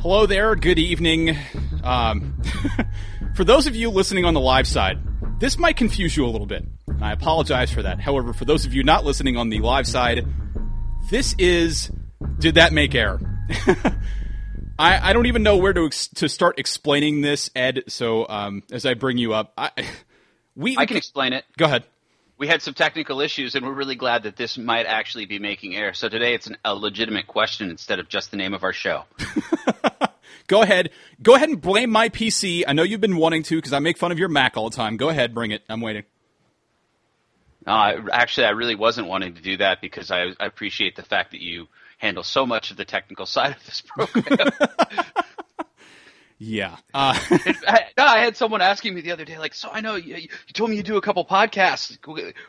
Hello there. Good evening. Um, for those of you listening on the live side, this might confuse you a little bit. And I apologize for that. However, for those of you not listening on the live side, this is Did That Make Air? I, I don't even know where to ex- to start explaining this, Ed. So um, as I bring you up, I, we I can explain it. go ahead. We had some technical issues, and we're really glad that this might actually be making air. So today it's an, a legitimate question instead of just the name of our show. Go ahead. Go ahead and blame my PC. I know you've been wanting to because I make fun of your Mac all the time. Go ahead, bring it. I'm waiting. Uh, actually, I really wasn't wanting to do that because I, I appreciate the fact that you handle so much of the technical side of this program. Yeah. Uh, I, I had someone asking me the other day, like, so I know you, you told me you do a couple podcasts.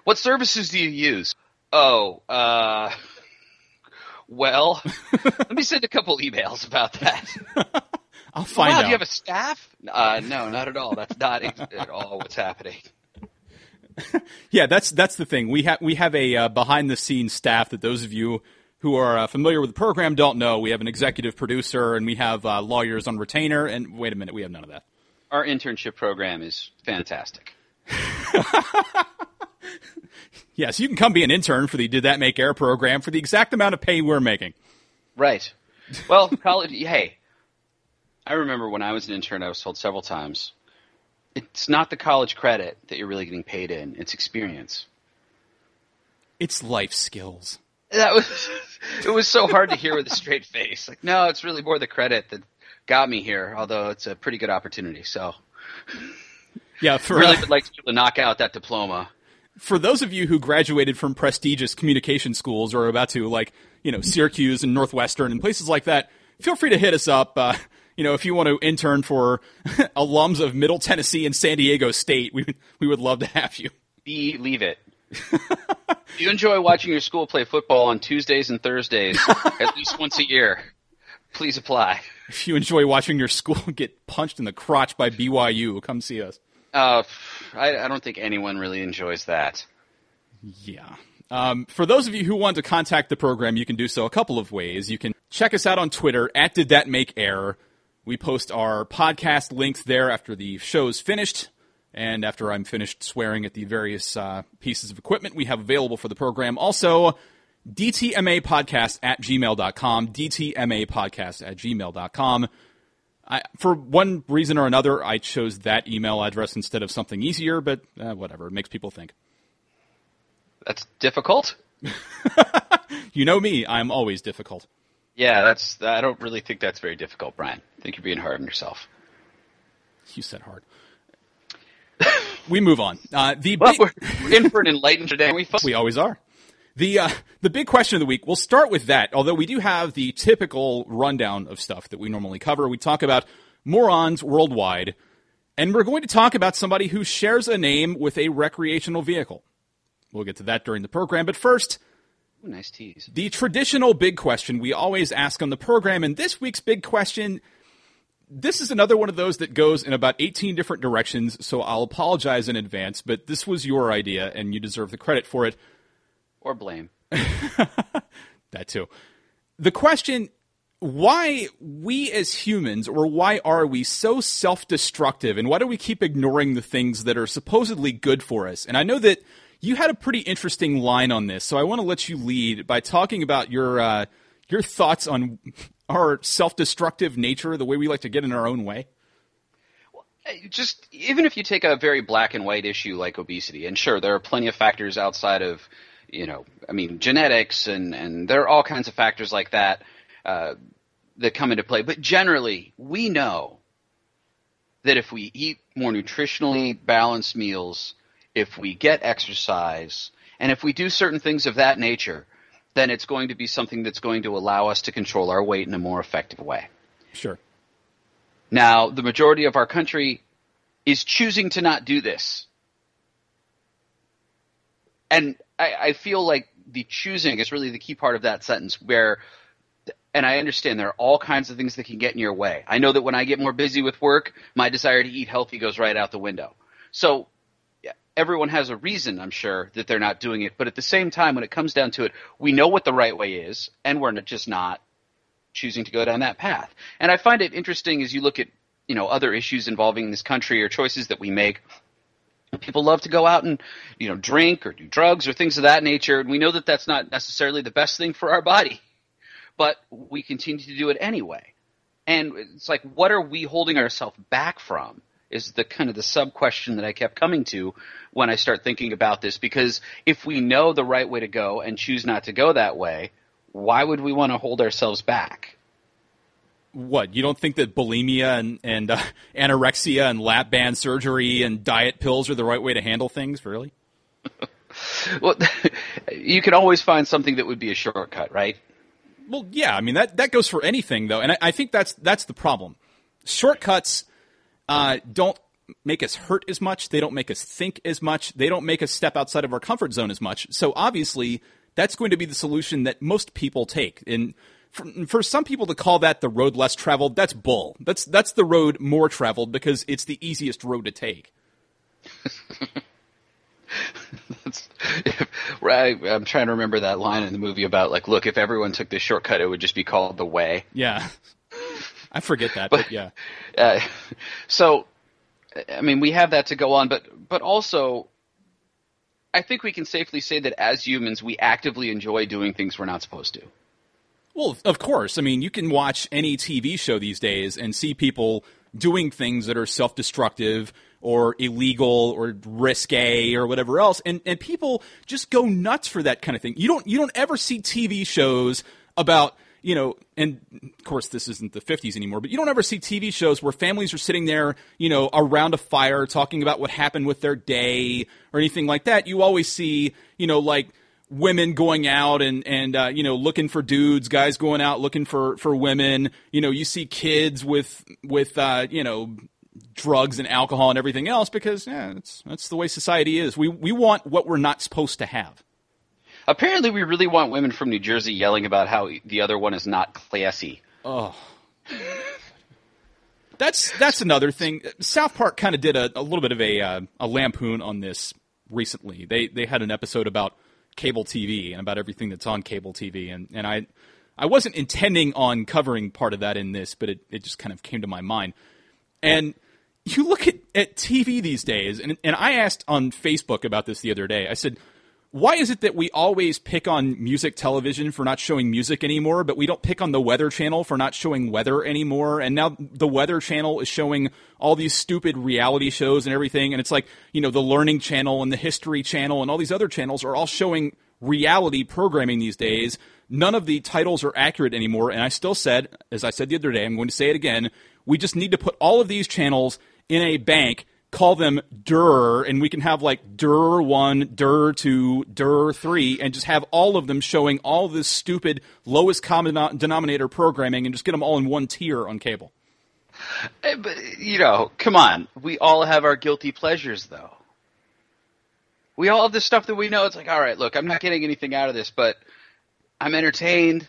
What services do you use? Oh, uh, well, let me send a couple emails about that. I'll find wow, out. do you have a staff? Uh, no, not at all. That's not ex- at all what's happening. Yeah, that's that's the thing. We have we have a uh, behind the scenes staff that those of you who are uh, familiar with the program don't know. We have an executive producer and we have uh, lawyers on retainer. And wait a minute, we have none of that. Our internship program is fantastic. Yes, you can come be an intern for the Did That Make Air program for the exact amount of pay we're making. Right. Well, college. hey, I remember when I was an intern, I was told several times, it's not the college credit that you're really getting paid in; it's experience. It's life skills. That was it was so hard to hear with a straight face. Like, no, it's really more the credit that got me here. Although it's a pretty good opportunity, so Yeah, for really uh, would like to be able to knock out that diploma. for those of you who graduated from prestigious communication schools or are about to like you know Syracuse and Northwestern and places like that, feel free to hit us up. Uh, you know, if you want to intern for alums of Middle Tennessee and San Diego State, we we would love to have you. Believe it. Do you enjoy watching your school play football on Tuesdays and Thursdays at least once a year? Please apply. If you enjoy watching your school get punched in the crotch by BYU, come see us. Uh, I, I don't think anyone really enjoys that. Yeah. Um, for those of you who want to contact the program, you can do so a couple of ways. You can check us out on Twitter at Did That Make Air. We post our podcast links there after the show's finished and after I'm finished swearing at the various uh, pieces of equipment we have available for the program. Also, DTMA podcast at gmail.com, DTMA podcast at gmail.com. I, for one reason or another, I chose that email address instead of something easier, but uh, whatever. It makes people think. That's difficult. You know me, I'm always difficult. Yeah, that's. I don't really think that's very difficult, Brian. I think you're being hard on yourself. You said hard. We move on. Uh, the Well, big, we're in for an enlightened today. We we always are. The uh, the big question of the week. We'll start with that. Although we do have the typical rundown of stuff that we normally cover. We talk about morons worldwide, and we're going to talk about somebody who shares a name with a recreational vehicle. We'll get to that during the program, but first, Ooh, nice tease. the traditional big question we always ask on the program, and this week's big question. This is another one of those that goes in about 18 different directions, so I'll apologize in advance, but this was your idea, and you deserve the credit for it. Or blame. That too. The question why we as humans, or why are we so self destructive, and why do we keep ignoring the things that are supposedly good for us? And I know that you had a pretty interesting line on this, so I want to let you lead by talking about your uh, your thoughts on our self destructive nature, the way we like to get in our own way. just even if you take a very black and white issue like obesity, and sure, there are plenty of factors outside of, you know, I mean, genetics and and there are all kinds of factors like that uh, that come into play. But generally, we know that if we eat more nutritionally balanced meals, if we get exercise, and if we do certain things of that nature, then it's going to be something that's going to allow us to control our weight in a more effective way. Sure. Now, the majority of our country is choosing to not do this. And I, I feel like the choosing is really the key part of that sentence where, and I understand there are all kinds of things that can get in your way. I know that when I get more busy with work, my desire to eat healthy goes right out the window. So everyone has a reason, I'm sure, that they're not doing it. But at the same time, when it comes down to it, we know what the right way is, and we're just not choosing to go down that path. And I find it interesting as you look at you know other issues involving this country or choices that we make. People love to go out and you know drink or do drugs or things of that nature, and we know that that's not necessarily the best thing for our body, but we continue to do it anyway. And it's like, what are we holding ourselves back from? Is the kind of the sub question that I kept coming to when I start thinking about this. Because if we know the right way to go and choose not to go that way, why would we want to hold ourselves back? What you don't think that bulimia and and uh, anorexia and lap band surgery and diet pills are the right way to handle things? Really? well, you can always find something that would be a shortcut, right? Well, yeah. I mean that that goes for anything though, and I, I think that's that's the problem. Shortcuts uh, don't make us hurt as much. They don't make us think as much. They don't make us step outside of our comfort zone as much. So obviously, that's going to be the solution that most people take. And for, for some people to call that the road less traveled, that's bull. That's that's the road more traveled because it's the easiest road to take. That's, if, right, I'm trying to remember that line in the movie about like, look, if everyone took this shortcut, it would just be called the way. Yeah, I forget that, but, but yeah. Uh, so, I mean, we have that to go on, but but also, I think we can safely say that as humans, we actively enjoy doing things we're not supposed to. Well, of course. I mean, you can watch any TV show these days and see people doing things that are self-destructive or illegal or risque or whatever else and and people just go nuts for that kind of thing. You don't you don't ever see TV shows about you know, and of course this isn't the 50s anymore, but you don't ever see TV shows where families are sitting there, you know, around a fire talking about what happened with their day or anything like that. You always see, you know, like women going out and and uh, you know looking for dudes, guys going out looking for for women. You know, you see kids with with uh, you know drugs and alcohol and everything else because yeah, that's that's the way society is. We we want what we're not supposed to have. Apparently, we really want women from New Jersey yelling about how the other one is not classy. Oh. That's that's another thing. South Park kind of did a, a, little bit of a uh, a lampoon on this recently. They they had an episode about cable TV and about everything that's on cable TV, and, and I I wasn't intending on covering part of that in this, but it, it just kind of came to my mind. And you look at, at TV these days, and, and I asked on Facebook about this the other day. I said, why is it that we always pick on music television for not showing music anymore, but we don't pick on the weather channel for not showing weather anymore? And now the weather channel is showing all these stupid reality shows and everything. And it's like, you know, the learning channel and the history channel and all these other channels are all showing reality programming these days. None of the titles are accurate anymore. And I still said, as I said the other day, I'm going to say it again. We just need to put all of these channels in a bank call them DUR, and we can have like DUR 1, DUR 2, DUR 3, and just have all of them showing all this stupid lowest common denominator programming and just get them all in one tier on cable. But, you know, come on. We all have our guilty pleasures, though. We all have this stuff that we know. It's like, all right, look, I'm not getting anything out of this, but I'm entertained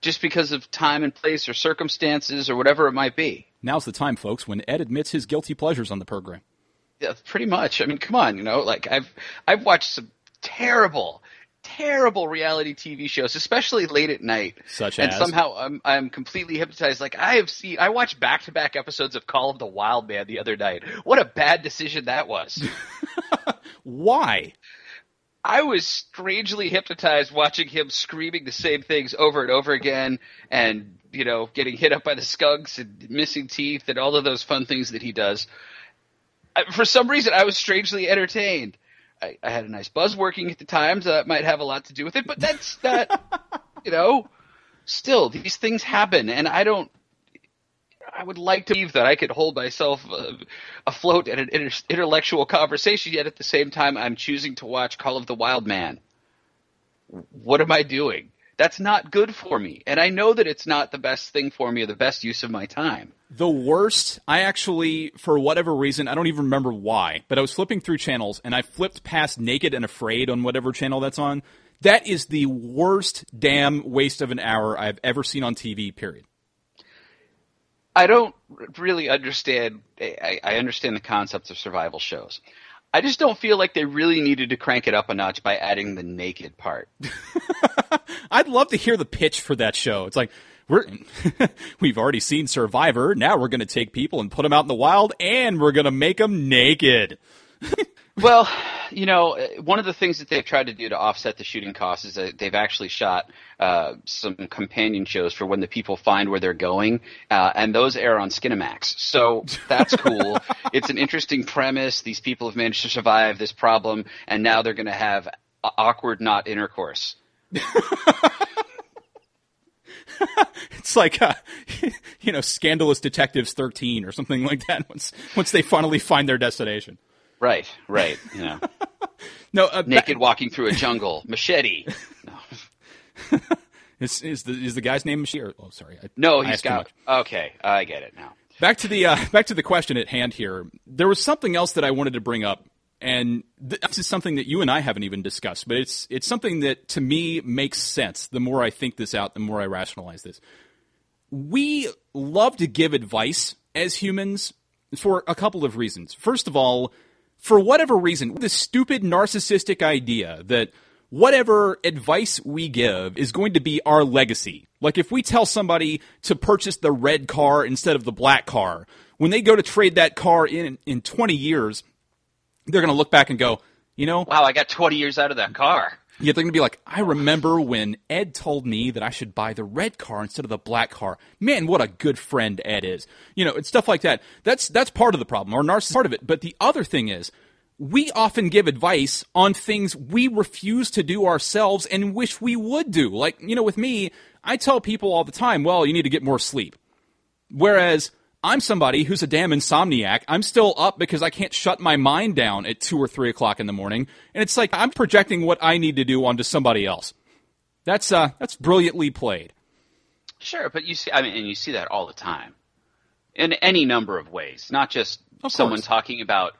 just because of time and place or circumstances or whatever it might be. Now's the time, folks, when Ed admits his guilty pleasures on the program. Yeah, pretty much. I mean, come on, you know, like I've I've watched some terrible, terrible reality TV shows, especially late at night. Such and as? somehow I'm I'm completely hypnotized. Like I have seen, I watched back to back episodes of Call of the Wild Man the other night. What a bad decision that was. Why? I was strangely hypnotized watching him screaming the same things over and over again, and you know, getting hit up by the skunks and missing teeth and all of those fun things that he does. I, for some reason, I was strangely entertained. I, I, had a nice buzz working at the time, so that might have a lot to do with it. But that's not, you know, still these things happen, and I don't. I would like to believe that I could hold myself uh, afloat in an intellectual conversation, yet at the same time, I'm choosing to watch Call of the Wild Man. What am I doing? That's not good for me. And I know that it's not the best thing for me or the best use of my time. The worst, I actually, for whatever reason, I don't even remember why, but I was flipping through channels and I flipped past Naked and Afraid on whatever channel that's on. That is the worst damn waste of an hour I've ever seen on TV, period. I don't really understand. I, I understand the concepts of survival shows. I just don't feel like they really needed to crank it up a notch by adding the naked part. I'd love to hear the pitch for that show. It's like, we're we've already seen Survivor. Now we're going to take people and put them out in the wild, and we're going to make them naked. well, you know, one of the things that they've tried to do to offset the shooting costs is that they've actually shot uh, some companion shows for when the people find where they're going, uh, and those air on Skinemax. So that's cool. it's an interesting premise. These people have managed to survive this problem, and now they're going to have awkward not intercourse. it's like uh, you know scandalous detectives 13 or something like that once once they finally find their destination right right you know no uh, naked ba- walking through a jungle machete no. is, is the is the guy's name machete or, oh sorry I, no he's got okay i get it now back to the uh, back to the question at hand here there was something else that i wanted to bring up and this is something that you and I haven't even discussed, but it's it's something that to me makes sense. The more I think this out, the more I rationalize this. We love to give advice as humans for a couple of reasons. First of all, for whatever reason, the stupid narcissistic idea that whatever advice we give is going to be our legacy. Like if we tell somebody to purchase the red car instead of the black car, when they go to trade that car in in 20 years, they're going to look back and go, you know, wow, I got 20 years out of that car. Yeah, they're going to be like, I remember when Ed told me that I should buy the red car instead of the black car. Man, what a good friend Ed is. You know, it's stuff like that. That's that's part of the problem, or narcissist part of it. But the other thing is, we often give advice on things we refuse to do ourselves and wish we would do. Like, you know, with me, I tell people all the time, well, you need to get more sleep. Whereas I'm somebody who's a damn insomniac. I'm still up because I can't shut my mind down at two or three o'clock in the morning. And it's like I'm projecting what I need to do onto somebody else. That's uh, that's brilliantly played. Sure, but you see, I mean, and you see that all the time, in any number of ways. Not just someone talking about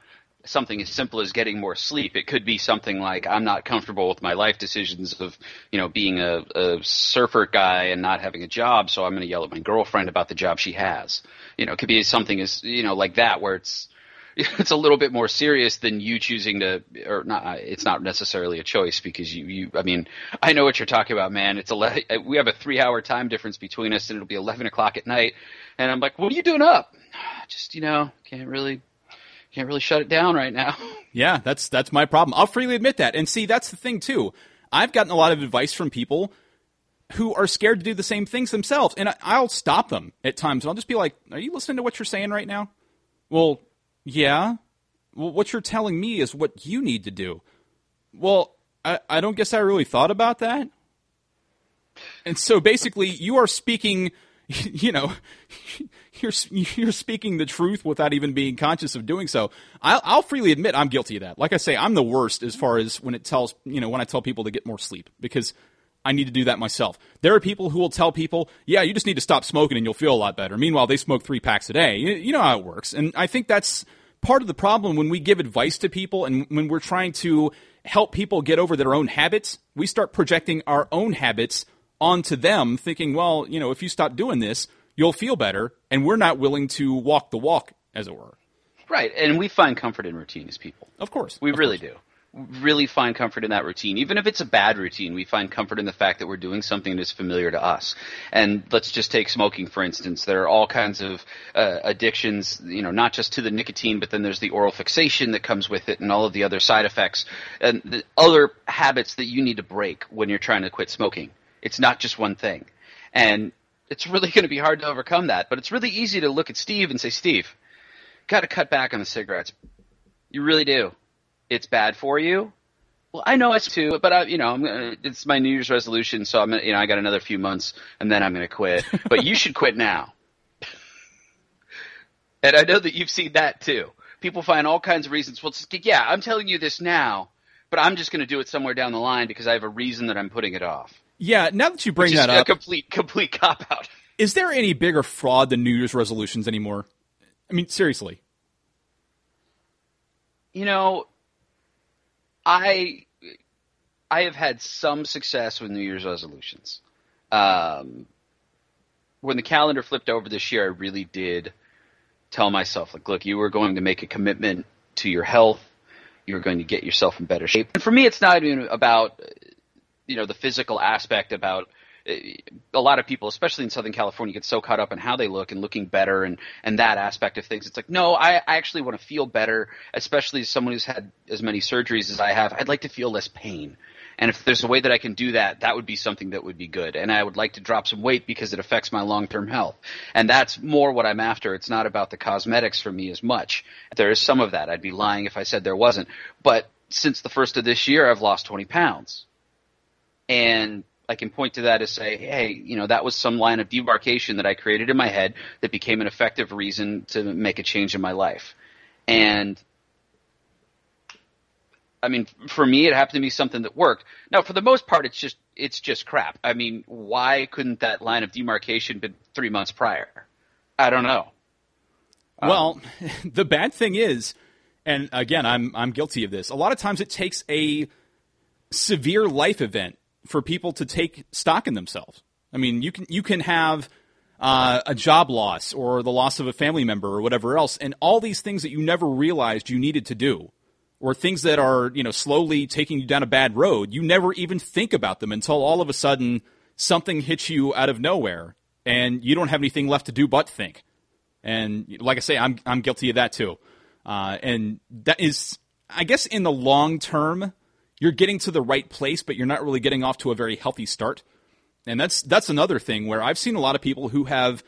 something as simple as getting more sleep. It could be something like I'm not comfortable with my life decisions of, you know, being a, a surfer guy and not having a job, so I'm going to yell at my girlfriend about the job she has. You know, it could be something as you know like that where it's it's a little bit more serious than you choosing to or not it's not necessarily a choice because you you I mean I know what you're talking about man it's 11, we have a 3 hour time difference between us and it'll be 11 o'clock at night and I'm like what are you doing up just you know can't really can't really shut it down right now. Yeah, that's that's my problem. I'll freely admit that. And see, that's the thing too. I've gotten a lot of advice from people who are scared to do the same things themselves, and I, will stop them at times. And I'll just be like, "Are you listening to what you're saying right now?" Well, yeah. Well, what you're telling me is what you need to do. Well, I, I don't guess I really thought about that. And so basically, you are speaking you know, you're you're speaking the truth without even being conscious of doing so. I'll, I'll, freely admit I'm guilty of that. Like I say, I'm the worst as far as when it tells you know when I tell people to get more sleep because I need to do that myself. There are people who will tell people, "Yeah, you just need to stop smoking and you'll feel a lot better." Meanwhile, they smoke three packs a day. You, you know how it works, and I think that's part of the problem when we give advice to people and when we're trying to help people get over their own habits. We start projecting our own habits onto them, thinking, well, you know, if you stop doing this, you'll feel better, and we're not willing to walk the walk, as it were. Right, and we find comfort in routine as people. Of course, we of really course. do. Really find comfort in that routine, even if it's a bad routine. We find comfort in the fact that we're doing something that's familiar to us. And let's just take smoking for instance. There are all kinds of uh, addictions, you know, not just to the nicotine, but then there's the oral fixation that comes with it, and all of the other side effects, and the other habits that you need to break when you're trying to quit smoking. It's not just one thing. And it's really going to be hard to overcome that. But it's really easy to look at Steve and say, Steve, got to cut back on the cigarettes. You really do. It's bad for you. Well, I know it's too, but I, you know, I'm gonna, it's my New Year's resolution, so I'm, gonna, you know, I got another few months, and then I'm going to quit. But you should quit now. and I know that you've seen that too. People find all kinds of reasons. Well, yeah, I'm telling you this now, but I'm just going to do it somewhere down the line because I have a reason that I'm putting it off. Yeah, now that you bring that up, complete complete cop out. Is there any bigger fraud than New Year's resolutions anymore? I mean, seriously. You know, I I have had some success with New Year's resolutions. Um, when the calendar flipped over this year, I really did tell myself, like, look, you were going to make a commitment to your health. You were going to get yourself in better shape. And for me, it's not even about you know the physical aspect about eh, a lot of people, especially in Southern California, get so caught up in how they look and looking better and, and that aspect of things. It's like, no, I, I actually want to feel better, especially as someone who's had as many surgeries as I have. I'd like to feel less pain. And if there's a way that I can do that, that would be something that would be good. And I would like to drop some weight because it affects my long-term health. And that's more what I'm after. It's not about the cosmetics for me as much. There is some of that. I'd be lying if I said there wasn't. But since the first of this year, I've lost 20 pounds. And I can point to that as say, hey, you know, that was some line of demarcation that I created in my head that became an effective reason to make a change in my life. And I mean, for me, it happened to be something that worked. Now, for the most part, it's just it's just crap. I mean, why couldn't that line of demarcation been three months prior? I don't know. Well, um, the bad thing is, and again, I'm I'm guilty of this. A lot of times, it takes a severe life event for people to take stock in themselves. I mean, you can you can have uh, a job loss or the loss of a family member or whatever else, and all these things that you never realized you needed to do or things that are, you know, slowly taking you down a bad road, you never even think about them until all of a sudden something hits you out of nowhere and you don't have anything left to do but think. And like I say, I'm, I'm guilty of that too. Uh, and that is, I guess in the long term, you're getting to the right place, but you're not really getting off to a very healthy start. And that's, that's another thing where I've seen a lot of people who have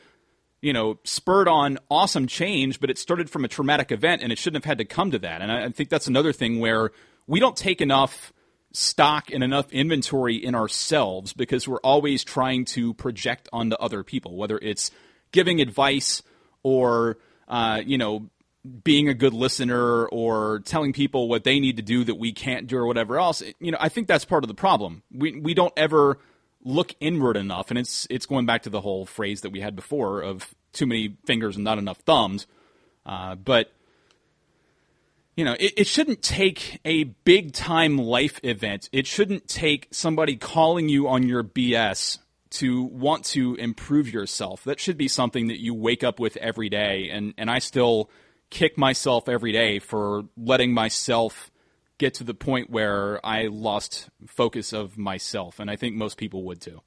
you know, spurred on awesome change, but it started from a traumatic event and it shouldn't have had to come to that. And I, think that's another thing where we don't take enough stock and enough inventory in ourselves because we're always trying to project onto other people, whether it's giving advice or, uh, you know, being a good listener or telling people what they need to do that we can't do or whatever else. You know, I think that's part of the problem. We, we don't ever look inward enough, and it's it's going back to the whole phrase that we had before of too many fingers and not enough thumbs. Uh, but you know, it, it shouldn't take a big time life event. It shouldn't take somebody calling you on your BS to want to improve yourself. That should be something that you wake up with every day. And and I still kick myself every day for letting myself get to the point where I lost focus of myself, and I think most people would too.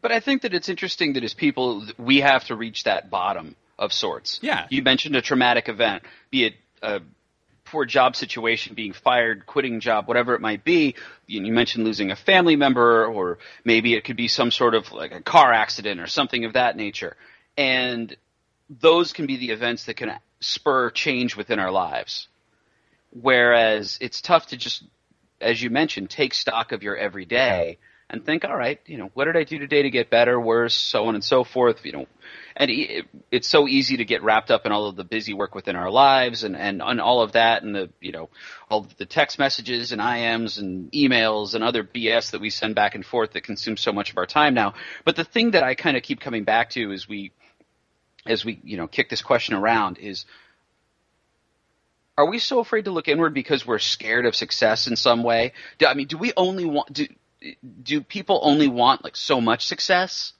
But I think that it's interesting that as people, we have to reach that bottom of sorts. Yeah. You mentioned a traumatic event, be it a poor job situation, being fired, quitting job, whatever it might be. You mentioned losing a family member, or maybe it could be some sort of like a car accident or something of that nature. And those can be the events that can spur change within our lives. Whereas it's tough to just, as you mentioned, take stock of your everyday and think, all right, you know, what did I do today to get better, worse, so on and so forth, you know. And it, it's so easy to get wrapped up in all of the busy work within our lives and, and, and all of that and the, you know, all the text messages and IMs and emails and other BS that we send back and forth that consumes so much of our time now. But the thing that I kind of keep coming back to is we, as we, you know, kick this question around is are we so afraid to look inward because we're scared of success in some way? Do, I mean, do we only want do do people only want like so much success,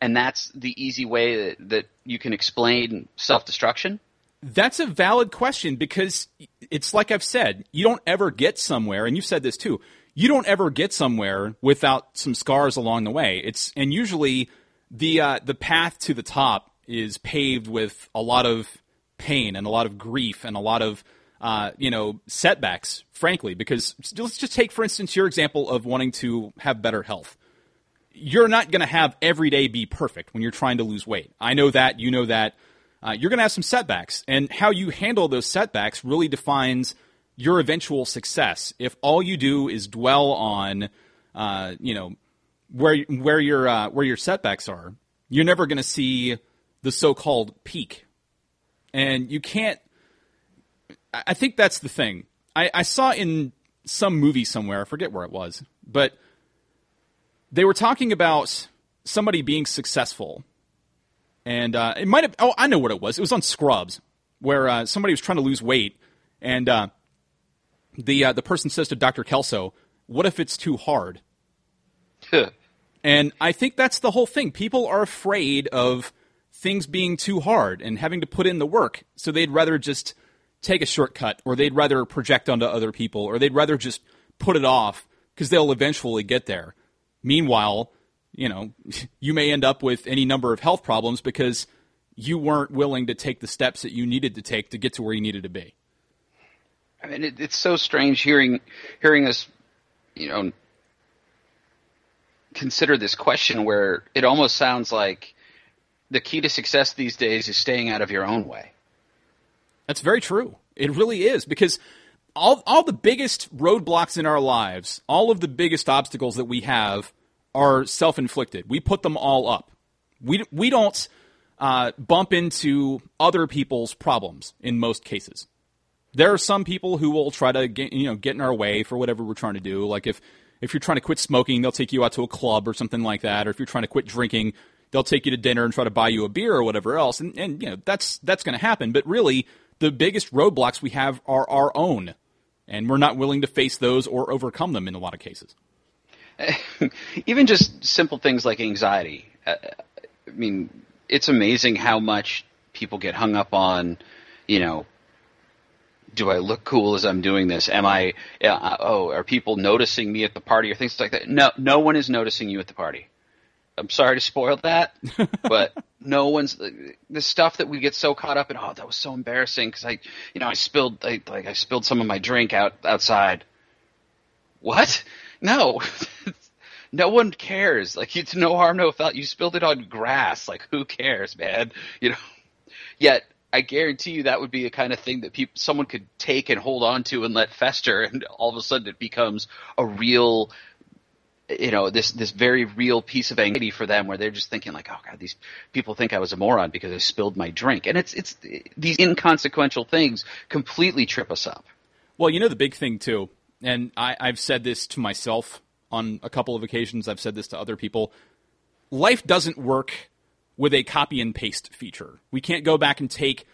and that's the easy way that, that you can explain self destruction? That's a valid question because it's like I've said, you don't ever get somewhere, and you've said this too. You don't ever get somewhere without some scars along the way. It's and usually the uh, the path to the top is paved with a lot of pain and a lot of grief and a lot of uh, you know setbacks, frankly. Because let's just take, for instance, your example of wanting to have better health. You're not going to have every day be perfect when you're trying to lose weight. I know that. You know that. Uh, you're going to have some setbacks, and how you handle those setbacks really defines your eventual success. If all you do is dwell on, uh, you know, where where your uh, where your setbacks are, you're never going to see the so-called peak and you can't. I think that's the thing. I, I saw in some movie somewhere, I forget where it was, but they were talking about somebody being successful, and uh, it might have. Oh, I know what it was. It was on Scrubs, where uh, somebody was trying to lose weight, and uh, the uh, the person says to Dr. Kelso, "What if it's too hard?" and I think that's the whole thing. People are afraid of things being too hard and having to put in the work. So they'd rather just take a shortcut or they'd rather project onto other people or they'd rather just put it off because they'll eventually get there. Meanwhile, you know, you may end up with any number of health problems because you weren't willing to take the steps that you needed to take to get to where you needed to be. I mean, it, it's so strange hearing hearing this, you know, consider this question where it almost sounds like the key to success these days is staying out of your own way. That's very true. It really is because all all the biggest roadblocks in our lives, all of the biggest obstacles that we have are self-inflicted. We put them all up. We we don't uh, bump into other people's problems in most cases. There are some people who will try to get, you know get in our way for whatever we're trying to do. Like if if you're trying to quit smoking, they'll take you out to a club or something like that. Or if you're trying to quit drinking, they'll take you to dinner and try to buy you a beer or whatever else. And, and you know that's that's going to happen. But really, the biggest roadblocks we have are our own, and we're not willing to face those or overcome them in a lot of cases. Even just simple things like anxiety. Uh, I mean, it's amazing how much people get hung up on, you know, do I look cool as I'm doing this? Am I? Uh, oh, are people noticing me at the party or things like that? No, no one is noticing you at the party. I'm sorry to spoil that, but no one's the stuff that we get so caught up in. Oh, that was so embarrassing because I, you know, I spilled I, like I spilled some of my drink out outside. What? No, no one cares. Like it's no harm, no foul. You spilled it on grass. Like who cares, man? You know. Yet I guarantee you that would be the kind of thing that people, someone could take and hold on to and let fester, and all of a sudden it becomes a real you know this this very real piece of anxiety for them where they're just thinking like oh god these people think I was a moron because I spilled my drink and it's it's these inconsequential things completely trip us up. Well, you know the big thing too, and I, I've said this to myself on a couple of occasions. I've said this to other people. Life doesn't work with a copy and paste feature. We can't go back and take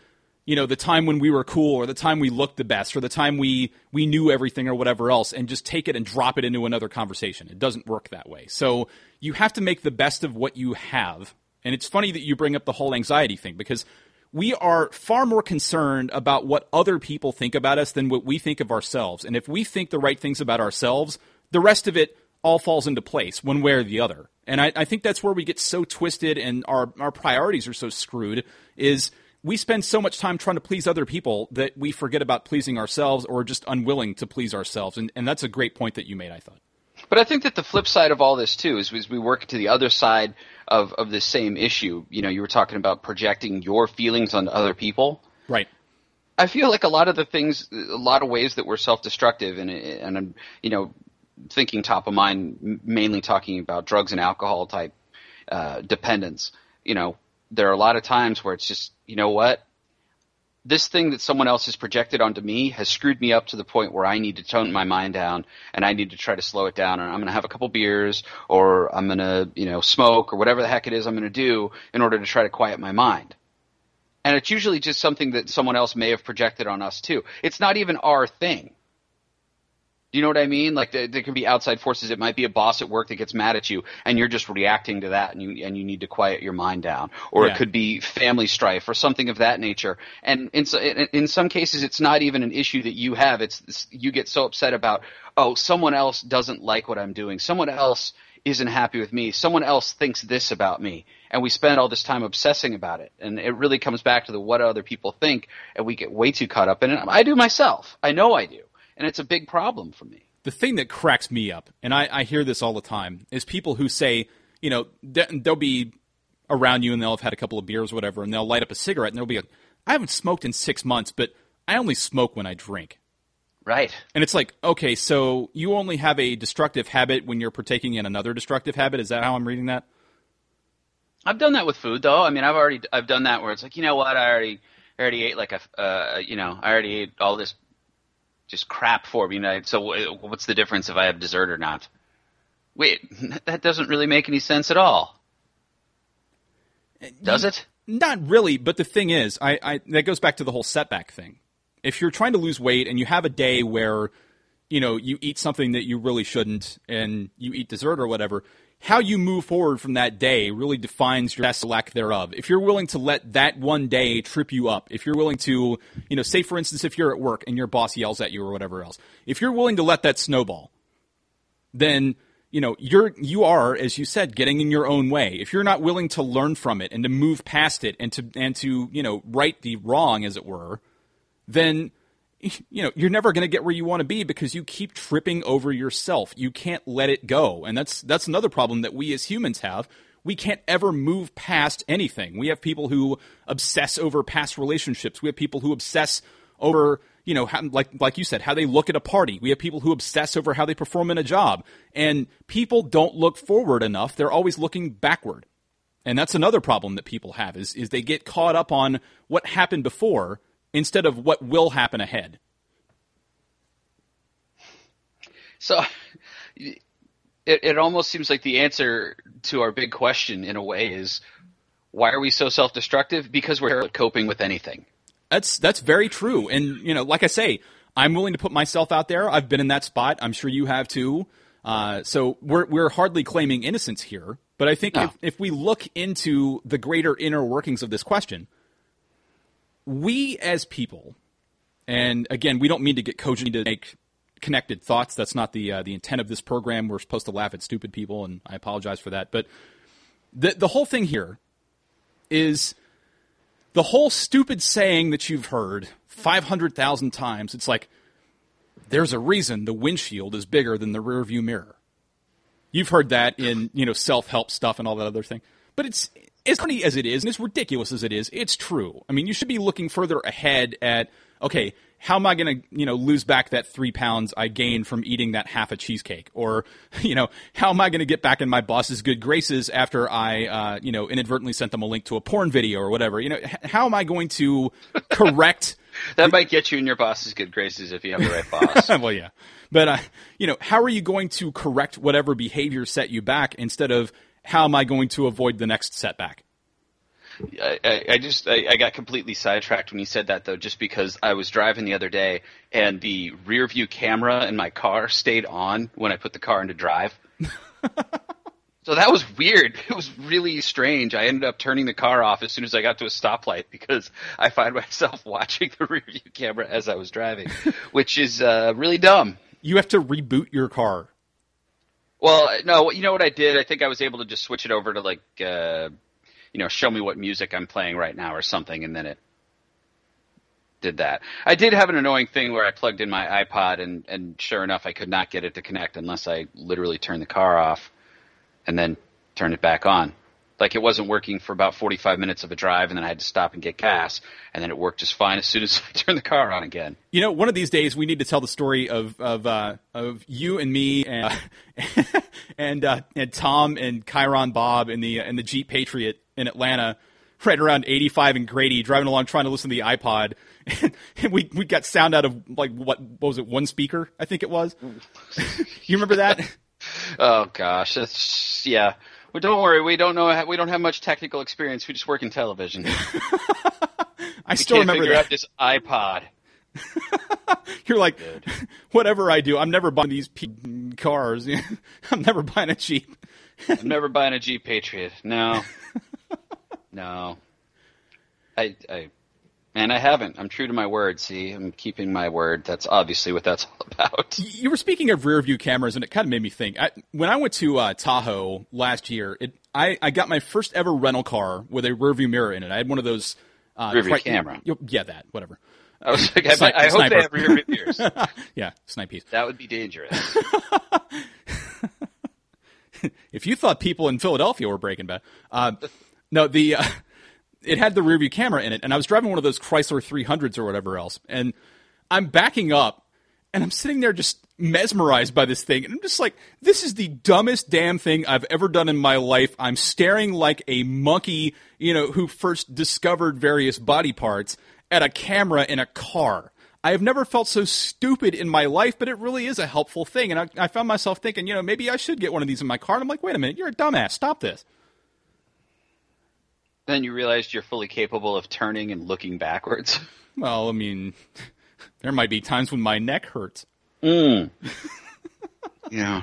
you know the time when we were cool or the time we looked the best or the time we we knew everything or whatever else and just take it and drop it into another conversation. It doesn't work that way. So you have to make the best of what you have. And it's funny that you bring up the whole anxiety thing because we are far more concerned about what other people think about us than what we think of ourselves. And if we think the right things about ourselves the rest of it all falls into place one way or the other. And I, I think that's where we get so twisted and our, our priorities are so screwed is we spend so much time trying to please other people that we forget about pleasing ourselves or just unwilling to please ourselves. And, and that's a great point that you made, I thought. But I think that the flip side of all this too is as we work to the other side of, of this same issue. You know, you were talking about projecting your feelings on other people. Right. I feel like a lot of the things, a lot of ways that we're self-destructive, and and I'm, you know, thinking top of mind, mainly talking about drugs and alcohol type uh, dependence. You know, there are a lot of times where it's just, you know what? This thing that someone else has projected onto me has screwed me up to the point where I need to tone my mind down and I need to try to slow it down and I'm going to have a couple beers or I'm going to, you know, smoke or whatever the heck it is I'm going to do in order to try to quiet my mind. And it's usually just something that someone else may have projected on us too. It's not even our thing. Do you know what I mean? Like there, there, can be outside forces. It might be a boss at work that gets mad at you, and you're just reacting to that, and you and you need to quiet your mind down. Or yeah. it could be family strife or something of that nature. And in in some cases, it's not even an issue that you have. It's you get so upset about oh someone else doesn't like what I'm doing. Someone else isn't happy with me. Someone else thinks this about me. And we spend all this time obsessing about it. And it really comes back to the what other people think, and we get way too caught up in it. I do myself. I know I do and it's a big problem for me. The thing that cracks me up, and I, I hear this all the time, is people who say, you know, they'll be around you and they'll have had a couple of beers or whatever, and they'll light up a cigarette and they'll be like, I haven't smoked in six months, but I only smoke when I drink. Right. And it's like, okay, so you only have a destructive habit when you're partaking in another destructive habit. Is that how I'm reading that? I've done that with food, though. I mean, I've already I've done that where it's like, you know what, I already I already ate like a uh, you know I already ate all this just crap for me. You so uh, what's the difference if I have dessert or not? Wait, that doesn't really make any sense at all. Uh, Does it? Not really, but the thing is, I, I that goes back to the whole setback thing. If you're trying to lose weight and you have a day where, you know, you eat something that you really shouldn't and you eat dessert or whatever, how you move forward from that day really defines your best lack thereof. If you're willing to let that one day trip you up, if you're willing to, you know, say for instance, if you're at work and your boss yells at you or whatever else, if you're willing to let that snowball, then you know, you're you are, as you said, getting in your own way. If you're not willing to learn from it and to move past it and to and to you know right the wrong, as it were, then you know you're never going to get where you want to be because you keep tripping over yourself. You can't let it go, and that's that's another problem that we as humans have. We can't ever move past anything. We have people who obsess over past relationships. We have people who obsess over you know, how, like like you said, how they look at a party. We have people who obsess over how they perform in a job, and people don't look forward enough. They're always looking backward, and that's another problem that people have is is they get caught up on what happened before instead of what will happen ahead. So, it it almost seems like the answer to our big question, in a way, is why are we so self destructive? Because we're coping with anything. That's that's very true. And you know, like I say, I'm willing to put myself out there. I've been in that spot. I'm sure you have too. Uh, so we're we're hardly claiming innocence here. But I think no. if, if we look into the greater inner workings of this question, we as people, and again, we don't mean to get cogent to make connected thoughts. That's not the uh, the intent of this program. We're supposed to laugh at stupid people, and I apologize for that. But the the whole thing here is the whole stupid saying that you've heard 500,000 times, it's like, there's a reason the windshield is bigger than the rearview mirror. You've heard that in, you know, self-help stuff and all that other thing. But it's, as funny as it is, and as ridiculous as it is, it's true. I mean, you should be looking further ahead at, okay, how am I going to, you know, lose back that three pounds I gained from eating that half a cheesecake? Or, you know, how am I going to get back in my boss's good graces after I, uh, you know, inadvertently sent them a link to a porn video or whatever? You know, how am I going to correct? that might get you in your boss's good graces if you have the right boss. well, yeah. But, uh, you know, how are you going to correct whatever behavior set you back instead of how am I going to avoid the next setback? I, I just I, I, got completely sidetracked when you said that though, just because I was driving the other day and the rear view camera in my car stayed on when I put the car into drive. so that was weird. It was really strange. I ended up turning the car off as soon as I got to a stoplight because I find myself watching the rear view camera as I was driving, which is uh, really dumb. You have to reboot your car. Well, no, you know what I did? I think I was able to just switch it over to like. Uh, you know, show me what music I'm playing right now or something, and then it did that. I did have an annoying thing where I plugged in my iPod, and and sure enough, I could not get it to connect unless I literally turned the car off, and then turned it back on. Like it wasn't working for about 45 minutes of a drive, and then I had to stop and get gas, and then it worked just fine as soon as I turned the car on again. You know, one of these days we need to tell the story of of uh, of you and me and uh, and uh, and Tom and Chiron Bob in the in the Jeep Patriot in Atlanta, right around 85 and Grady, driving along trying to listen to the iPod. And, we, we got sound out of like, what, what was it, one speaker, I think it was. you remember that? Oh gosh, that's, yeah. Well, don't worry, we don't know, we don't have much technical experience. We just work in television. I still remember that. this iPod. You're like, Good. whatever I do, I'm never buying these cars. I'm never buying a Jeep. I'm never buying a Jeep Patriot. No. No. I, I, man, I haven't. I'm true to my word. See, I'm keeping my word. That's obviously what that's all about. You were speaking of rear view cameras, and it kind of made me think. I, when I went to uh, Tahoe last year, it, I, I got my first ever rental car with a rear view mirror in it. I had one of those uh, rear view camera. Yeah, that whatever. I was like, I, I hope they have rear view mirrors. yeah, snipe piece. That would be dangerous. if you thought people in Philadelphia were Breaking Bad, uh, no, the uh, it had the rearview camera in it, and I was driving one of those Chrysler 300s or whatever else, and I'm backing up, and I'm sitting there just mesmerized by this thing, and I'm just like, this is the dumbest damn thing I've ever done in my life. I'm staring like a monkey, you know, who first discovered various body parts at a camera in a car. I have never felt so stupid in my life, but it really is a helpful thing. And I, I, found myself thinking, you know, maybe I should get one of these in my car. And I'm like, wait a minute, you're a dumbass. Stop this. Then you realized you're fully capable of turning and looking backwards. Well, I mean, there might be times when my neck hurts. Mm. yeah.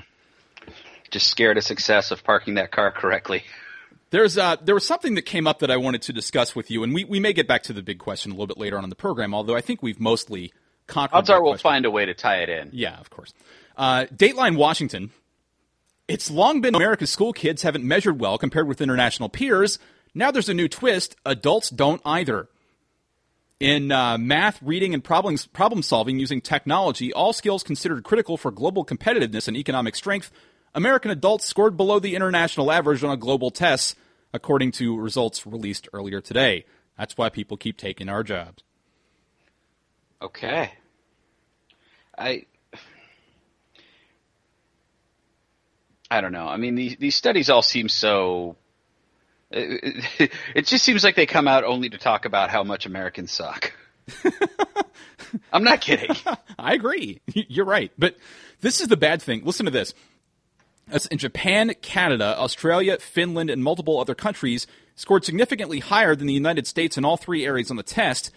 Just scared of success of parking that car correctly. There's uh, there was something that came up that I wanted to discuss with you, and we, we may get back to the big question a little bit later on in the program. Although I think we've mostly conquered. Odds are we'll find a way to tie it in. Yeah, of course. Uh, Dateline Washington It's long been America's school kids haven't measured well compared with international peers. Now there's a new twist. Adults don't either. In uh, math, reading, and problem, problem solving using technology, all skills considered critical for global competitiveness and economic strength, American adults scored below the international average on a global test, according to results released earlier today. That's why people keep taking our jobs. Okay. I I don't know. I mean, these these studies all seem so. It, it, it just seems like they come out only to talk about how much Americans suck. I'm not kidding. I agree. You're right. But this is the bad thing. Listen to this. In Japan, Canada, Australia, Finland, and multiple other countries scored significantly higher than the United States in all three areas on the test.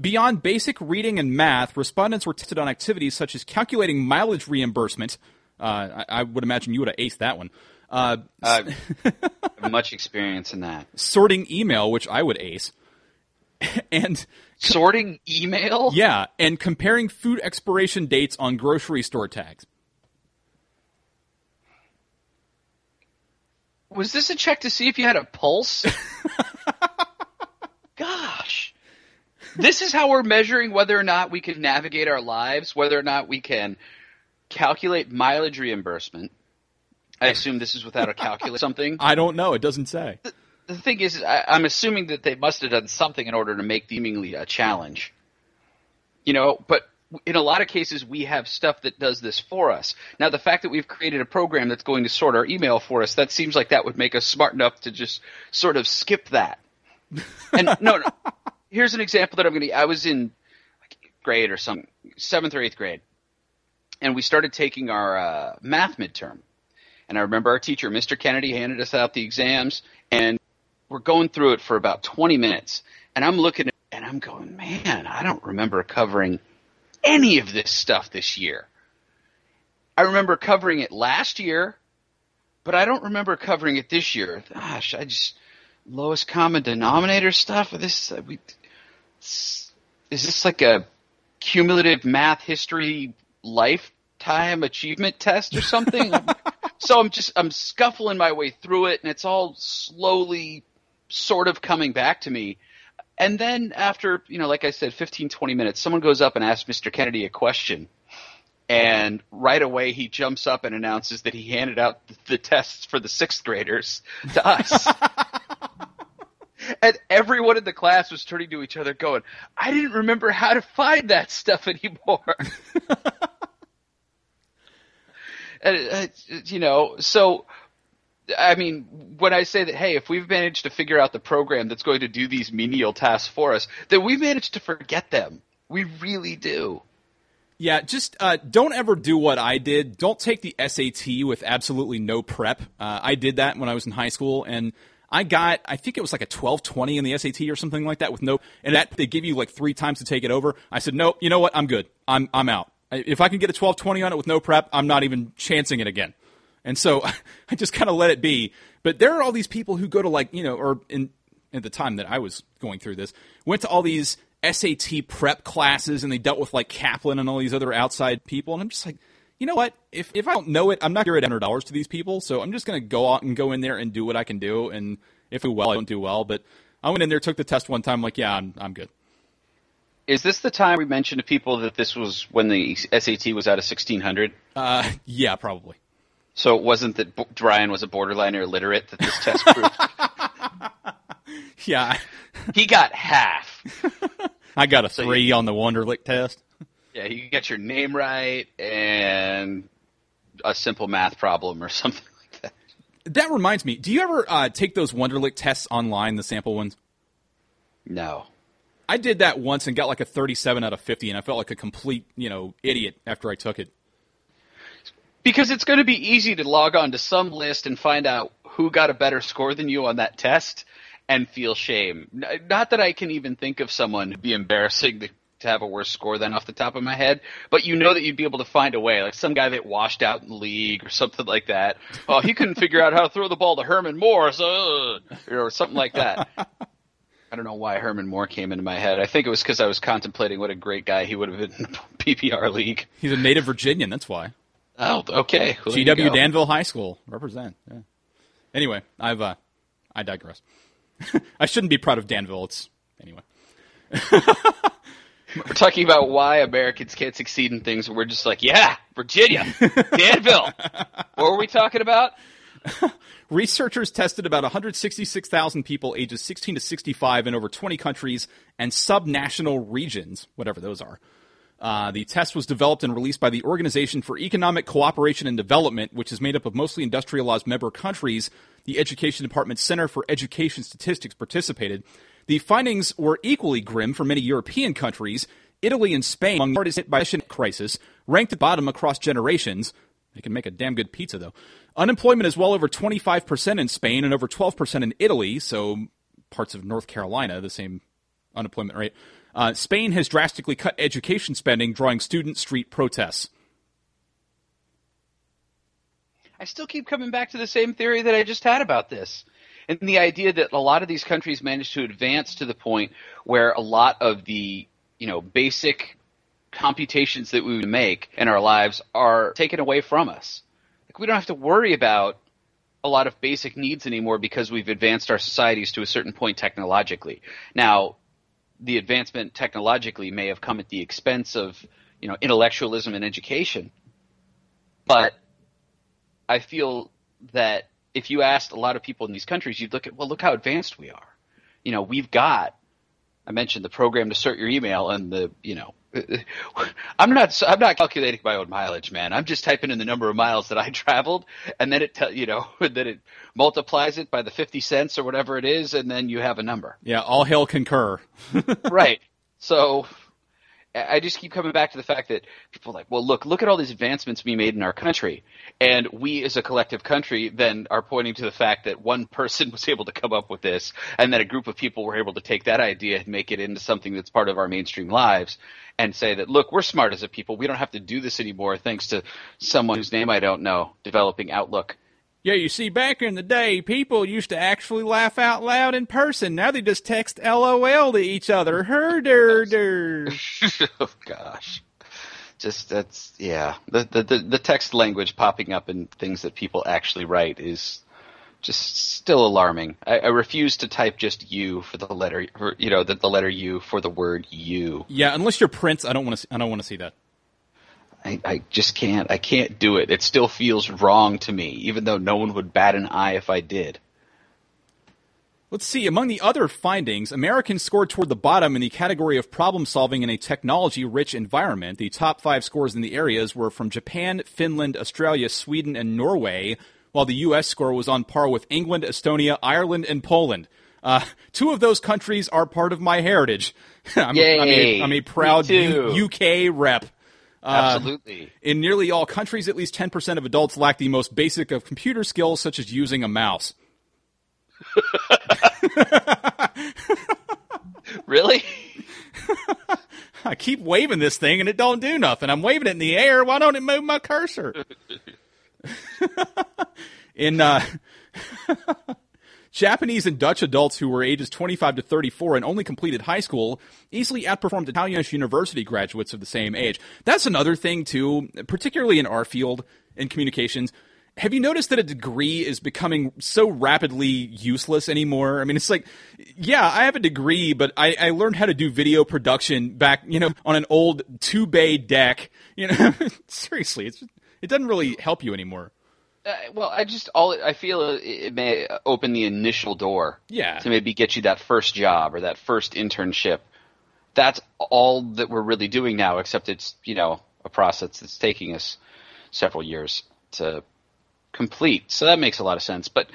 Beyond basic reading and math, respondents were tested on activities such as calculating mileage reimbursement. Uh, I, I, would imagine you would have aced that one. Uh, uh, much experience in that. Sorting email, which I would ace. and sorting email? Yeah, and comparing food expiration dates on grocery store tags. Was this a check to see if you had a pulse? Gosh. This is how we're measuring whether or not we can navigate our lives, whether or not we can calculate mileage reimbursement. I assume this is without a calculator something. I don't know. It doesn't say. The, the thing is, I, I'm assuming that they must have done something in order to make seemingly a challenge. You know, but in a lot of cases, we have stuff that does this for us. Now, the fact that we've created a program that's going to sort our email for us, that seems like that would make us smart enough to just sort of skip that. And no, no. Here's an example that I'm going to. I was in grade or some seventh or eighth grade, and we started taking our uh, math midterm. And I remember our teacher, Mr. Kennedy, handed us out the exams, and we're going through it for about 20 minutes. And I'm looking at, and I'm going, man, I don't remember covering any of this stuff this year. I remember covering it last year, but I don't remember covering it this year. Gosh, I just lowest common denominator stuff. This we, is this like a cumulative math history lifetime achievement test or something? so I'm just I'm scuffling my way through it, and it's all slowly sort of coming back to me. And then after, you know, like I said, 15, 20 minutes, someone goes up and asks Mr. Kennedy a question. And right away he jumps up and announces that he handed out the tests for the sixth graders to us. and everyone in the class was turning to each other going, I didn't remember how to find that stuff anymore. and, uh, you know, so I mean, when I say that, hey, if we've managed to figure out the program that's going to do these menial tasks for us, then we've managed to forget them. We really do. Yeah, just uh, don't ever do what I did. Don't take the SAT with absolutely no prep. Uh, I did that when I was in high school, and I got, I think it was like a 1220 in the SAT or something like that with no, and that they give you like three times to take it over. I said, nope, you know what? I'm good. I'm, I'm out. If I can get a 1220 on it with no prep, I'm not even chancing it again. And so I just kind of let it be. But there are all these people who go to like, you know, or in at the time that I was going through this, went to all these SAT prep classes and they dealt with like Kaplan and all these other outside people. And I'm just like, you know what? If if I don't know it, I'm not going to hundred dollars to these people. So I'm just going to go out and go in there and do what I can do. And if I do well, I don't do well. But I went in there, took the test one time, like, yeah, I'm I'm good. Is this the time we mentioned to people that this was when the SAT was out of 1600? Uh, yeah, probably. So it wasn't that Ryan was a borderline illiterate that this test proved. yeah, he got half. I got a so three you, on the Wonderlic test. Yeah, you get your name right and a simple math problem or something like that. That reminds me. Do you ever uh, take those Wonderlic tests online, the sample ones? No. I did that once and got like a 37 out of 50, and I felt like a complete, you know, idiot after I took it because it's going to be easy to log on to some list and find out who got a better score than you on that test and feel shame. Not that I can even think of someone who'd be embarrassing to, to have a worse score than off the top of my head, but you know that you'd be able to find a way, like some guy that washed out in the league or something like that. Oh, he couldn't figure out how to throw the ball to Herman Moore, so, or something like that. I don't know why Herman Moore came into my head. I think it was because I was contemplating what a great guy he would have been in the PPR league. He's a native Virginian, that's why. Oh, okay. Well, GW Danville High School represent. Yeah. Anyway, I've uh, I digress. I shouldn't be proud of Danville. It's anyway. We're talking about why Americans can't succeed in things. We're just like, yeah, Virginia, Danville. what were we talking about? Researchers tested about 166,000 people ages 16 to 65 in over 20 countries and subnational regions, whatever those are. Uh, the test was developed and released by the Organization for Economic Cooperation and Development, which is made up of mostly industrialized member countries. The Education Department Center for Education Statistics participated. The findings were equally grim for many European countries. Italy and Spain, among the hardest hit by the crisis, ranked at bottom across generations. They can make a damn good pizza, though. Unemployment is well over 25% in Spain and over 12% in Italy, so parts of North Carolina, the same unemployment rate. Uh, Spain has drastically cut education spending, drawing student street protests. I still keep coming back to the same theory that I just had about this. And the idea that a lot of these countries managed to advance to the point where a lot of the, you know, basic computations that we make in our lives are taken away from us. Like we don't have to worry about a lot of basic needs anymore because we've advanced our societies to a certain point technologically. Now, the advancement technologically may have come at the expense of, you know, intellectualism and education. But I feel that if you asked a lot of people in these countries, you'd look at, well, look how advanced we are. You know, we've got, I mentioned the program to sort your email and the, you know, I'm not I'm not calculating my own mileage, man. I'm just typing in the number of miles that I traveled, and then it tell you know then it multiplies it by the fifty cents or whatever it is, and then you have a number. Yeah, all hail Concur. right. So I just keep coming back to the fact that people are like, well, look, look at all these advancements we made in our country, and we as a collective country then are pointing to the fact that one person was able to come up with this, and that a group of people were able to take that idea and make it into something that's part of our mainstream lives, and say that, look, we're smart as a people, we don't have to do this anymore thanks to someone whose name I don't know developing Outlook yeah, you see, back in the day, people used to actually laugh out loud in person. Now they just text LOL to each other. Herder. oh, gosh. Just that's yeah. The, the the text language popping up in things that people actually write is just still alarming. I, I, refuse to type just "you" for the letter, for, you know, the, the letter "u" for the word "you." Yeah, unless you're Prince, I don't want to. I don't want to see that. I, I just can't. I can't do it. It still feels wrong to me, even though no one would bat an eye if I did. Let's see. Among the other findings, Americans scored toward the bottom in the category of problem solving in a technology rich environment. The top five scores in the areas were from Japan, Finland, Australia, Sweden, and Norway, while the U.S. score was on par with England, Estonia, Ireland, and Poland. Uh, two of those countries are part of my heritage. I'm, Yay, I'm, a, I'm a proud U- UK rep. Uh, Absolutely. in nearly all countries, at least 10% of adults lack the most basic of computer skills, such as using a mouse. really? I keep waving this thing and it don't do nothing. I'm waving it in the air. Why don't it move my cursor? in uh, Japanese and Dutch adults who were ages 25 to 34 and only completed high school easily outperformed Italian university graduates of the same age. That's another thing too, particularly in our field in communications. Have you noticed that a degree is becoming so rapidly useless anymore? I mean, it's like, yeah, I have a degree, but I, I learned how to do video production back, you know, on an old two bay deck. You know, seriously, it's it doesn't really help you anymore. Uh, well, I just all I feel it may open the initial door. Yeah. To maybe get you that first job or that first internship. That's all that we're really doing now, except it's you know a process that's taking us several years to complete. So that makes a lot of sense. But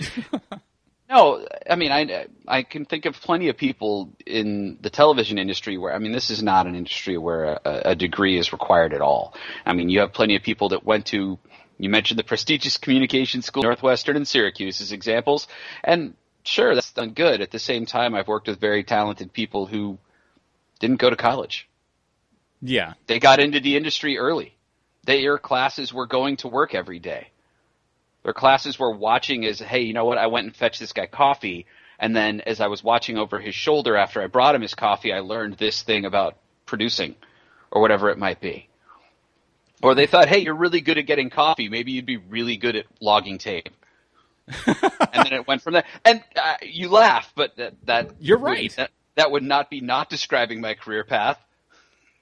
no, I mean I I can think of plenty of people in the television industry where I mean this is not an industry where a, a degree is required at all. I mean you have plenty of people that went to you mentioned the prestigious communication school, Northwestern and Syracuse as examples, and sure, that's done good. At the same time, I've worked with very talented people who didn't go to college. Yeah. They got into the industry early. Their classes were going to work every day. Their classes were watching as, hey, you know what? I went and fetched this guy coffee. And then as I was watching over his shoulder after I brought him his coffee, I learned this thing about producing or whatever it might be. Or they thought, hey, you're really good at getting coffee. Maybe you'd be really good at logging tape. and then it went from there. And uh, you laugh, but that, that You're would- right. that, that would not be not describing my career path.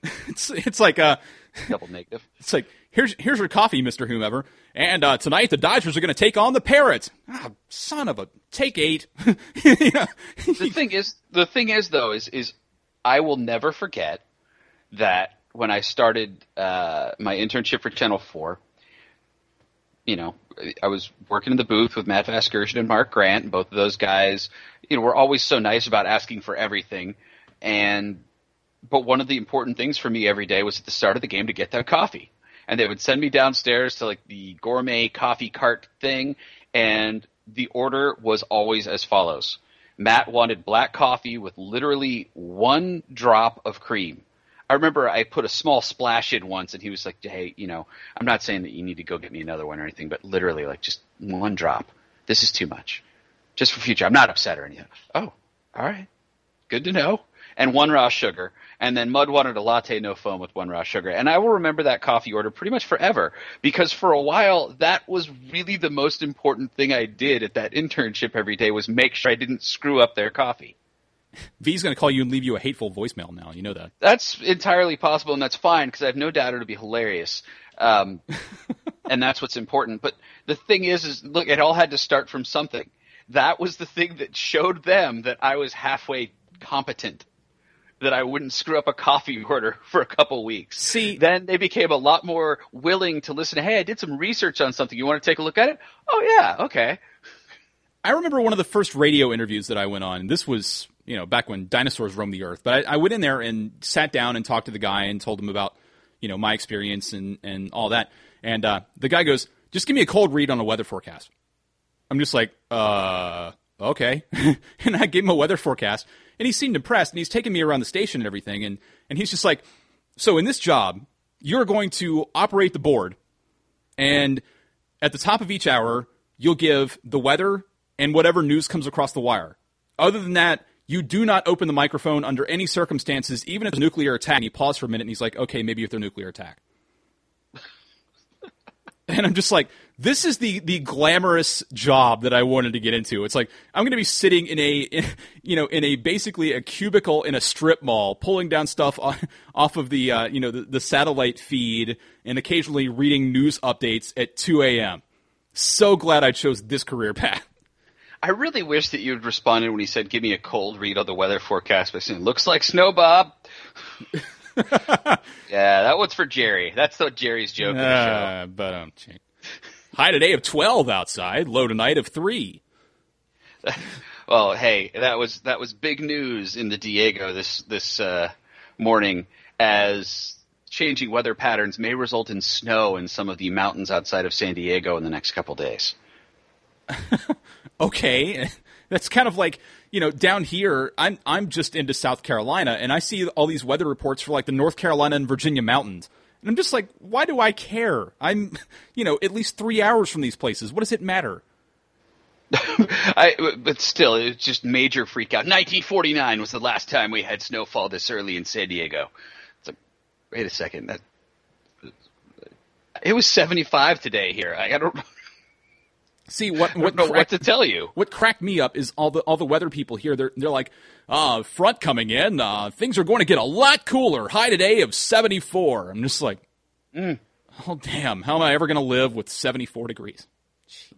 It's it's like a Double negative. it's like here's here's your coffee, Mister Whomever, and uh, tonight the Dodgers are going to take on the Padres. Ah, son of a take eight. You know? the thing is, the thing is though, is is I will never forget that when I started uh, my internship for Channel Four, you know, I was working in the booth with Matt Vasgersian and Mark Grant, and both of those guys, you know, were always so nice about asking for everything, and but one of the important things for me every day was at the start of the game to get that coffee. And they would send me downstairs to like the gourmet coffee cart thing, and the order was always as follows. Matt wanted black coffee with literally one drop of cream. I remember I put a small splash in once, and he was like, "Hey, you know, I'm not saying that you need to go get me another one or anything, but literally, like, just one drop. This is too much. Just for future. I'm not upset or anything." Oh, all right, good to know. And one raw sugar, and then Mud wanted a latte no foam with one raw sugar, and I will remember that coffee order pretty much forever because for a while that was really the most important thing I did at that internship every day was make sure I didn't screw up their coffee. V's going to call you and leave you a hateful voicemail now. You know that. That's entirely possible, and that's fine because I have no doubt it'll be hilarious. Um, and that's what's important. But the thing is, is look, it all had to start from something. That was the thing that showed them that I was halfway competent. That I wouldn't screw up a coffee order for a couple weeks. See- then they became a lot more willing to listen. Hey, I did some research on something. You want to take a look at it? Oh yeah, okay. I remember one of the first radio interviews that I went on. This was, you know, back when dinosaurs roamed the earth. But I, I went in there and sat down and talked to the guy and told him about, you know, my experience and, and all that. And uh, the guy goes, just give me a cold read on a weather forecast. I'm just like, uh, okay. and I gave him a weather forecast, and he seemed impressed, and he's taking me around the station and everything. And, and he's just like, so in this job, you're going to operate the board, and at the top of each hour, you'll give the weather and whatever news comes across the wire. Other than that, you do not open the microphone under any circumstances, even if it's a nuclear attack. And he paused for a minute and he's like, okay, maybe if they're nuclear attack. and I'm just like, this is the, the glamorous job that I wanted to get into. It's like, I'm going to be sitting in a, in, you know, in a basically a cubicle in a strip mall, pulling down stuff off, off of the, uh, you know, the, the satellite feed and occasionally reading news updates at 2 a.m. So glad I chose this career path. I really wish that you'd responded when he said, "Give me a cold read on the weather forecast." By saying, "Looks like snow, Bob." yeah, that one's for Jerry. That's the Jerry's joke of the show. Uh, but um, high today of 12 outside, low tonight of 3. Well, hey, that was that was big news in the Diego this this uh, morning as changing weather patterns may result in snow in some of the mountains outside of San Diego in the next couple days. Okay, that's kind of like you know down here. I'm I'm just into South Carolina, and I see all these weather reports for like the North Carolina and Virginia mountains, and I'm just like, why do I care? I'm you know at least three hours from these places. What does it matter? I, but still, it's just major freak out. 1949 was the last time we had snowfall this early in San Diego. It's like, wait a second, that it was 75 today here. I, I don't, See what what know what to tell you. what cracked me up is all the all the weather people here. They're they're like, uh, front coming in. Uh, things are going to get a lot cooler. High today of 74. I'm just like, oh damn, how am I ever going to live with 74 degrees?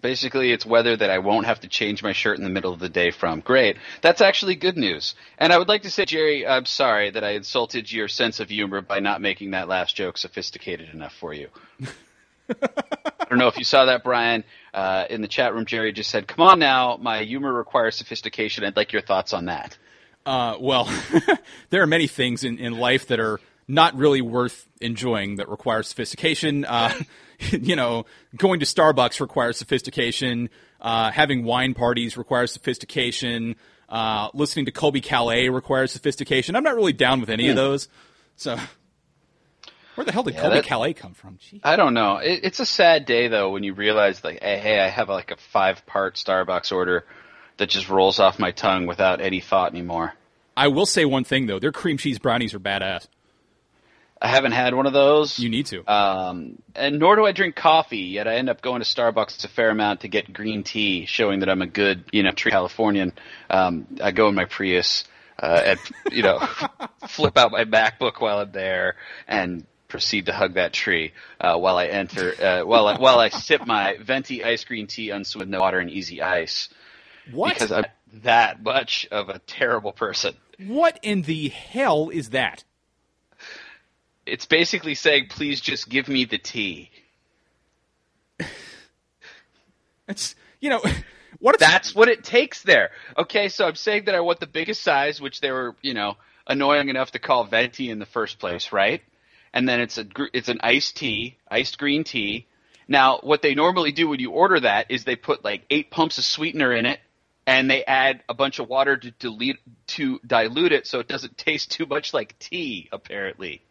Basically, it's weather that I won't have to change my shirt in the middle of the day from. Great. That's actually good news. And I would like to say, Jerry, I'm sorry that I insulted your sense of humor by not making that last joke sophisticated enough for you. I don't know if you saw that, Brian. Uh, in the chat room, Jerry just said, "Come on now, my humor requires sophistication. I'd like your thoughts on that." Uh, well, there are many things in, in life that are not really worth enjoying that require sophistication. Uh, you know, going to Starbucks requires sophistication. Uh, having wine parties requires sophistication. Uh, listening to Colbie Caillat requires sophistication. I'm not really down with any of those. So, where the hell did Yeah, Colbie that- Caillat come from? Gee. I don't know. It, it's a sad day though when you realize like, hey, hey, I have like a five-part Starbucks order that just rolls off my tongue without any thought anymore. I will say one thing though: their cream cheese brownies are badass. I haven't had one of those. You need to. Um, and nor do I drink coffee. Yet I end up going to Starbucks a fair amount to get green tea, showing that I'm a good, you know, true Californian. Um, I go in my Prius uh, and you know flip out my MacBook while I'm there and proceed to hug that tree uh, while I enter uh, while I, while I sip my venti ice green tea unsweetened water and easy ice. What? Because I'm that much of a terrible person. What in the hell is that? It's basically saying, please just give me the tea. It's you know what That's what it takes there. Okay, so I'm saying that I want the biggest size, which they were, you know, annoying enough to call venti in the first place, right? And then it's a it's an iced tea, iced green tea. Now, what they normally do when you order that is they put like eight pumps of sweetener in it, and they add a bunch of water to dilute to dilute it so it doesn't taste too much like tea. Apparently,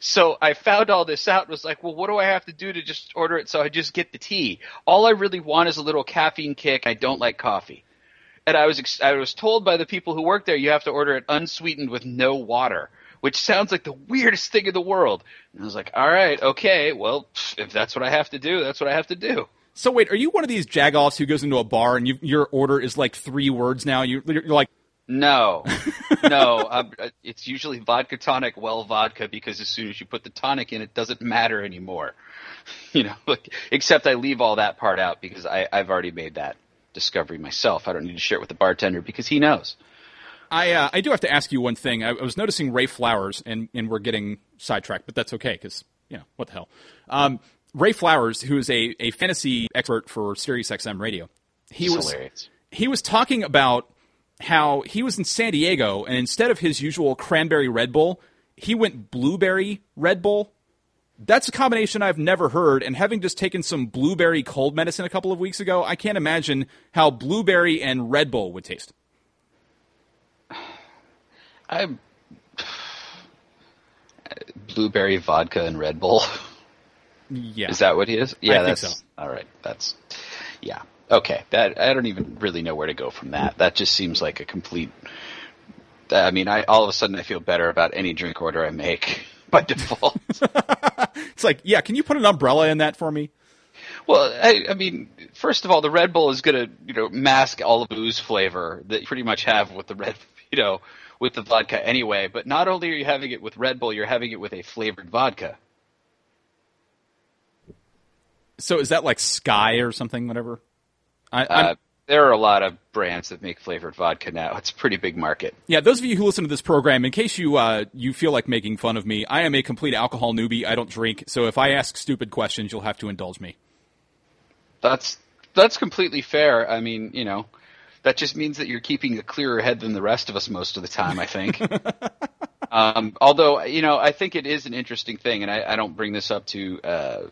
so I found all this out and was like, well, what do I have to do to just order it? So I just get the tea. All I really want is a little caffeine kick. I don't like coffee. And I was I was told by the people who work there you have to order it unsweetened with no water, which sounds like the weirdest thing in the world. And I was like, all right, okay, well, if that's what I have to do, that's what I have to do. So wait, are you one of these jagoffs who goes into a bar and you, your order is like three words now? You, you're like, No, no. Um, it's usually vodka tonic, well vodka, because as soon as you put the tonic in, it doesn't matter anymore. You know, like, except I leave all that part out because I, I've already made that discovery myself. I don't need to share it with the bartender because he knows. I uh, I do have to ask you one thing. I, I was noticing Ray Flowers, and and we're getting sidetracked, but that's okay because you know what the hell. Um, Ray Flowers, who is a, a fantasy expert for Sirius XM radio, he It's was hilarious. he was talking about how he was in San Diego, and instead of his usual cranberry Red Bull, he went blueberry Red Bull. That's a combination I've never heard, and having just taken some blueberry cold medicine a couple of weeks ago, I can't imagine how blueberry and Red Bull would taste. I blueberry vodka and Red Bull. Yeah. Is that what he is? Yeah, think that's so. all right. That's yeah. Okay. That I don't even really know where to go from that. That just seems like a complete. I mean, I all of a sudden I feel better about any drink order I make by default. It's like, yeah, can you put an umbrella in that for me? well, I, I mean, first of all, the Red Bull is going to you know mask all of the booze flavor that you pretty much have with the red, you know, with the vodka anyway. But not only are you having it with Red Bull, you're having it with a flavored vodka. So is that like Skyy or something, whatever? I, Uh, there are a lot of brands that make flavored vodka now. It's a pretty big market. yeah, those of you who listen to this program, in case you uh, you feel like making fun of me, I am a complete alcohol newbie. I don't drink, so if I ask stupid questions, you'll have to indulge me. That's that's completely fair. I mean, you know, that just means that you're keeping a clearer head than the rest of us most of the time. I think. um, although, you know, I think it is an interesting thing, and I, I don't bring this up to uh,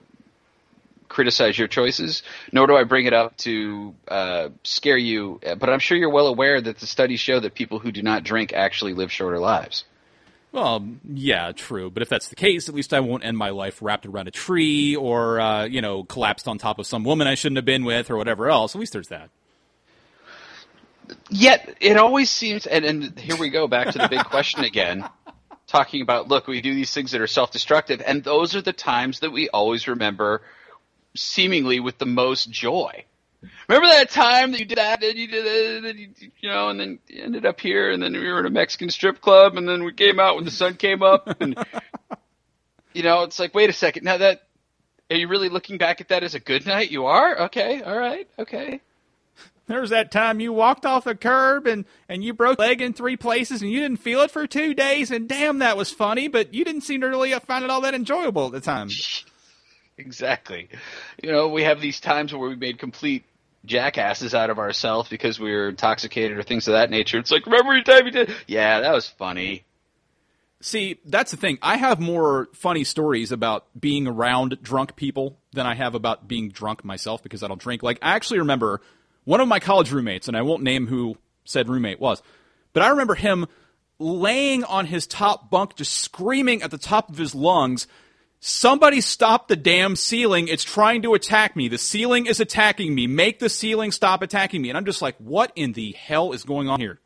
criticize your choices, nor do I bring it up to uh, scare you. But I'm sure you're well aware that the studies show that people who do not drink actually live shorter lives. Well, yeah, true. But if that's the case, at least I won't end my life wrapped around a tree or, uh, you know, collapsed on top of some woman I shouldn't have been with or whatever else. At least there's that. Yet it always seems, and, and here we go back to the big question again, talking about look, we do these things that are self-destructive, and those are the times that we always remember, seemingly with the most joy. Remember that time that you did that, and you did it, and you, you know, and then you ended up here, and then we were in a Mexican strip club, and then we came out when the sun came up, and you know, it's like, wait a second, now that are you really looking back at that as a good night? You are okay, all right, okay. There's that time you walked off the curb and, and you broke leg in three places and you didn't feel it for two days and damn that was funny, but you didn't seem to really find it all that enjoyable at the time. Exactly. You know, we have these times where we made complete jackasses out of ourselves because we were intoxicated or things of that nature. It's like, remember your time you did? Yeah, that was funny. See, that's the thing. I have more funny stories about being around drunk people than I have about being drunk myself because I don't drink. Like, I actually remember one of my college roommates, and I won't name who said roommate was, but I remember him laying on his top bunk, just screaming at the top of his lungs, Somebody stop the damn ceiling. It's trying to attack me. The ceiling is attacking me. Make the ceiling stop attacking me. And I'm just like, what in the hell is going on here?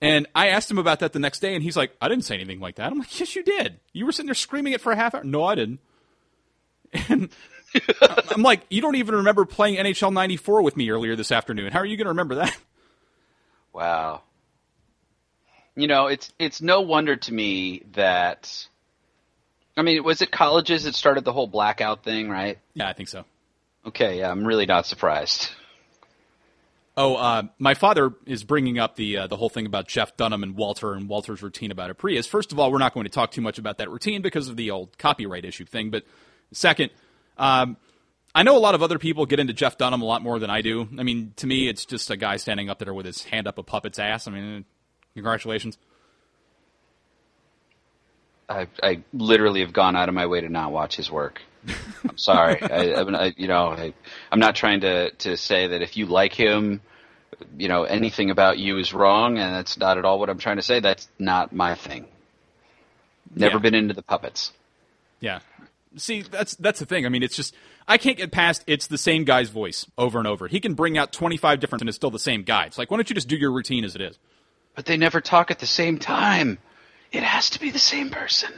And I asked him about that the next day, and he's like, I didn't say anything like that. I'm like, yes, you did. You were sitting there screaming it for a half hour. No, I didn't. And I'm like, you don't even remember playing NHL 94 with me earlier this afternoon. How are you going to remember that? Wow. You know, it's it's no wonder to me that I mean, was it colleges that started the whole blackout thing, right? Yeah, I think so. Okay, yeah, I'm really not surprised. Oh, uh, my father is bringing up the uh, the whole thing about Jeff Dunham and Walter and Walter's routine about a Prius. First of all, we're not going to talk too much about that routine because of the old copyright issue thing. But second, um, I know a lot of other people get into Jeff Dunham a lot more than I do. I mean, to me, it's just a guy standing up there with his hand up a puppet's ass. I mean, congratulations. I, I literally have gone out of my way to not watch his work. I'm sorry. I, I, you know, I, I'm not trying to to say that if you like him, you know, anything about you is wrong, and that's not at all what I'm trying to say. That's not my thing. Never Yeah. been into the puppets. Yeah. See, that's that's the thing. I mean, it's just I can't get past it's the same guy's voice over and over. He can bring out 25 different and it's still the same guy. It's like, why don't you just do your routine as it is? But they never talk at the same time. It has to be the same person.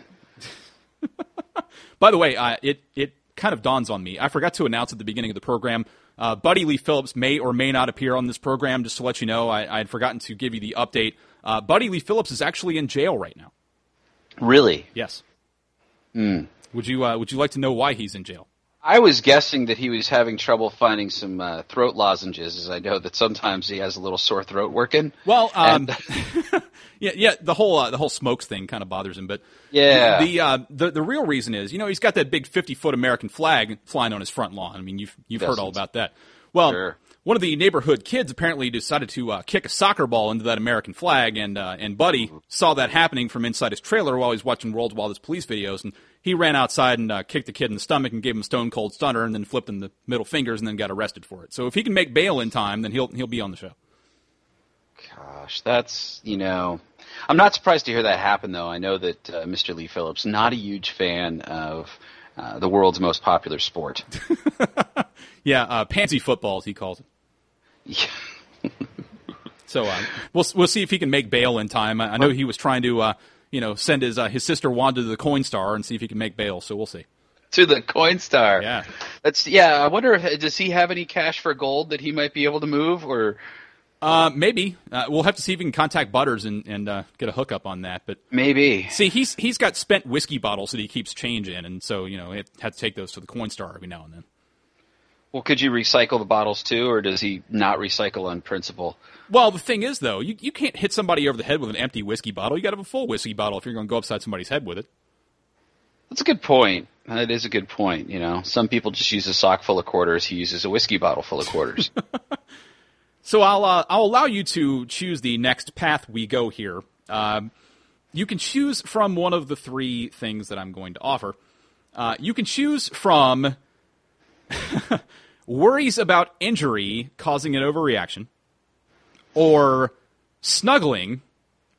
By the way, uh, it it kind of dawns on me. I forgot to announce at the beginning of the program. Uh, Buddy Lee Phillips may or may not appear on this program. Just to let you know, I, I had forgotten to give you the update. Uh, Buddy Lee Phillips is actually in jail right now. Really? Yes. Would you uh, Would you like to know why he's in jail? I was guessing that he was having trouble finding some uh, throat lozenges, as I know that sometimes he has a little sore throat working. Well, um, And- yeah, yeah, the whole uh, the whole smokes thing kind of bothers him, but Yeah. the uh, the the real reason is, you know, he's got that big fifty foot American flag flying on his front lawn. I mean, you've you've heard all about that. Well, Sure. One of the neighborhood kids apparently decided to uh, kick a soccer ball into that American flag, and uh, and Buddy saw that happening from inside his trailer while he's watching World's Wildest Police videos, and he ran outside and uh, kicked the kid in the stomach and gave him a stone cold stunner, and then flipped him the middle fingers, and then got arrested for it. So if he can make bail in time, then he'll he'll be on the show. Gosh, that's you know, I'm not surprised to hear that happen though. I know that uh, Mr. Lee Phillips not a huge fan of uh, the world's most popular sport. Yeah, uh, pansy football, as he calls it. Yeah. So uh, we'll we'll see if he can make bail in time. I, I know he was trying to uh, you know send his uh, his sister Wanda to the Coinstar and see if he can make bail. So we'll see. to the Coinstar. Yeah. That's yeah. I wonder if does he have any cash for gold that he might be able to move, or Uh, maybe uh, we'll have to see if we can contact Butters and and uh, get a hookup on that. But maybe. see, he's he's got spent whiskey bottles that he keeps change in, and so you know it had to take those to the Coinstar every now and then. Well, could you recycle the bottles too, or does he not recycle on principle? Well, the thing is, though, you, you can't hit somebody over the head with an empty whiskey bottle. You got to have a full whiskey bottle if you're going to go upside somebody's head with it. That's a good point. That is a good point. You know, some people just use a sock full of quarters. He uses a whiskey bottle full of quarters. So I'll uh, I'll allow you to choose the next path we go here. Um, you can choose from one of the three things that I'm going to offer. Uh, you can choose from worries about injury causing an overreaction, or snuggling,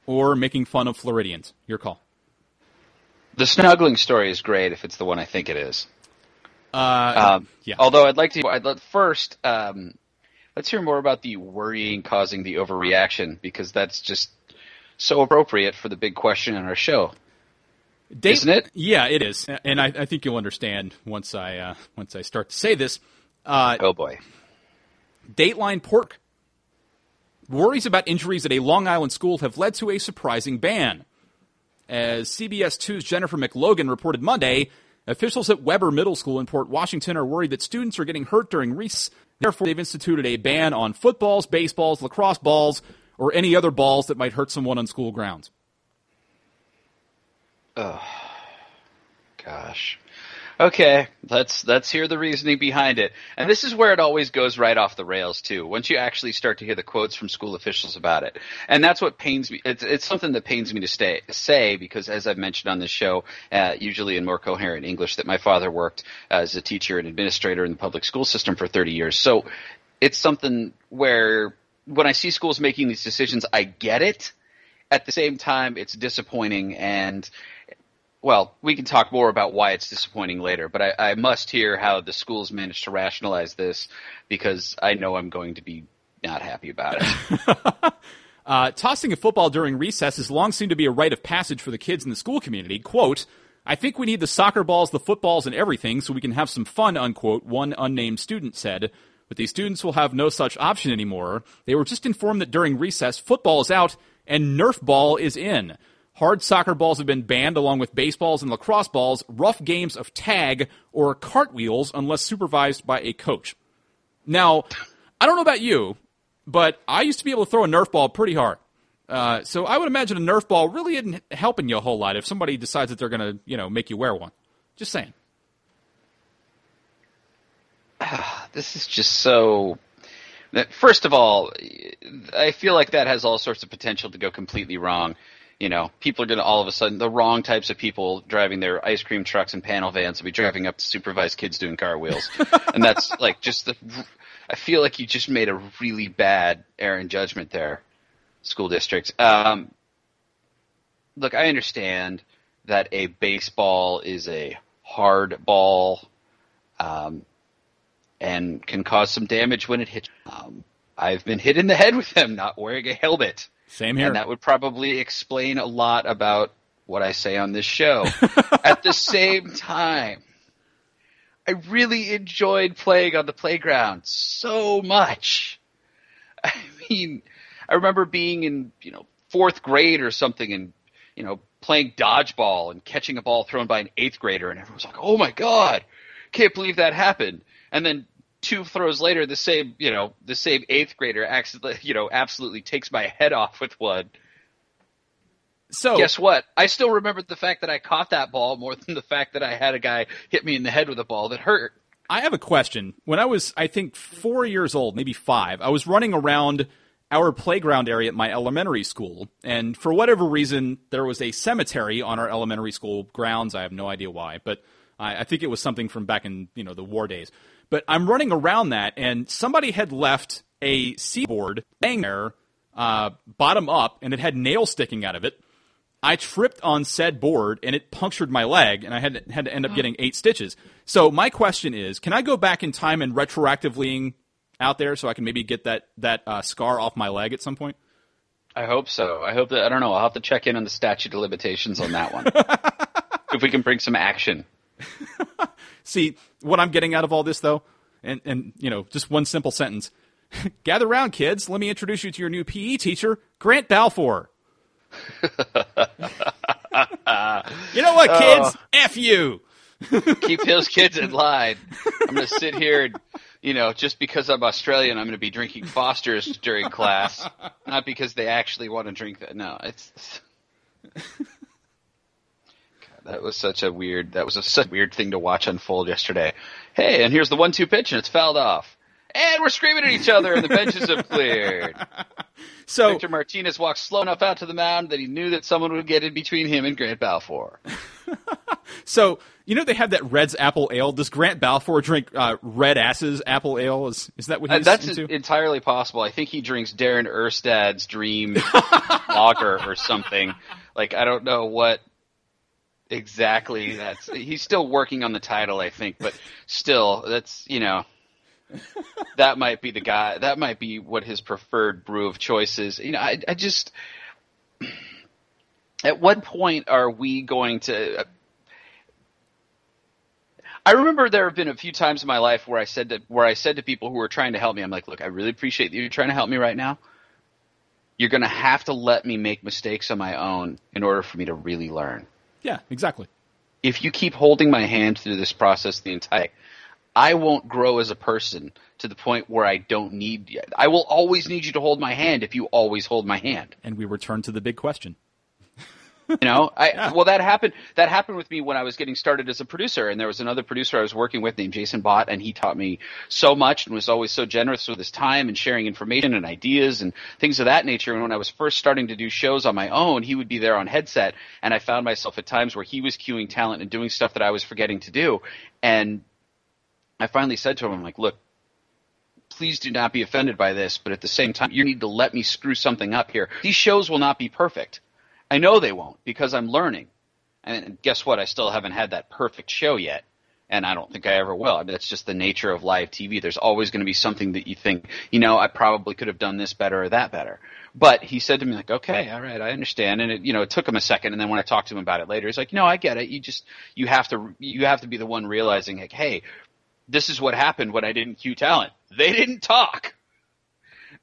or making fun of Floridians. Your call. the snuggling story is great if it's the one I think it is. Uh, Um, yeah. Although I'd like to, I'd let first um, let's hear more about the worrying causing the overreaction because that's just so appropriate for the big question in our show. Date- Isn't it? Yeah, it is, and I, I think you'll understand once I uh, once I start to say this. Uh, Oh boy. Dateline Pork. Worries about injuries at a Long Island school have led to a surprising ban. As CBS 2's Jennifer McLogan reported Monday, officials at Weber Middle School in Port Washington are worried that students are getting hurt during recess. Therefore, they've instituted a ban on footballs, baseballs, lacrosse balls, or any other balls that might hurt someone on school grounds. Oh, gosh. Okay, let's let's hear the reasoning behind it. And this is where it always goes right off the rails too. Once you actually start to hear the quotes from school officials about it, and that's what pains me. It's it's something that pains me to stay say because as I've mentioned on this show, uh, usually in more coherent English, that my father worked as a teacher and administrator in the public school system for 30 years. So it's something where when I see schools making these decisions, I get it. At the same time, it's disappointing and well, we can talk more about why it's disappointing later, but I, I must hear how the schools managed to rationalize this because I know I'm going to be not happy about it. Uh, tossing a football during recess has long seemed to be a rite of passage for the kids in the school community. Quote, I think we need the soccer balls, the footballs, and everything so we can have some fun, unquote, one unnamed student said. But these students will have no such option anymore. They were just informed that during recess, football is out and Nerf ball is in. Hard soccer balls have been banned along with baseballs and lacrosse balls, rough games of tag or cartwheels unless supervised by a coach. Now, I don't know about you, but I used to be able to throw a Nerf ball pretty hard. Uh, so I would imagine a Nerf ball really isn't helping you a whole lot if somebody decides that they're going to, you know, make you wear one. Just saying. This is just so. First of all, I feel like that has all sorts of potential to go completely wrong. You know, people are going to all of a sudden the wrong types of people driving their ice cream trucks and panel vans will be driving up to supervise kids doing cartwheels, and that's like just the. I feel like you just made a really bad error in judgment there, school districts. Um, look, I understand that a baseball is a hard ball. Um, and can cause some damage when it hits. Um, I've been hit in the head with them not wearing a helmet. Same here. And that would probably explain a lot about what I say on this show. At the same time, I really enjoyed playing on the playground so much. I mean, I remember being in, you know, fourth grade or something and, you know, playing dodgeball and catching a ball thrown by an eighth grader and everyone was like, oh my God, can't believe that happened. And then two throws later, the same you know the same eighth grader accidentally you know absolutely takes my head off with one. So guess what? I still remember the fact that I caught that ball more than the fact that I had a guy hit me in the head with a ball that hurt. I have a question. When I was, I think, four years old, maybe five, I was running around our playground area at my elementary school, and for whatever reason, there was a cemetery on our elementary school grounds. I have no idea why, but I, I think it was something from back in you know the war days. But I'm running around that, and somebody had left a seaboard laying there, uh, bottom up, and it had nails sticking out of it. I tripped on said board, and it punctured my leg, and I had to, had to end up getting eight stitches. So my question is, can I go back in time and retroactively out there so I can maybe get that that uh, scar off my leg at some point? I hope so. I hope that I don't know. I'll have to check in on the statute of limitations on that one. if we can bring some action. See, what I'm getting out of all this, though, and, and you know, just one simple sentence. Gather round, kids. Let me introduce you to your new PE teacher, Grant Balfour. you know what, kids? Uh, F you. keep those kids in line. I'm going to sit here and, you know, just because I'm Australian, I'm going to be drinking Foster's during class, not because they actually want to drink that. No, it's. That was such a weird. That was a such a weird thing to watch unfold yesterday. Hey, and here's the one-two pitch, and it's fouled off. And we're screaming at each other, and the benches have cleared. So Victor Martinez walked slow enough out to the mound that he knew that someone would get in between him and Grant Balfour. so you know they have that Redd's apple ale. Does Grant Balfour drink uh, Red Ass's apple ale? Is is that what he's uh, That's into? entirely possible. I think he drinks Darren Erstad's Dream Lager or something. Like I don't know what exactly that's he's still working on the title i think but still that's you know that might be the guy that might be what his preferred brew of choice is you know i, I just at what point are we going to I remember there have been a few times in my life where I said to where I said to people who were trying to help me, I'm like, look, I really appreciate that you're trying to help me right now. You're going to have to let me make mistakes on my own in order for me to really learn. Yeah, exactly. If you keep holding my hand through this process the entire I won't grow as a person to the point where I don't need you. I will always need you to hold my hand if you always hold my hand. And we return to the big question. You know, I yeah. well that happened that happened with me when I was getting started as a producer and there was another producer I was working with named Jason Bott and he taught me so much and was always so generous with his time and sharing information and ideas and things of that nature. And when I was first starting to do shows on my own he would be there on headset and I found myself at times where he was queuing talent and doing stuff that I was forgetting to do. And I finally said to him I'm like look please do not be offended by this but at the same time you need to let me screw something up here. These shows will not be perfect I know they won't because I'm learning. And guess what? I still haven't had that perfect show yet. and I don't think I ever will. I mean, that's just the nature of live TV. There's always going to be something that you think, you know, I probably could have done this better or that better. But he said to me like, okay, all right, I understand. And it, you know, it took him a second. And then when I talked to him about it later, he's like, no, I get it. You just, you have to, you have to be the one realizing like, hey, this is what happened when I didn't cue talent. They didn't talk.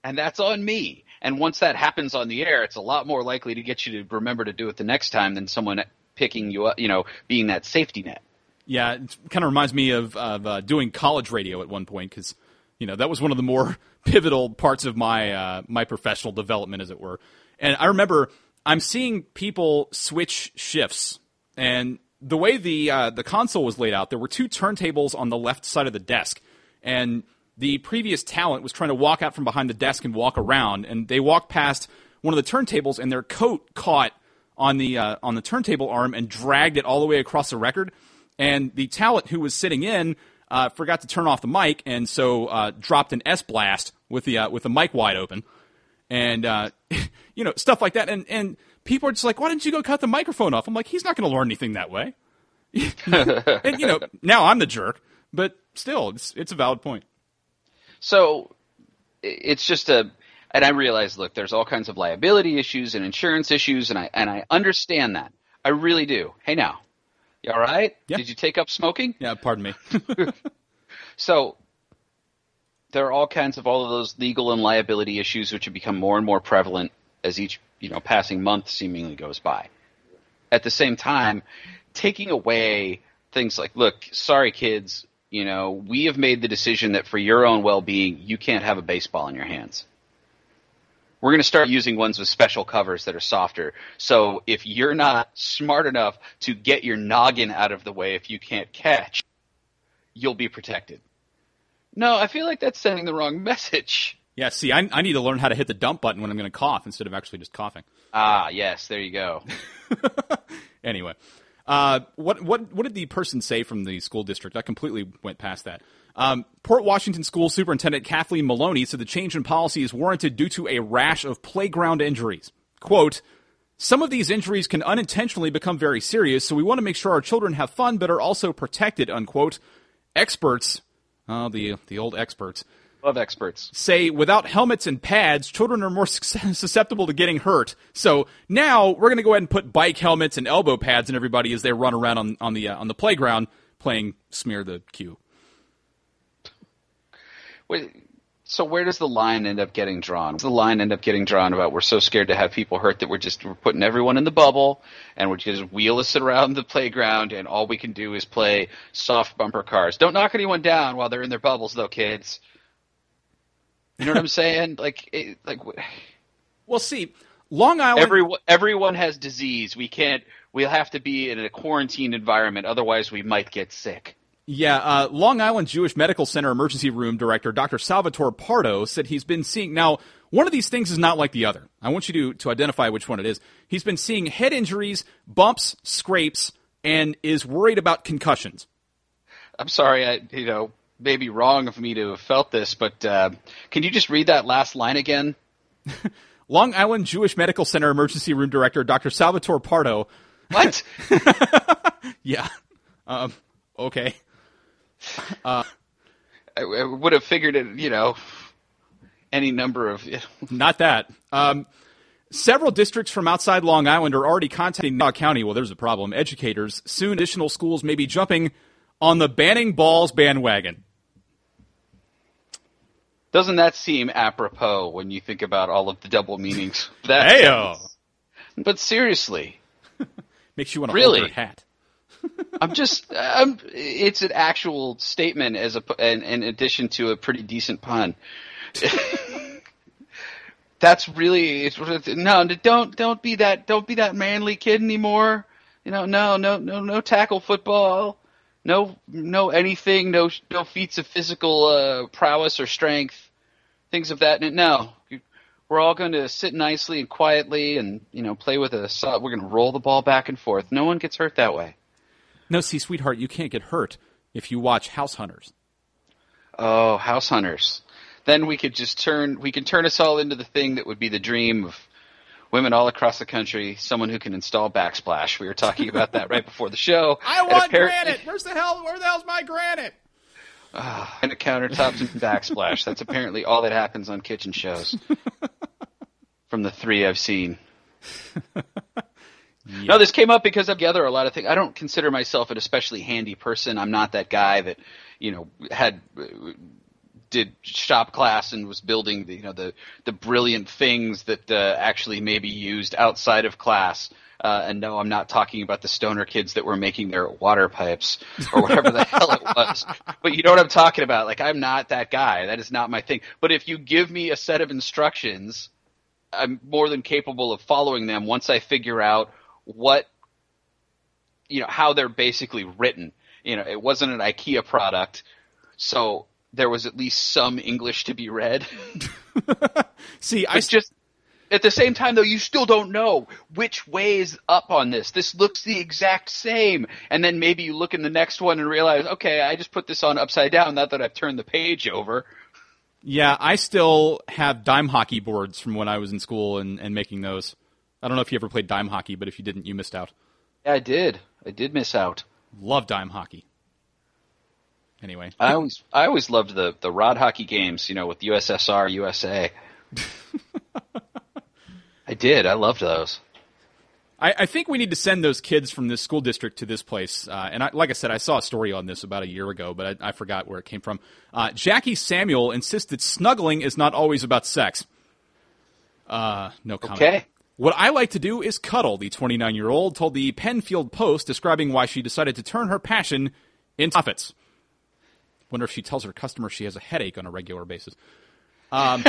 And that's on me. And once that happens on the air, it's a lot more likely to get you to remember to do it the next time than someone picking you up, you know, being that safety net. Yeah, it kind of reminds me of, of uh, doing college radio at one point because you know that was one of the more pivotal parts of my uh, my professional development, as it were. And I remember I'm seeing people switch shifts, and the way the uh, the console was laid out, there were two turntables on the left side of the desk, and the previous talent was trying to walk out from behind the desk and walk around, and they walked past one of the turntables, and their coat caught on the uh, on the turntable arm and dragged it all the way across the record and the talent who was sitting in uh, forgot to turn off the mic, and so uh, dropped an S blast with the uh, with the mic wide open, and uh, you know stuff like that. And and people are just like, why didn't you go cut the microphone off? I'm like, he's not going to learn anything that way. and you know, now I'm the jerk, but still, it's it's a valid point. So it's just a, and I realize, look, there's all kinds of liability issues and insurance issues, and I and I understand that. I really do. Hey, now, you all right? Yeah. Did you take up smoking? Yeah, pardon me. so there are all kinds of all of those legal and liability issues which have become more and more prevalent as each you know passing month seemingly goes by. At the same time, taking away things like, look, sorry kids, you know, we have made the decision that for your own well-being, you can't have a baseball in your hands we're going to start using ones with special covers that are softer. So if you're not smart enough to get your noggin out of the way if you can't catch, you'll be protected. No, I feel like that's sending the wrong message. Yeah, see, I, I need to learn how to hit the dump button when I'm going to cough instead of actually just coughing. Ah, yes, there you go. anyway, uh, what what what did the person say from the school district? I completely went past that. Um, Port Washington School Superintendent Kathleen Maloney said the change in policy is warranted due to a rash of playground injuries. Quote, some of these injuries can unintentionally become very serious, so we want to make sure our children have fun but are also protected, unquote. Experts, oh, the, the old experts, Love experts. Say without helmets and pads, children are more susceptible to getting hurt. So now we're going to go ahead and put bike helmets and elbow pads in everybody as they run around on, on the uh, on the playground playing smear the cue. Wait, so where does the line end up getting drawn? Does the line end up getting drawn about we're so scared to have people hurt that we're just we're putting everyone in the bubble and we're just wheel us around the playground and all we can do is play soft bumper cars. Don't knock anyone down while they're in their bubbles though, kids. You know what I'm saying? Like it, like Well, see, Long Island everyone everyone has disease. We can't we'll have to be in a quarantine environment otherwise we might get sick. Yeah, uh, Long Island Jewish Medical Center emergency room director Dr. Salvatore Pardo said he's been seeing now. One of these things is not like the other. I want you to to identify which one it is. He's been seeing head injuries, bumps, scrapes, and is worried about concussions. I'm sorry, I you know maybe wrong of me to have felt this, but uh, can you just read that last line again? Long Island Jewish Medical Center emergency room director Dr. Salvatore Pardo. What? yeah. Um, okay. Uh, I, I, would have figured it, you know, any number of. not that. Um, several districts from outside Long Island are already contacting Nassau County. Well, there's a problem. Educators. Soon, additional schools may be jumping on the banning balls bandwagon. Doesn't that seem apropos when you think about all of the double meanings? That Heyo. But seriously, makes you want to really? hold your hat. I'm just, I'm, it's an actual statement as a, in, in addition to a pretty decent pun. That's really, it's, no, don't, don't be that, don't be that manly kid anymore. You know, no, no, no, no tackle football. No, no anything, no, no feats of physical uh, prowess or strength, things of that. No, we're all going to sit nicely and quietly, and you know, play with a. We're going to roll the ball back and forth. No one gets hurt that way. No, see, sweetheart, you can't get hurt if you watch House Hunters. Oh, House Hunters. Then we could just turn we can turn us all into the thing that would be the dream of women all across the country, someone who can install backsplash. We were talking about that right before the show. I want granite. Where's the hell? Where the hell's my granite? Uh, and a countertops and backsplash. That's apparently all that happens on kitchen shows. From the three I've seen. Yeah. No, this came up because I gather a lot of things. I don't consider myself an especially handy person. I'm not that guy that, you know, had did shop class and was building the you know the the brilliant things that uh, actually may be used outside of class. Uh, and no, I'm not talking about the stoner kids that were making their water pipes or whatever the hell it was. But you know what I'm talking about. Like I'm not that guy. That is not my thing. But if you give me a set of instructions, I'm more than capable of following them once I figure out what you know how they're basically written. You know, it wasn't an IKEA product, so there was at least some English to be read. See, I just at the same time though you still don't know which way is up on this. This looks the exact same, and then maybe you look in the next one and realize, okay, I just put this on upside down. Not that I've turned the page over. Yeah, I still have dime hockey boards from when I was in school and, and making those. I don't know if you ever played dime hockey, but if you didn't, you missed out. Yeah, I did. I did miss out. Love dime hockey. Anyway, I always I always loved the the rod hockey games. You know, with USSR, USA. I did. I loved those. I, I, think we need to send those kids from this school district to this place. Uh, and I, like I said, I saw a story on this about a year ago, but I, I forgot where it came from. Uh, Jackie Samuel insists that snuggling is not always about sex. Uh, no comment. Okay. What I like to do is cuddle, the 29 year old told the Penfield Post, describing why she decided to turn her passion into profits. Wonder if she tells her customers she has a headache on a regular basis. Um,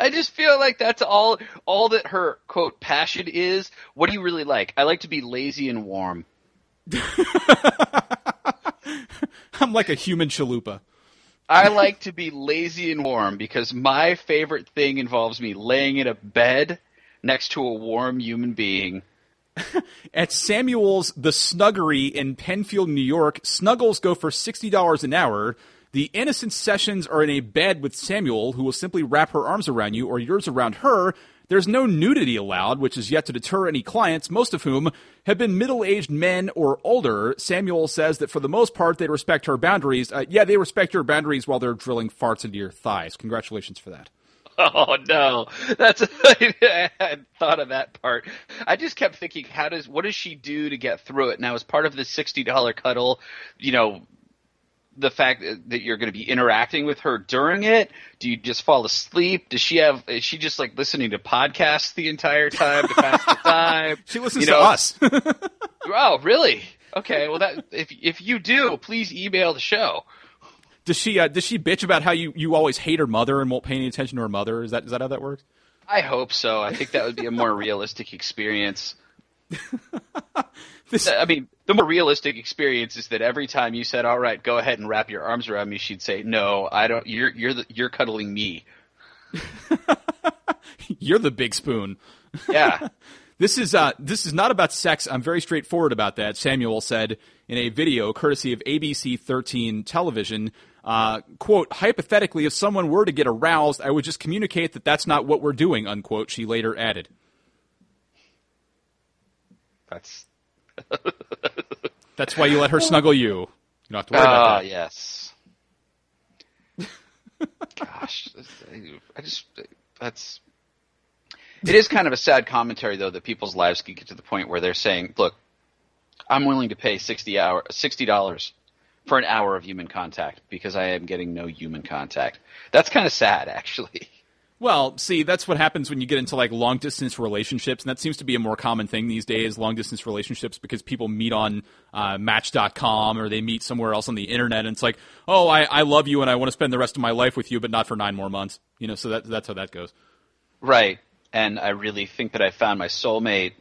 I just feel like that's all all that her quote passion is. What do you really like? I like to be lazy and warm. I'm like a human chalupa. I like to be lazy and warm because my favorite thing involves me laying in a bed next to a warm human being. At Samuel's The Snuggery in Penfield, New York, snuggles go for $60 an hour. The innocent sessions are in a bed with Samuel, who will simply wrap her arms around you or yours around her. There's no nudity allowed, which is yet to deter any clients, most of whom have been middle aged men or older. Samuel says that for the most part, they respect her boundaries. Uh, yeah, they respect your boundaries while they're drilling farts into your thighs. Congratulations for that. Oh no, that's I hadn't thought of that part. I just kept thinking, how does what does she do to get through it? Now, as part of the sixty dollar cuddle, you know, the fact that you're going to be interacting with her during it? Do you just fall asleep? Does she have? Is she just like listening to podcasts the entire time to pass the time? she listens you know? to us. oh, really? Okay. Well, that if if you do, please email the show. Does she uh, does she bitch about how you, you always hate her mother and won't pay any attention to her mother? Is that is that how that works? I hope so. I think that would be a more realistic experience. this... I mean, the more realistic experience is that every time you said, "All right, go ahead and wrap your arms around me," she'd say, "No, I don't. You're you're the, you're cuddling me. you're the big spoon." Yeah. This is uh, this is not about sex. I'm very straightforward about that. Samuel said in a video courtesy of ABC 13 television. Uh, quote, hypothetically, if someone were to get aroused, I would just communicate that that's not what we're doing, unquote, she later added. That's. that's why you let her snuggle you. You don't have to worry uh, about ah, that. yes. Gosh, I just. That's. It is kind of a sad commentary, though, that people's lives can get to the point where they're saying, look, I'm willing to pay 60 hour, $60 for an hour of human contact because I am getting no human contact. That's kind of sad, actually. Well, see, that's what happens when you get into like long distance relationships, and that seems to be a more common thing these days. Long distance relationships because people meet on uh, Match.com or they meet somewhere else on the internet, and it's like, oh, I, I love you and I want to spend the rest of my life with you, but not for nine more months. You know, so that that's how that goes. Right, and I really think that I found my soulmate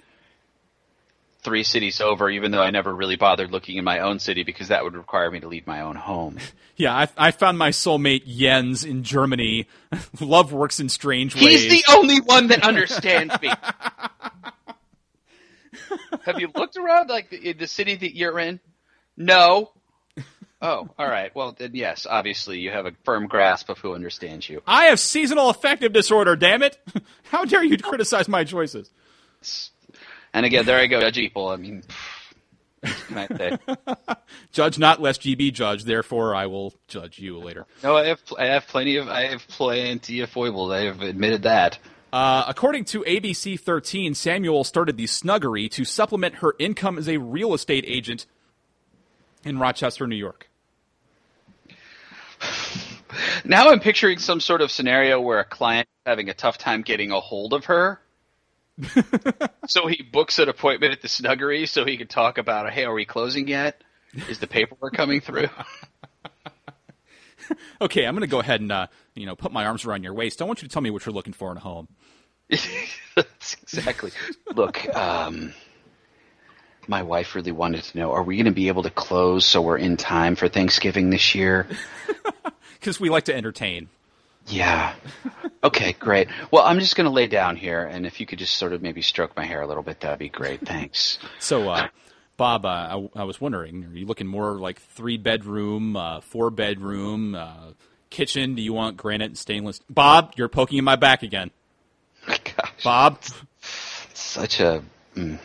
three cities over, even though I never really bothered looking in my own city because that would require me to leave my own home. Yeah, I, I found my soulmate Jens in Germany. Love works in strange ways. He's the only one that understands me. Have you looked around like the, the city that you're in? No. Oh, all right. Well, then yes, obviously you have a firm grasp of who understands you. I have seasonal affective disorder. Damn it! How dare you criticize my choices? And again, there I go, judge people. I mean, can I say? Judge not, lest ye be judged. Therefore, I will judge you later. No, I have I have plenty of I have plenty of foibles. I have admitted that. Uh, according to ABC 13, Samuel started the Snuggery to supplement her income as a real estate agent in Rochester, New York. Now I'm picturing some sort of scenario where a client is having a tough time getting a hold of her. So he books an appointment at the snuggery so he can talk about, hey, are we closing yet? Is the paperwork coming through? okay, I'm going to go ahead and uh, you know put my arms around your waist. I want you to tell me what you're looking for in a home. exactly. Look, um, my wife really wanted to know: Are we going to be able to close so we're in time for Thanksgiving this year? Because we like to entertain. Yeah. Okay, great. Well, I'm just going to lay down here, and if you could just sort of maybe stroke my hair a little bit, that'd be great. Thanks. So, uh, Bob, uh, I, I, was wondering, are you looking more like three bedroom, uh, four bedroom, uh, kitchen? Do you want granite and stainless? Bob, you're poking in my back again. Gosh. Bob, such a mm.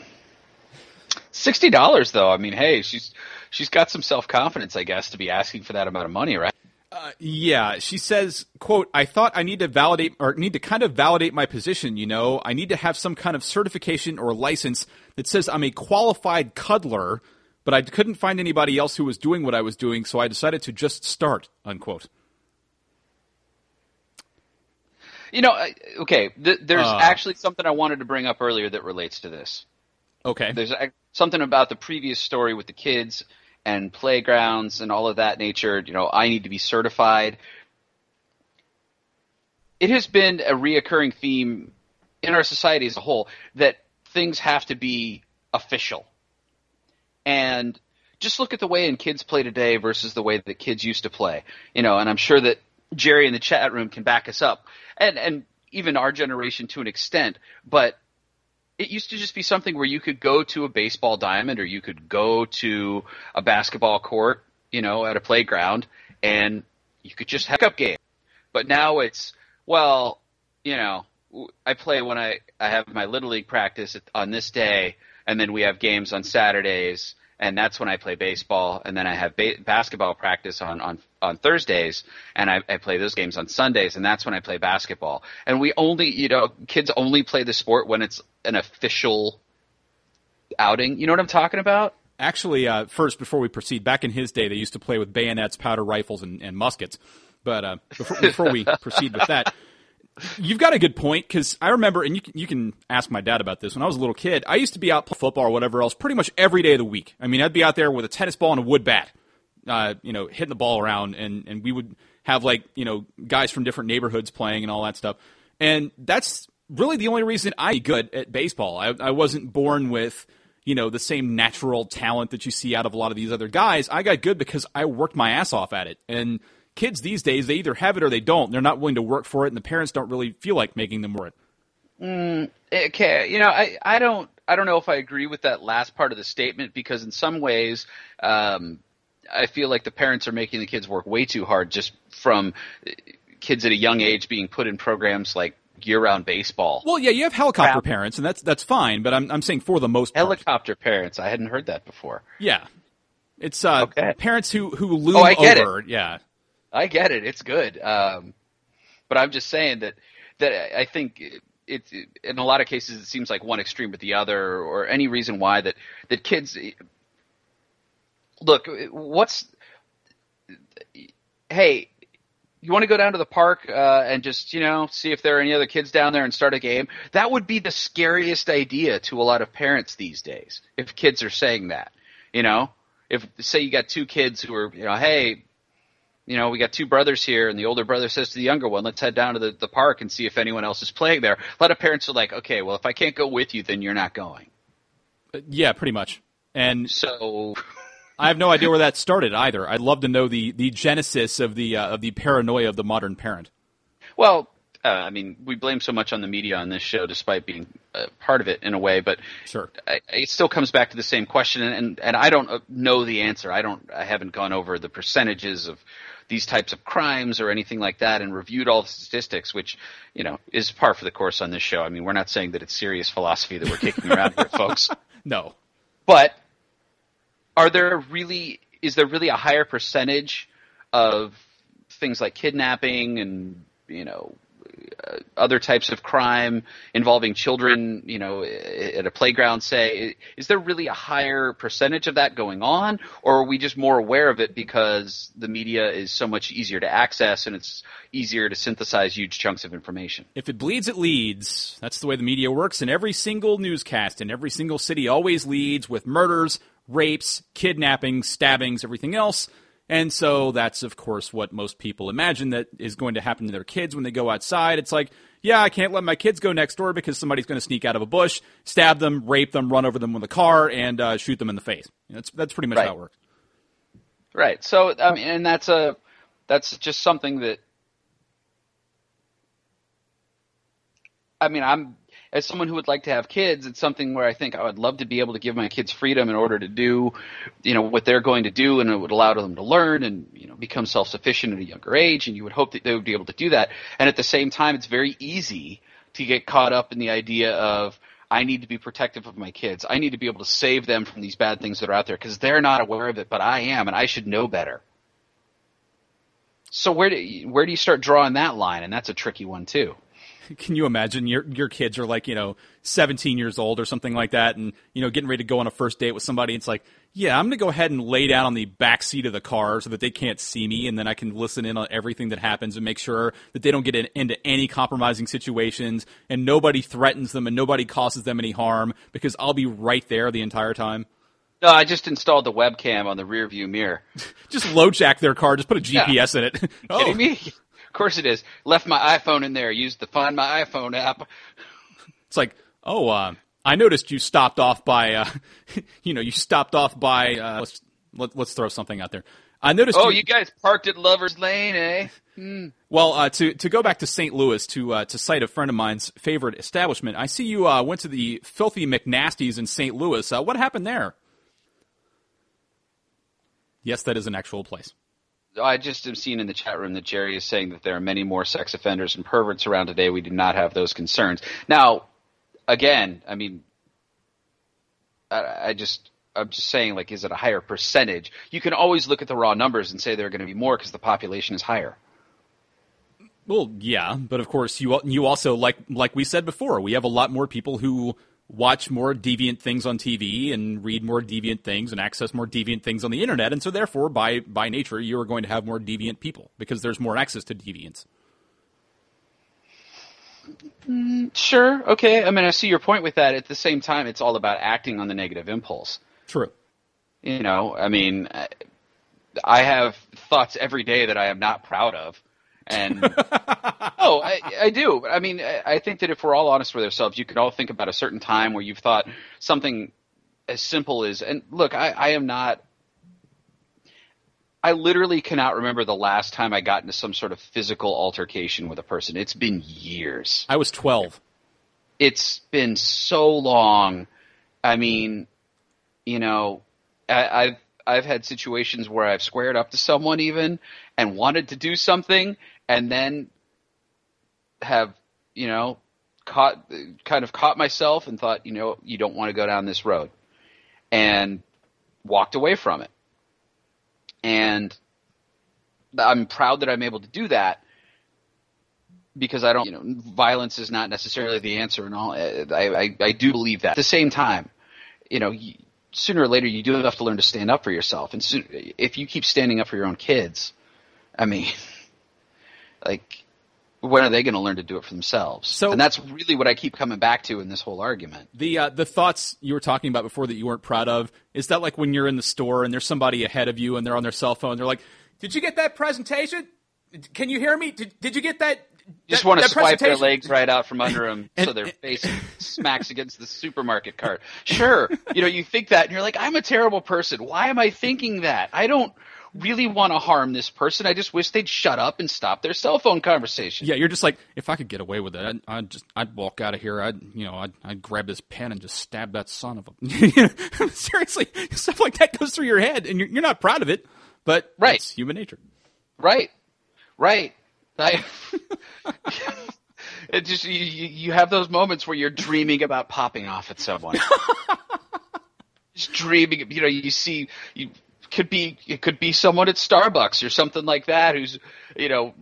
sixty dollars though. I mean, hey, she's she's got some self confidence, I guess, to be asking for that amount of money, right? Uh, yeah, she says, "quote I thought I need to validate or need to kind of validate my position. You know, I need to have some kind of certification or license that says I'm a qualified cuddler, but I couldn't find anybody else who was doing what I was doing, so I decided to just start." Unquote. You know, okay. Th- there's uh, actually something I wanted to bring up earlier that relates to this. Okay. There's something about the previous story with the kids and playgrounds and all of that nature. You know, I need to be certified. It has been a reoccurring theme in our society as a whole that things have to be official. And just look at the way in kids play today versus the way that kids used to play. You know, and I'm sure that Jerry in the chat room can back us up. And and even our generation to an extent, but it used to just be something where you could go to a baseball diamond or you could go to a basketball court, you know, at a playground and you could just have a game. But now it's, well, you know, I play when I, I have my little league practice on this day and then we have games on Saturdays and that's when I play baseball, and then I have ba- basketball practice on on on Thursdays, and I, I play those games on Sundays, and that's when I play basketball. And we only, you know, kids only play the sport when it's an official outing. You know what I'm talking about? Actually, uh, first before we proceed, back in his day, they used to play with bayonets, powder rifles, and, and muskets. But uh, before, before we proceed with that, You've got a good point because I remember, and you can, you can ask my dad about this. When I was a little kid, I used to be out playing football or whatever else pretty much every day of the week. I mean, I'd be out there with a tennis ball and a wood bat, uh, you know, hitting the ball around, and and we would have like you know guys from different neighborhoods playing and all that stuff. And that's really the only reason I good at baseball. I, I wasn't born with you know the same natural talent that you see out of a lot of these other guys. I got good because I worked my ass off at it, and kids these days, they either have it or they don't. They're not willing to work for it, and the parents don't really feel like making them work. Mm, okay, you know, I, I don't I don't know if I agree with that last part of the statement because in some ways, um, I feel like the parents are making the kids work way too hard just from kids at a young age being put in programs like year-round baseball. Well, yeah, you have helicopter Crap. parents, and that's that's fine. But I'm I'm saying for the most part. helicopter parents. I hadn't heard that before. Yeah, it's uh, okay. parents who who loom oh, over. It. Yeah, I get it. It's good. Um, but I'm just saying that that I think it's it, in a lot of cases it seems like one extreme but the other, or any reason why that that kids look. What's hey, you want to go down to the park uh, and just you know see if there are any other kids down there and start a game? That would be the scariest idea to a lot of parents these days. If kids are saying that, you know, if say you got two kids who are you know, hey, you know, we got two brothers here, and the older brother says to the younger one, let's head down to the, the park and see if anyone else is playing there. A lot of parents are like, okay, well, if I can't go with you, then you're not going. Uh, yeah, pretty much. And so. I have no idea where that started either. I'd love to know the, the genesis of the uh, of the paranoia of the modern parent. Well, uh, I mean, we blame so much on the media on this show, despite being uh, part of it in a way. But sure, I, it still comes back to the same question, and and, and I don't uh, know the answer. I don't. I haven't gone over the percentages of these types of crimes or anything like that and reviewed all the statistics, which, you know, is par for the course on this show. I mean, we're not saying that it's serious philosophy that we're kicking around here, folks. No. But are there really, is there really a higher percentage of things like kidnapping and, you know, Uh, other types of crime involving children, you know, at a playground, say, is there really a higher percentage of that going on, or are we just more aware of it because the media is so much easier to access and it's easier to synthesize huge chunks of information? If it bleeds, it leads. That's the way the media works, and every single newscast in every single city always leads with murders, rapes, kidnappings, stabbings, everything else. And so that's, of course, what most people imagine that is going to happen to their kids when they go outside. It's like, yeah, I can't let my kids go next door because somebody's going to sneak out of a bush, stab them, rape them, run over them with a car, and uh, shoot them in the face. That's that's pretty much right. how it works. Right. So I mean, and that's a that's just something that I mean, I'm as someone who would like to have kids, it's something where I think I would love to be able to give my kids freedom in order to do, you know, what they're going to do, and it would allow them to learn and you know become self sufficient at a younger age. And you would hope that they would be able to do that. And at the same time, it's very easy to get caught up in the idea of I need to be protective of my kids. I need to be able to save them from these bad things that are out there because they're not aware of it, but I am, and I should know better. So where do you, where do you start drawing that line? And that's a tricky one too. Can you imagine your your kids are like you know 17 years old or something like that, and you know getting ready to go on a first date with somebody? It's like, yeah, I'm gonna go ahead and lay down on the back seat of the car so that they can't see me, and then I can listen in on everything that happens and make sure that they don't get in, into any compromising situations, and nobody threatens them and nobody causes them any harm because I'll be right there the entire time. No, I just installed the webcam on the rear view mirror. just LoJack their car. Just put a GPS yeah. in it. oh. Kidding me? Of course it is. Left my iPhone in there. Used the Find My iPhone app. It's like, oh, uh, I noticed you stopped off by, uh, you know, you stopped off by. Uh, let's let, us throw something out there. I noticed. Oh, you, you guys parked at Lovers Lane, eh? Hmm. Well, uh, to to go back to St. Louis to uh, to cite a friend of mine's favorite establishment, I see you uh, went to the Filthy McNasties in St. Louis. Uh, what happened there? Yes, that is an actual place. I just am seeing in the chat room that Jerry is saying that there are many more sex offenders and perverts around today. We do not have those concerns. Now, again, I mean, I, I just I'm just saying, like, is it a higher percentage? You can always look at the raw numbers and say there are going to be more because the population is higher. Well, yeah, but of course, you you also like like we said before, we have a lot more people who watch more deviant things on TV and read more deviant things and access more deviant things on the internet. And so therefore, by, by nature, you are going to have more deviant people because there's more access to deviants. Mm, sure. Okay. I mean, I see your point with that. At the same time, it's all about acting on the negative impulse. True. You know, I mean, I have thoughts every day that I am not proud of. And oh, I, I do. I mean, I think that if we're all honest with ourselves, you could all think about a certain time where you've thought something as simple as, and look, I, I am not. I literally cannot remember the last time I got into some sort of physical altercation with a person. It's been years. I was 12. It's been so long. I mean, you know, I, I've I've had situations where I've squared up to someone even and wanted to do something and then have you know caught kind of caught myself and thought you know you don't want to go down this road and walked away from it. And I'm proud that I'm able to do that because I don't you know violence is not necessarily the answer and all. I I, I do believe that. At the same time you know sooner or later you do have to learn to stand up for yourself. And soon, if you keep standing up for your own kids I mean like when are they going to learn to do it for themselves? So, and that's really what I keep coming back to in this whole argument. The uh, the thoughts you were talking about before that you weren't proud of is that like when you're in the store and there's somebody ahead of you and they're on their cell phone, they're like, "Did you get that presentation? Can you hear me? Did, did you get that?" You just want to swipe their legs right out from under them and, so their face smacks against the supermarket cart. Sure, you know you think that and you're like, "I'm a terrible person. Why am I thinking that? I don't." Really want to harm this person. I just wish they'd shut up and stop their cell phone conversation. Yeah, you're just like, if I could get away with it, I'd, I'd just, I'd walk out of here. I'd, you know, I'd, I'd grab this pen and just stab that son of a. Seriously, stuff like that goes through your head, and you're, you're not proud of it, but Right. it's human nature. Right, right. I, it just you, you you have those moments where you're dreaming about popping off at someone. just dreaming, you know, you see you could be it could be someone at Starbucks or something like that who's you know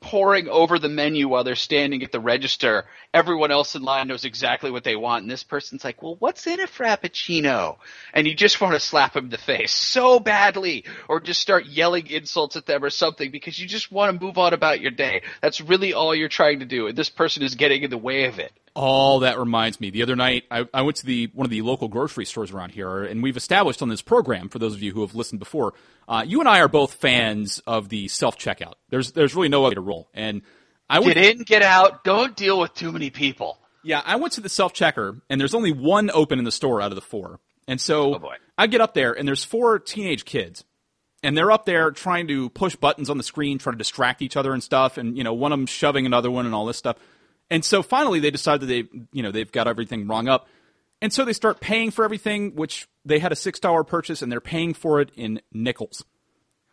poring over the menu while they're standing at the register. Everyone else in line knows exactly what they want, and this person's like, "Well, what's in a frappuccino?" And you just want to slap him in the face so badly, or just start yelling insults at them or something because you just want to move on about your day. That's really all you're trying to do, and this person is getting in the way of it. All that reminds me. The other night, I, I went to the one of the local grocery stores around here, and we've established on this program for those of you who have listened before. Uh, you and I are both fans of the self checkout. There's there's really no other way to roll, and I would Get in, get out. Don't deal with too many people. Yeah, I went to the self checker, and there's only one open in the store out of the four. And so Oh. I get up there, and there's four teenage kids, and they're up there trying to push buttons on the screen, trying to distract each other and stuff. And you know, one of them shoving another one and all this stuff. And so finally, they decide that they, you know, they've got everything wrong up, and so they start paying for everything, which they had a six dollar purchase, and they're paying for it in nickels.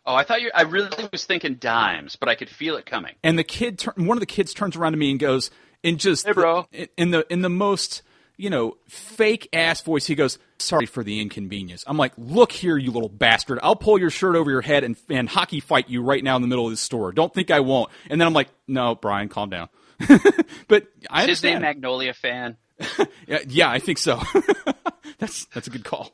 Oh, I thought you. I really was thinking dimes, but I could feel it coming. And the kid, tur- one of the kids turns around to me and goes, in just Hey, bro. the- in the in the most you know fake ass voice, he goes, "Sorry for the inconvenience." I'm like, "Look here, you little bastard! I'll pull your shirt over your head and and hockey fight you right now in the middle of this store. Don't think I won't." And then I'm like, "No, Brian, calm down." but I Is his name. Magnolia fan? yeah, yeah, I think so. that's that's a good call.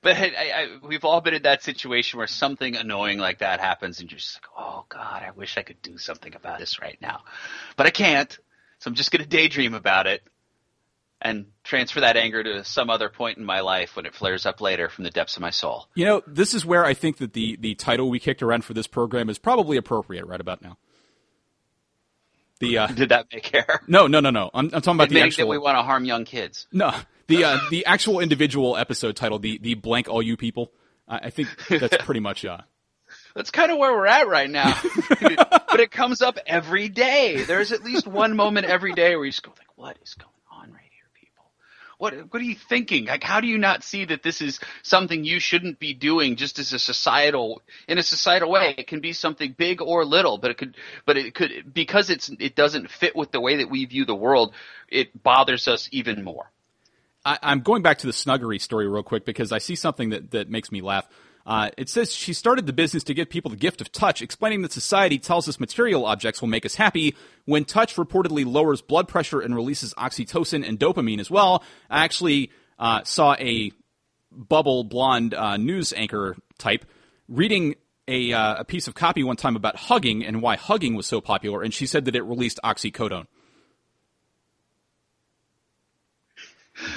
But I, I, we've all been in that situation where something annoying like that happens, and you're just like, "Oh God, I wish I could do something about this right now," but I can't. So I'm just going to daydream about it and transfer that anger to some other point in my life when it flares up later from the depths of my soul. You know, this is where I think that the the title we kicked around for this program is probably appropriate right about now. The uh, Did That Make Air? no, no, no, no. I'm, I'm talking about the Admitting actual. that we want to harm young kids. No, the uh, the actual individual episode title, the the blank all you people. I, I think that's pretty much uh. That's kind of where we're at right now. but it comes up every day. There's at least one moment every day where you just go like, "What is going on right here, people? What what are you thinking? Like, how do you not see that this is something you shouldn't be doing just as a societal in a societal way? It can be something big or little, but it could but it could because it's it doesn't fit with the way that we view the world. It bothers us even more. I, I'm going back to the Snuggery story real quick because I see something that, that makes me laugh. Uh, it says she started the business to give people the gift of touch, explaining that society tells us material objects will make us happy when touch reportedly lowers blood pressure and releases oxytocin and dopamine as well. I actually uh, saw a bubble blonde uh, news anchor type reading a, uh, a piece of copy one time about hugging and why hugging was so popular, and she said that it released oxycodone.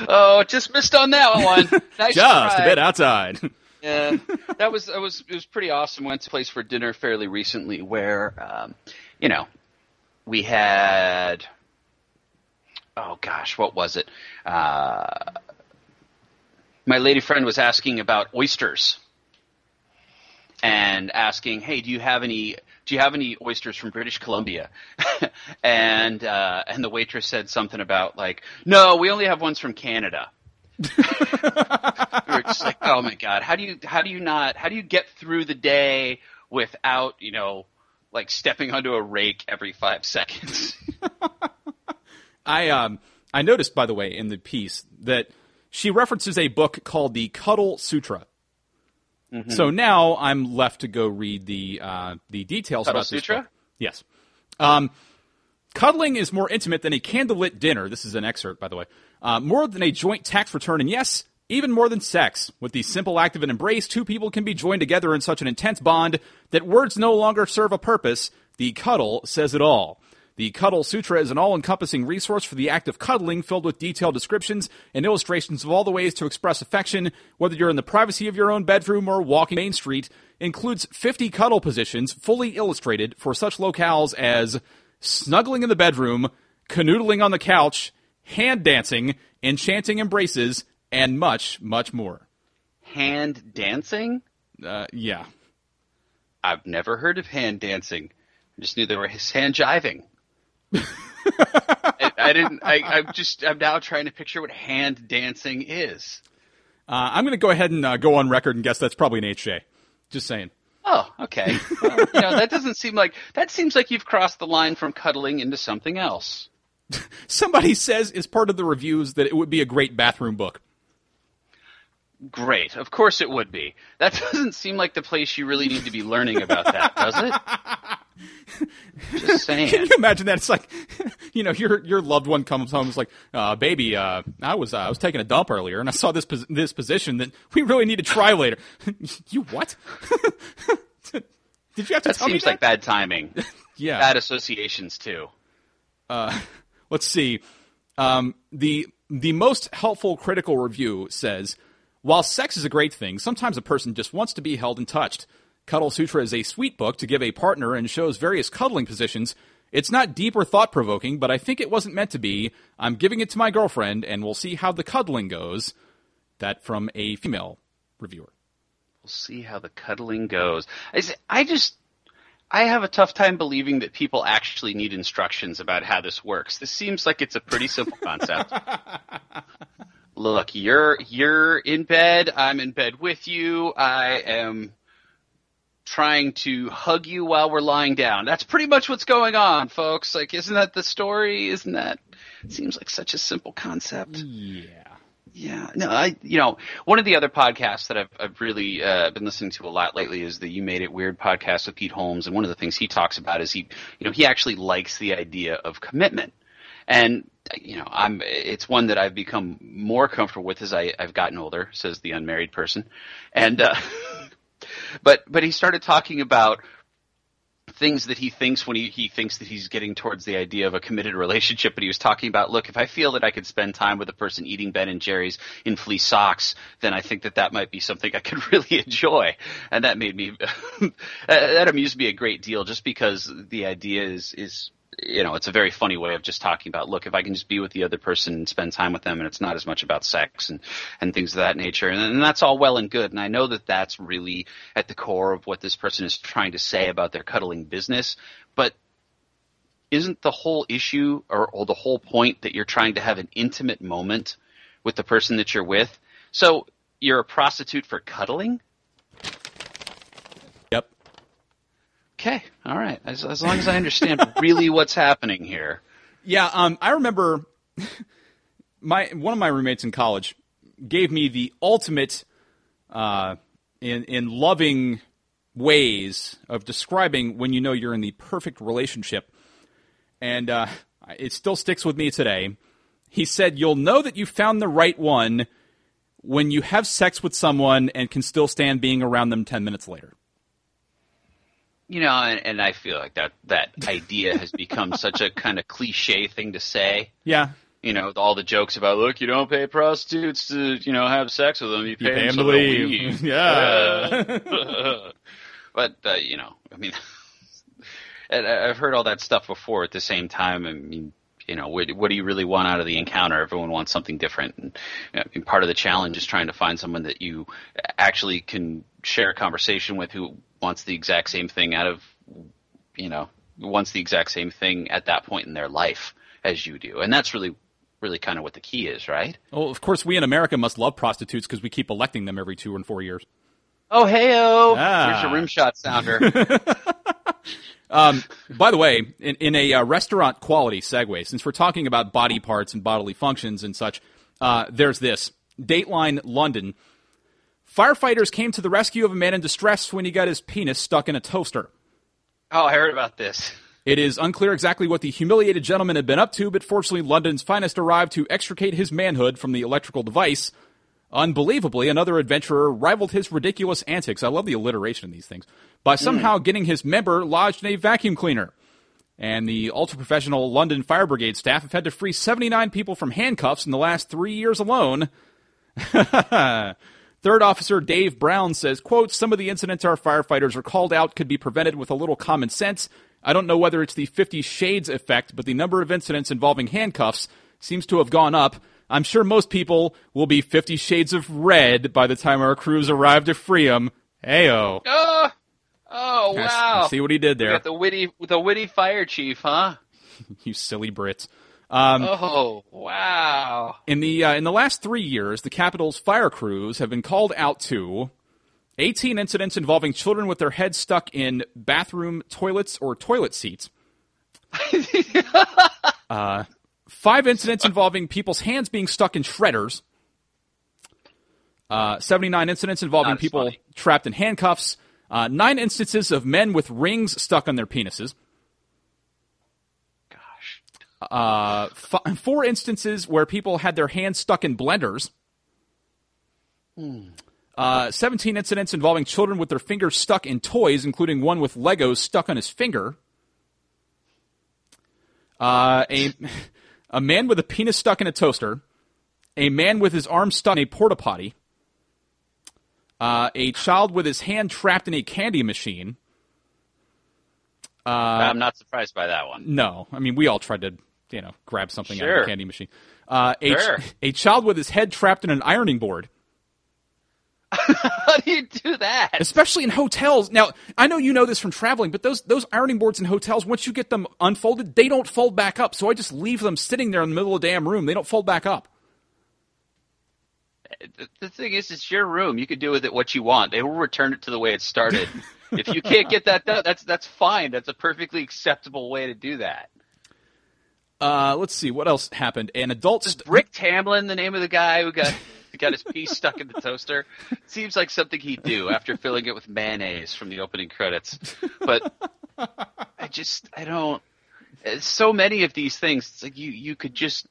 Oh, just missed on that one. Nice Just try. a bit outside. Yeah, that was that was it was pretty awesome. Went to a place for dinner fairly recently where, um, you know, we had. Oh gosh, what was it? Uh, my lady friend was asking about oysters, and asking, "Hey, do you have any? Do you have any oysters from British Columbia?" and uh, and the waitress said something about like, "No, we only have ones from Canada." We were just like, oh my god, how do you how do you not how do you get through the day without you know like stepping onto a rake every five seconds? I um I noticed by the way in the piece that she references a book called the Cuddle Sutra. Mm-hmm. So now I'm left to go read the uh, the details Cuddle about this Sutra? book. Yes. Um, cuddling is more intimate than a candlelit dinner. This is an excerpt, by the way. Uh, more than a joint tax return, and yes, even more than sex. With the simple act of an embrace, two people can be joined together in such an intense bond that words no longer serve a purpose. The cuddle says it all. The Cuddle Sutra is an all encompassing resource for the act of cuddling filled with detailed descriptions and illustrations of all the ways to express affection, whether you're in the privacy of your own bedroom or walking Main Street. Includes 50 cuddle positions fully illustrated for such locales as snuggling in the bedroom, canoodling on the couch, hand dancing, enchanting embraces, and much, much more. Hand dancing? uh, yeah. I've never heard of hand dancing. I just knew there was hand jiving. I, I didn't. I, I'm just. I'm now trying to picture what hand dancing is. Uh, I'm going to go ahead and uh, go on record and guess that's probably an HJ. Just saying. Oh, okay. Well, you know, that doesn't seem like that seems like you've crossed the line from cuddling into something else. Somebody says as part of the reviews that it would be a great bathroom book. Great. Of course it would be. That doesn't seem like the place you really need to be learning about that, does it? Just saying. Can you imagine that? It's like, you know, your your loved one comes home. It's like, uh, baby, uh, I was uh, I was taking a dump earlier, and I saw this pos- this position that we really need to try later. you what? Did you have to That tell me seems like bad timing. yeah. Bad associations too. Let's see. Um, the the most helpful critical review says, while sex is a great thing, sometimes a person just wants to be held and touched. Cuddle Sutra is a sweet book to give a partner and shows various cuddling positions. It's not deep or thought provoking, but I think it wasn't meant to be. I'm giving it to my girlfriend, and we'll see how the cuddling goes. That from a female reviewer. We'll see how the cuddling goes. I just, I have a tough time believing that people actually need instructions about how this works. This seems like it's a pretty simple concept. Look, you're you're in bed. I'm in bed with you. I am trying to hug you while we're lying down. That's pretty much what's going on, folks. Like, isn't that the story? Isn't that? Seems like such a simple concept. Yeah. Yeah, no, I you know one of the other podcasts that I've, I've really uh, been listening to a lot lately is the You Made It Weird podcast with Pete Holmes, and one of the things he talks about is he you know he actually likes the idea of commitment, and you know I'm it's one that I've become more comfortable with as I, I've gotten older, says the unmarried person, and uh, but but he started talking about things that he thinks when he, he thinks that he's getting towards the idea of a committed relationship. But he was talking about, look, if I feel that I could spend time with a person eating Ben and Jerry's in fleece socks, then I think that that might be something I could really enjoy. And that made me, that amused me a great deal just because the idea is, is, you know, it's a very funny way of just talking about, look, if I can just be with the other person and spend time with them and it's not as much about sex and, and things of that nature. And, and that's all well and good. And I know that that's really at the core of what this person is trying to say about their cuddling business. But isn't the whole issue or, or the whole point that you're trying to have an intimate moment with the person that you're with? So you're a prostitute for cuddling? Okay, all right. As, as long as I understand really what's happening here. Yeah, um, I remember my one of my roommates in college gave me the ultimate uh, in in loving ways of describing when you know you're in the perfect relationship, and uh, it still sticks with me today. He said, "You'll know that you found the right one when you have sex with someone and can still stand being around them ten minutes later." You know, and, and I feel like that that idea has become such a kind of cliche thing to say. Yeah, You know, with all the jokes about look, you don't pay prostitutes to you know have sex with them. You pay, you pay them him to leave. leave. yeah. but uh, you know, I mean, and I've heard all that stuff before. At the same time, I mean, you know, what, what do you really want out of the encounter? Everyone wants something different, and you know, I mean, part of the challenge is trying to find someone that you actually can share a conversation with who wants the exact same thing out of, you know, wants the exact same thing at that point in their life as you do, and that's really, really kind of what the key is, right? Well, of course, we in America must love prostitutes because we keep electing them every two and four years. Oh, heyo! Ah. Here's your rim shot sounder. By the way, in, in a uh, restaurant quality segue, since we're talking about body parts and bodily functions and such, uh, there's this Dateline London. Firefighters came to the rescue of a man in distress when he got his penis stuck in a toaster. oh, I heard about this. It is unclear exactly what the humiliated gentleman had been up to, but fortunately, London's finest arrived to extricate his manhood from the electrical device. Unbelievably, another adventurer rivaled his ridiculous antics. I love the alliteration in these things. By mm. somehow getting his member lodged in a vacuum cleaner. And the ultra professional London Fire Brigade staff have had to free 79 people from handcuffs in the last three years alone. Third Officer Dave Brown says, quote, some of the incidents our firefighters are called out could be prevented with a little common sense. I don't know whether it's the 50 shades effect, but the number of incidents involving handcuffs seems to have gone up. I'm sure most people will be 50 shades of red by the time our crews arrive to free 'em. Heyo. Oh, oh I wow! See what he did there. the witty, the witty fire chief, huh? you silly Brits. Um, Oh wow! In the uh, in the last three years, the capital's fire crews have been called out to 18 incidents involving children with their heads stuck in bathroom toilets or toilet seats. uh, five incidents involving people's hands being stuck in shredders. Uh, 79 incidents involving people funny. trapped in handcuffs. Uh, nine instances of men with rings stuck on their penises. Gosh, uh, f- four instances where people had their hands stuck in blenders. Uh, 17 incidents involving children with their fingers stuck in toys, including one with Legos stuck on his finger. Uh, a, a man with a penis stuck in a toaster. A man with his arm stuck in a porta potty. Uh, a child with his hand trapped in a candy machine. I'm not surprised by that one. No, I mean we all tried to, you know, grab something out of Sure. the candy machine. Uh, a, ch- Sure. a child with his head trapped in an ironing board, How do you do that? especially in hotels. Now I know you know this from traveling, but those those ironing boards in hotels, once you get them unfolded, they don't fold back up. So I just leave them sitting there in the middle of the damn room. They don't fold back up. The- The thing is, it's your room. You can do with it what you want. They will return it to the way it started. if you can't get that done, that's that's fine. That's a perfectly acceptable way to do that. Uh, let's see what else happened. An adult. St- Rick Tamlin, the name of the guy who got got his piece stuck in the toaster, seems like something he'd do after filling it with mayonnaise from the opening credits. But I just I don't. So many of these things, it's like you you could just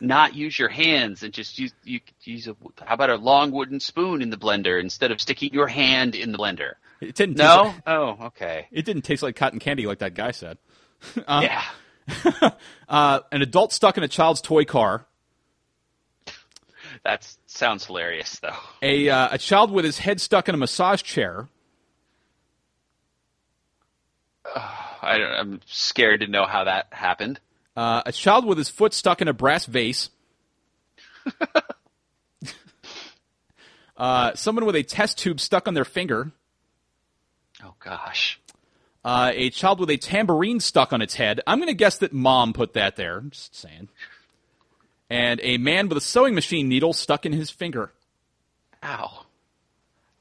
not use your hands and just use you could use a how about a long wooden spoon in the blender instead of sticking your hand in the blender. it didn't. No, like- oh okay, it didn't taste like cotton candy like that guy said. Uh, yeah. Uh, an adult stuck in a child's toy car. That sounds hilarious though. A uh, a child with his head stuck in a massage chair. I don't, I'm scared to know how that happened. Uh, a child with his foot stuck in a brass vase. uh, someone with a test tube stuck on their finger. Oh gosh. Uh, a child with a tambourine stuck on its head. I'm going to guess that mom put that there. Just saying. And a man with a sewing machine needle stuck in his finger. Ow.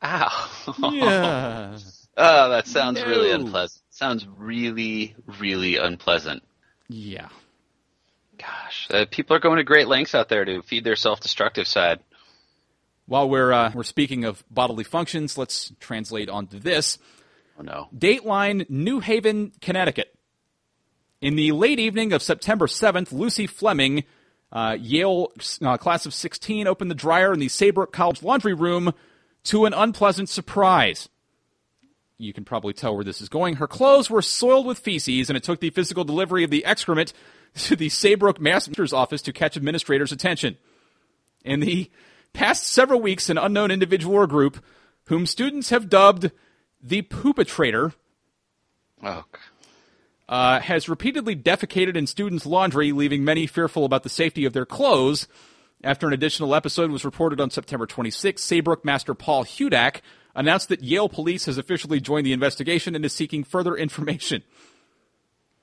Ow. Yeah. Oh, that sounds really unpleasant. Sounds really, really unpleasant. yeah. Gosh, uh, people are going to great lengths out there to feed their self-destructive side. While we're uh, we're speaking of bodily functions, let's translate onto this. Oh no. Dateline, New Haven, Connecticut. In the late evening of September 7th, Lucy Fleming, uh, Yale uh, class of 16, opened the dryer in the Saybrook College laundry room to an unpleasant surprise. You can probably tell where this is going. Her clothes were soiled with feces, and it took the physical delivery of the excrement to the Saybrook Master's office to catch administrators' attention. In the past several weeks, an unknown individual or group, whom students have dubbed the Poopatrator, Oh. Uh, has repeatedly defecated in students' laundry, leaving many fearful about the safety of their clothes. After an additional episode was reported on September 26, Saybrook Master Paul Hudak announced that Yale police has officially joined the investigation and is seeking further information.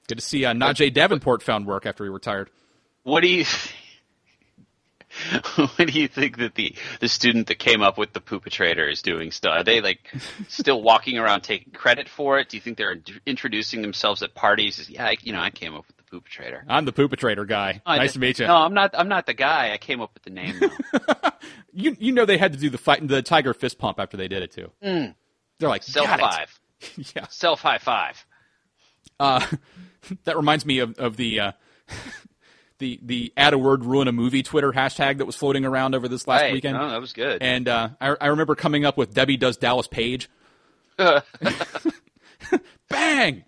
Good to see uh, Najeh Davenport found work after he retired. What do you? what do you think that the the student that came up with the poopatrator is doing? Still, are they like still walking around taking credit for it? Do you think they're in- introducing themselves at parties? As, yeah, I, you know, I came up with the poopatrator. I'm the Poopatrator guy. I nice just- to meet you. No, I'm not. I'm not the guy. I came up with the name. You you know they had to do the fight the tiger fist pump after they did it too. They're like Self five. yeah. Self high five. Uh, that reminds me of of the uh, the the add a word ruin a movie Twitter hashtag that was floating around over this last Right. weekend. No, that was good. And uh, I, I remember coming up with Debbie does Dallas Page. Bang!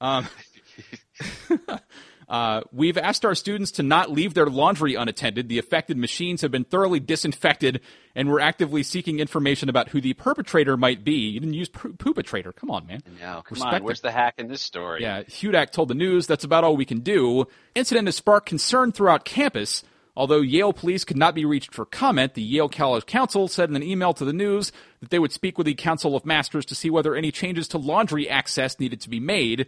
Um, uh, we've asked our students to not leave their laundry unattended. The affected machines have been thoroughly disinfected, and we're actively seeking information about who the perpetrator might be. You didn't use poopatrator. Come on, man. no, come Respect on. Where's the hack in this story? Yeah, Hudak told the news that's about all we can do. Incident has sparked concern throughout campus. Although Yale police could not be reached for comment, the Yale College Council said in an email to the news that they would speak with the Council of Masters to see whether any changes to laundry access needed to be made.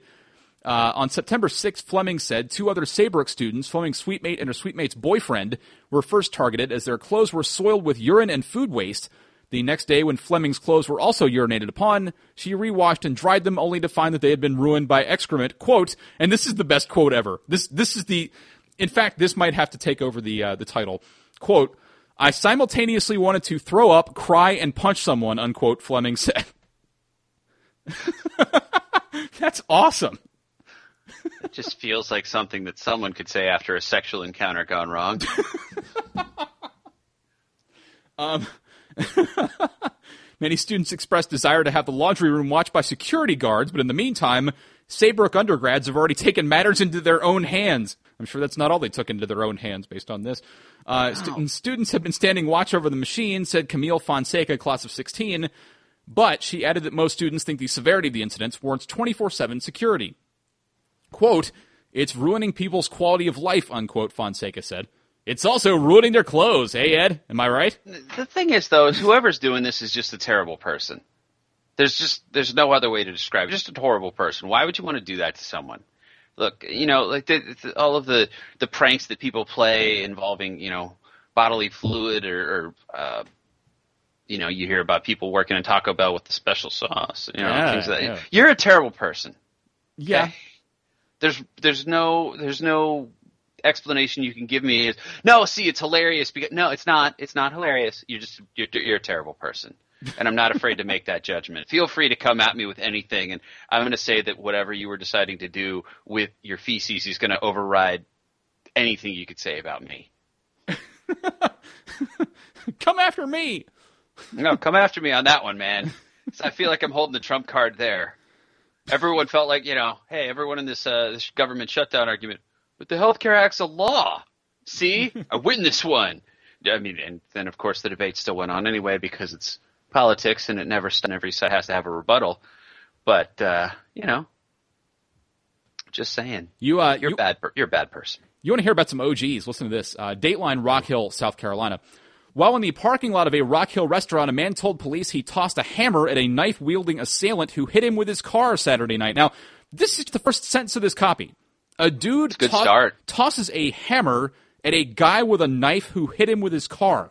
Uh, on September 6th, Fleming said two other Saybrook students, Fleming's suitemate and her suitemate's boyfriend, were first targeted as their clothes were soiled with urine and food waste. The next day, when Fleming's clothes were also urinated upon, she rewashed and dried them only to find that they had been ruined by excrement. Quote, and this is the best quote ever. This, this is the, in fact, this might have to take over the, uh, the title. Quote, I simultaneously wanted to throw up, cry, and punch someone, unquote, Fleming said. That's awesome. It just feels like something that someone could say after a sexual encounter gone wrong. um, Many students expressed desire to have the laundry room watched by security guards, but in the meantime, Saybrook undergrads have already taken matters into their own hands. I'm sure that's not all they took into their own hands based on this. Uh, wow. st- students have been standing watch over the machine, said Camille Fonseca, class of 16, but she added that most students think the severity of the incidents warrants 24-7 security. Quote, it's ruining people's quality of life, unquote, Fonseca said. It's also ruining their clothes, hey Ed? Am I right? The thing is, though, is whoever's doing this is just a terrible person. There's just there's no other way to describe it. Just a horrible person. Why would you want to do that to someone? Look, you know, like the, the, all of the the pranks that people play involving you know bodily fluid or, or uh, you know you hear about people working in Taco Bell with the special sauce. You know, yeah, things like yeah. You're a terrible person. Yeah. Okay? There's there's no there's no explanation you can give me is no. See, it's hilarious because no, it's not. It's not hilarious. You're just you're, you're a terrible person, and I'm not afraid to make that judgment. Feel free to come at me with anything, and I'm going to say that whatever you were deciding to do with your feces is going to override anything you could say about me. come after me. No, come after me on that one, man. I feel like I'm holding the trump card there. Everyone felt like, you know, hey, everyone in this uh, this government shutdown argument, but the Health Care Act's a law. See, I witnessed one. I mean, and then of course the debate still went on anyway because it's politics and it never every side has to have a rebuttal. But uh, you know, just saying, you uh, you're you, bad. You're a bad person. You want to hear about some OGs? Listen to this. Uh, Dateline Rock Hill, South Carolina. While in the parking lot of a Rock Hill restaurant, a man told police he tossed a hammer at a knife wielding assailant who hit him with his car Saturday night. Now, this is the first sentence of this copy. A dude start. tosses a hammer at a guy with a knife who hit him with his car.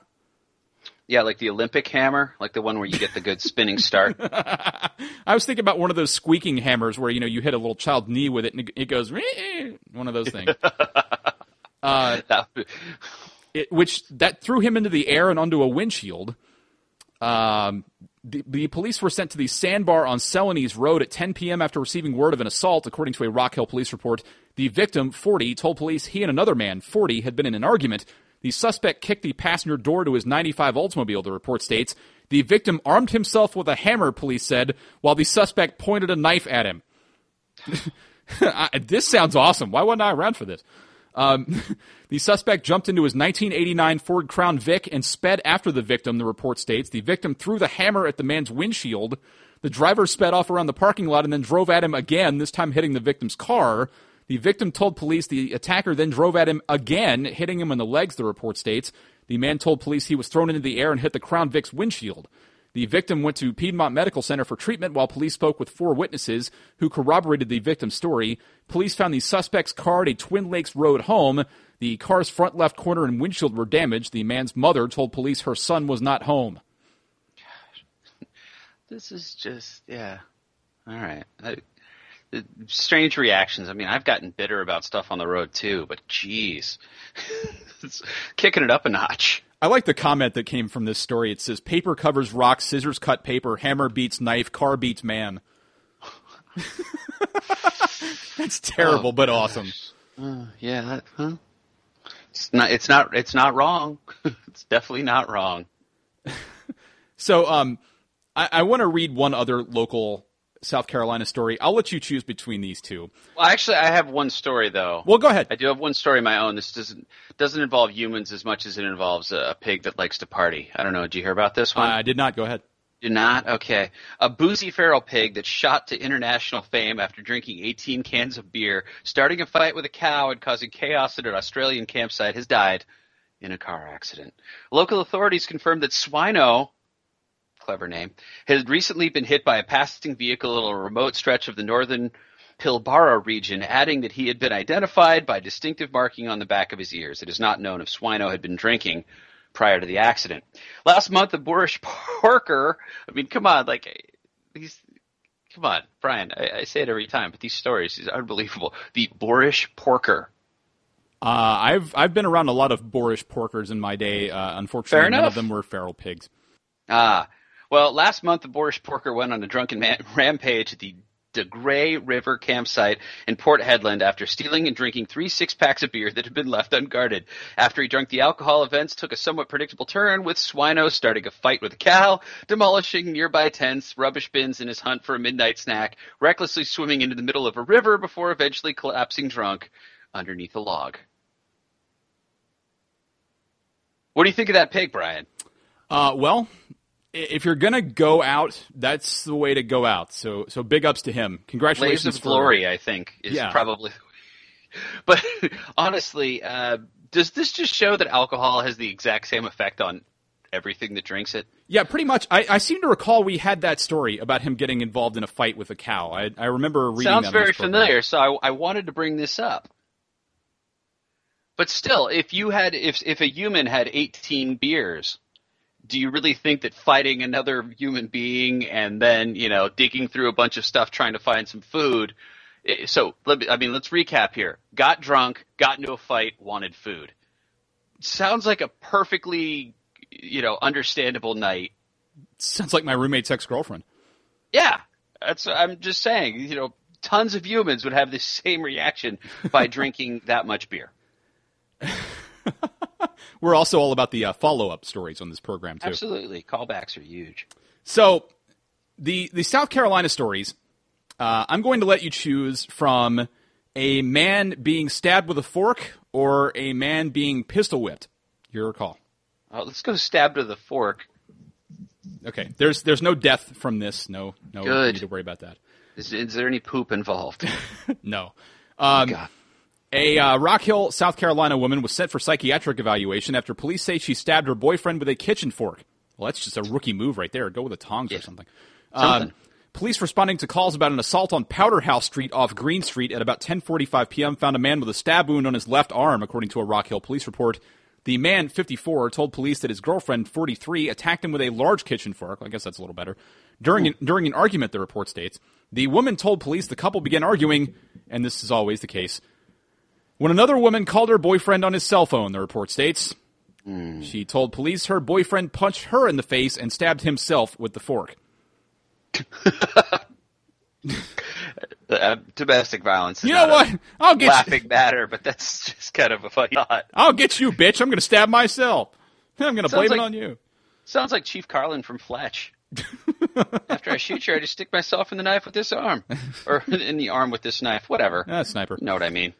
Yeah, like the Olympic hammer, like the one where you get the good spinning start. I was thinking about one of those squeaking hammers where you know you hit a little child knee with it and it goes one of those things. uh, it, which that threw him into the air and onto a windshield. Um, the, the, police were sent to the sandbar on Celanese Road at 10 p.m. after receiving word of an assault, according to a Rock Hill police report. The victim, 40, told police he and another man, 40, had been in an argument. The suspect kicked the passenger door to his 95 Oldsmobile, the report states. The victim armed himself with a hammer, police said, while the suspect pointed a knife at him. this sounds awesome. Why wasn't I around for this? Um, the suspect jumped into his 1989 Ford Crown Vic and sped after the victim, the report states. The victim threw the hammer at the man's windshield. The driver sped off around the parking lot and then drove at him again, this time hitting the victim's car. The victim told police the attacker then drove at him again, hitting him in the legs, the report states. The man told police he was thrown into the air and hit the Crown Vic's windshield. The victim went to Piedmont Medical Center for treatment while police spoke with four witnesses who corroborated the victim's story. Police found the suspect's car at a Twin Lakes Road home. The car's front left corner and windshield were damaged. The man's mother told police her son was not home. This is just, yeah. All right. I, strange reactions. I mean, I've gotten bitter about stuff on the road too, but geez, it's kicking it up a notch. I like the comment that came from this story. It says, "Paper covers rock, scissors cut paper, hammer beats knife, car beats man." That's terrible, oh, but awesome. Uh, yeah, that, huh? It's not. It's not. It's not wrong. it's definitely not wrong. so, um, I, I want to read one other local South Carolina story. I'll let you choose between these two. Well, actually, I have one story though. Well, go ahead. I do have one story of my own. This doesn't doesn't involve humans as much as it involves a, pig that likes to party. I don't know. Did you hear about this one? I did not. Go ahead. Did not? Okay. A boozy feral pig that shot to international fame after drinking 18 cans of beer, starting a fight with a cow and causing chaos at an Australian campsite has died. in a car accident. Local authorities confirmed that Swino, clever name, had recently been hit by a passing vehicle in a remote stretch of the northern Pilbara region, adding that he had been identified by distinctive marking on the back of his ears. It is not known if Swino had been drinking prior to the accident. Last month, the Boorish Porker, I mean, come on, like, these, come on, Brian, I, I say it every time, but these stories is unbelievable. The Boorish Porker. Uh, I've I've been around a lot of boorish porkers in my day. Uh, unfortunately, none of them were feral pigs. Ah, well, last month the Boorish Porker went on a drunken man- rampage at the De Grey River campsite in Port Hedland after stealing and drinking three six packs of beer that had been left unguarded. After he drank the alcohol, events took a somewhat predictable turn, with Swino starting a fight with a cow, demolishing nearby tents, rubbish bins in his hunt for a midnight snack, recklessly swimming into the middle of a river before eventually collapsing drunk underneath a log. What do you think of that pig, Brian? Uh, well, if you're gonna go out, that's the way to go out. So so big ups to him. Congratulations, Blaze of for- Glory, I think, is Yeah. probably. But honestly, uh, does this just show that alcohol has the exact same effect on everything that drinks it? Yeah, pretty much. I, I seem to recall we had that story about him getting involved in a fight with a cow. I, I remember reading Sounds very familiar, so I, I wanted to bring this up. But still, if you had, if if a human had 18 beers, do you really think that fighting another human being and then you know digging through a bunch of stuff trying to find some food? eh, So let me, I mean, let's recap here. Got drunk, got into a fight, wanted food. Sounds like a perfectly, you know, understandable night. Sounds like my roommate's ex girlfriend. Yeah, that's. I'm just saying. You know, tons of humans would have the same reaction by drinking that much beer. We're also all about the uh, follow up stories on this program too. Absolutely, callbacks are huge. So the the South Carolina stories, uh, I'm going to let you choose from a man being stabbed with a fork or a man being pistol whipped. Your call. Uh, let's go stab to the fork. Okay. There's there's no death from this. No no Good. need to worry about that. Is, is there any poop involved? No. Um, God. A uh, Rock Hill, South Carolina woman was sent for psychiatric evaluation after police say she stabbed her boyfriend with a kitchen fork. Well, that's just a rookie move right there. Go with the tongs or something. Something. Um, police responding to calls about an assault on Powderhouse Street off Green Street at about 10:45 p.m. found a man with a stab wound on his left arm, according to a Rock Hill police report. The man, 54, told police that his girlfriend, 43, attacked him with a large kitchen fork. I guess that's a little better. During an, during an argument, the report states, the woman told police the couple began arguing, and this is always the case. When another woman called her boyfriend on his cell phone, the report states, she told police her boyfriend punched her in the face and stabbed himself with the fork. Uh, domestic violence. You know what? a I'll get you, laughing matter, but that's just kind of a funny thought. I'll get you, bitch. I'm going to stab myself. I'm going to blame it on you. Sounds like Chief Karlin from Fletch. After I shoot you, I just stick myself in the knife with this arm, or in the arm with this knife. Whatever. Ah, sniper. You know what I mean?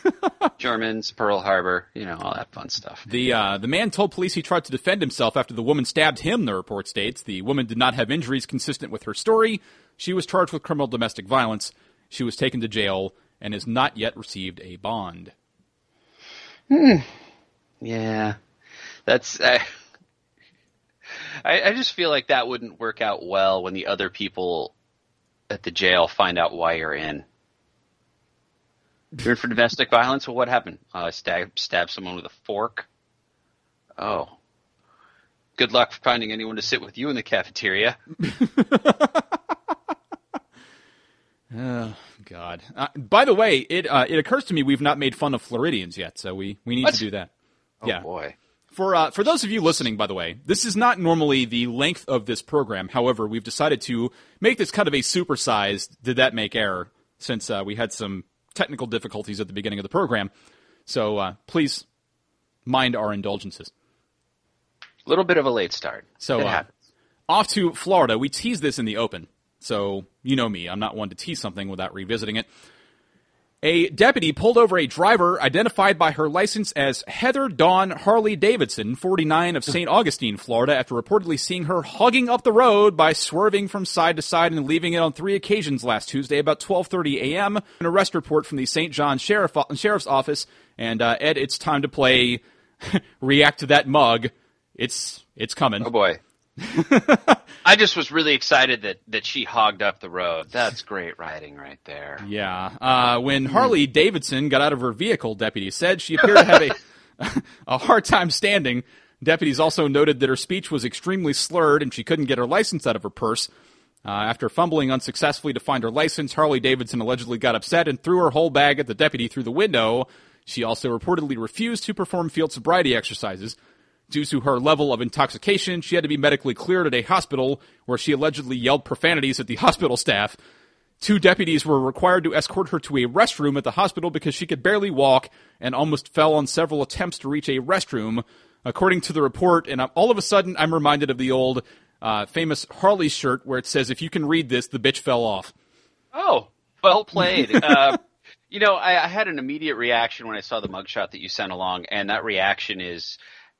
Germans, Pearl Harbor, you know all that fun stuff. The uh, the man told police he tried to defend himself after the woman stabbed him. The report states the woman did not have injuries consistent with her story. She was charged with criminal domestic violence. She was taken to jail and has not yet received a bond. Hmm. Yeah, that's. I, I I just feel like that wouldn't work out well when the other people at the jail find out why you're in. You're in for domestic violence. Well, what happened? Uh, I stab stab someone with a fork. Oh. Good luck finding anyone to sit with you in the cafeteria. Oh God! Uh, by the way, it uh, it occurs to me we've not made fun of Floridians yet, so we, we need What? to do that. Oh yeah. boy. For uh, for those of you listening, by the way, this is not normally the length of this program. However, we've decided to make this kind of a supersized. Did That Make Air? Since uh, we had some technical difficulties at the beginning of the program, so uh, please mind our indulgences. A little bit of a late start. So uh, off to Florida. We teased this in the open, so you know me. I'm not one to tease something without revisiting it. A deputy pulled over a driver identified by her license as Heather Dawn Harley Davidson, 49 of St. Augustine, Florida, after reportedly seeing her hogging up the road by swerving from side to side and leaving it on three occasions last Tuesday about 12:30 a.m. An arrest report from the St. John Sheriff, Sheriff's Office, and uh, Ed, it's time to play react to that mug, it's it's coming. Oh boy. I just was really excited that, that she hogged up the road. That's great writing right there. Yeah. Uh, when Harley Davidson got out of her vehicle, deputies said she appeared to have a, a hard time standing. Deputies also noted that her speech was extremely slurred and she couldn't get her license out of her purse. Uh, after fumbling unsuccessfully to find her license, Harley Davidson allegedly got upset and threw her whole bag at the deputy through the window. She also reportedly refused to perform field sobriety exercises. Due to her level of intoxication, she had to be medically cleared at a hospital where she allegedly yelled profanities at the hospital staff. Two deputies were required to escort her to a restroom at the hospital because she could barely walk and almost fell on several attempts to reach a restroom. According to the report, and all of a sudden I'm reminded of the old uh, famous Harley shirt where it says, if you can read this, the bitch fell off. Oh, well played. uh, you know, I, I, had an immediate reaction when I saw the mugshot that you sent along, and that reaction is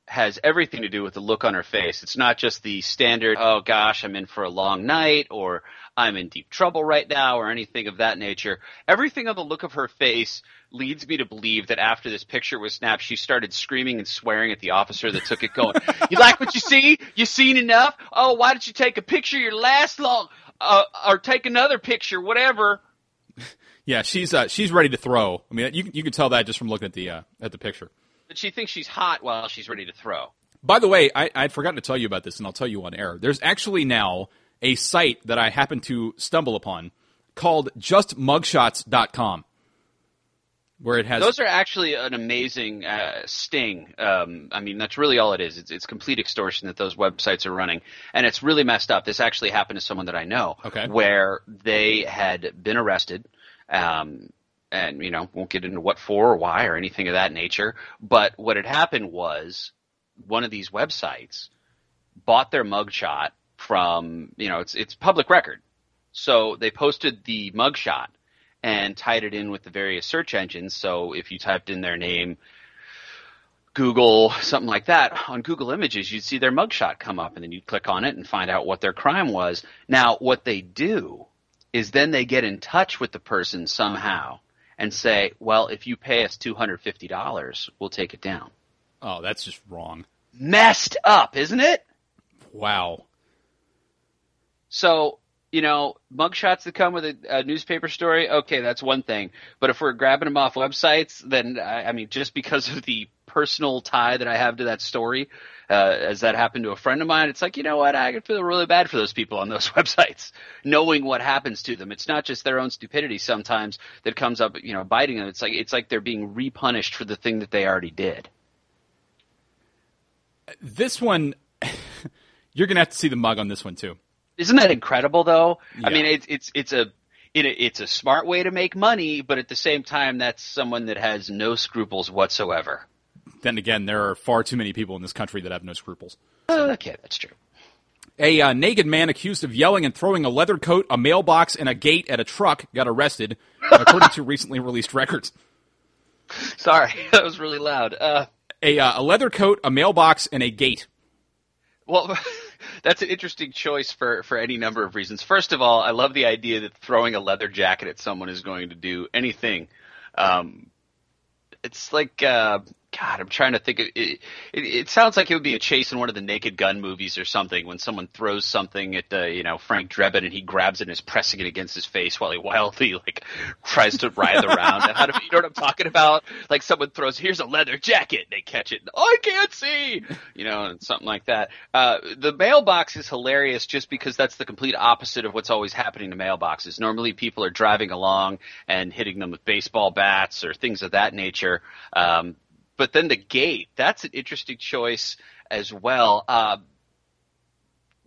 has everything to do with the look on her face. It's not just the standard, oh gosh, I'm in for a long night, or I'm in deep trouble right now, or anything of that nature. Everything on the look of her face leads me to believe that after this picture was snapped, she started screaming and swearing at the officer that took it going, you like what you see? You seen enough? Oh, why did you take a picture? Your last long, uh, or take another picture, whatever. Yeah, she's uh, she's ready to throw. I mean, you you can tell that just from looking at the uh, at the picture. But she thinks she's hot while she's ready to throw. By the way, I, I'd forgotten to tell you about this, and I'll tell you on air. There's actually now a site that I happened to stumble upon called justmugshots.com where it has those are actually an amazing uh, sting. Um, I mean, that's really all it is. It's, it's complete extortion that those websites are running, and it's really messed up. This actually happened to someone that I know, okay. where they had been arrested. Um, and you know won't get into what for or why or anything of that nature. But what had happened was one of these websites bought their mugshot from you know it's it's public record, so they posted the mugshot and tied it in with the various search engines. So if you typed in their name. Google, something like that, on Google Images, you'd see their mugshot come up and then you'd click on it and find out what their crime was. Now, what they do is then they get in touch with the person somehow and say, well, if you pay us $250, we'll take it down. Oh, that's just wrong. Messed up, isn't it? Wow. So, you know, mugshots that come with a, a, newspaper story, okay, that's one thing. But if we're grabbing them off websites, then, I, I mean, just because of the personal tie that I have to that story, uh, as that happened to a friend of mine, it's like, you know what, I feel really bad for those people on those websites, knowing what happens to them. It's not just their own stupidity sometimes that comes up, you know, biting them. It's like it's like they're being repunished for the thing that they already did. This one, you're gonna have to see the mug on this one too. Isn't that incredible, though? Yeah. I mean, it's it's it's a it, it's a smart way to make money, but at the same time, that's someone that has no scruples whatsoever then again, there are far too many people in this country that have no scruples. Uh, okay, that's true. A uh, naked man accused of yelling and throwing a leather coat, a mailbox, and a gate at a truck got arrested, according to recently released records. Sorry, that was really loud. Uh, a, uh, a leather coat, a mailbox, and a gate. Well, that's an interesting choice for, for any number of reasons. First of all, I love the idea that throwing a leather jacket at someone is going to do anything. Um, it's like uh, God, I'm trying to think. Of, it, it, it sounds like it would be a chase in one of the Naked Gun movies or something. When someone throws something at uh, you know Frank Drebin and he grabs it and is pressing it against his face while he wildly like tries to writhe around. How do, you know what I'm talking about? Like someone throws, "Here's a leather jacket," and they catch it. Oh, I can't see. You know, something like that. Uh, the mailbox is hilarious just because that's the complete opposite of what's always happening to mailboxes. Normally, people are driving along and hitting them with baseball bats or things of that nature. Um, but then the gate, that's an interesting choice as well. Uh,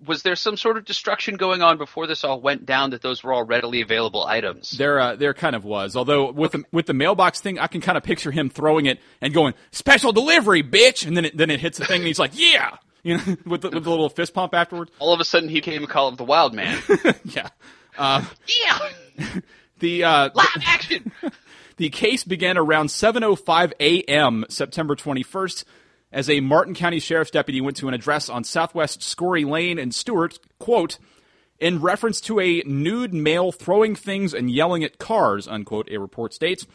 was there some sort of destruction going on before this all went down that those were all readily available items? There, uh, there kind of was. Although with the with the mailbox thing, I can kind of picture him throwing it and going special delivery, bitch, and then it, then it hits the thing and he's like, yeah, you know, with the, with the little fist pump afterwards. All of a sudden, he became a call of the wild man. yeah, uh, yeah. the uh, live action. The case began around 7:05 a.m. September 21st as a Martin County Sheriff's deputy went to an address on Southwest Scory Lane in Stuart, quote, in reference to a nude male throwing things and yelling at cars, unquote, a report states.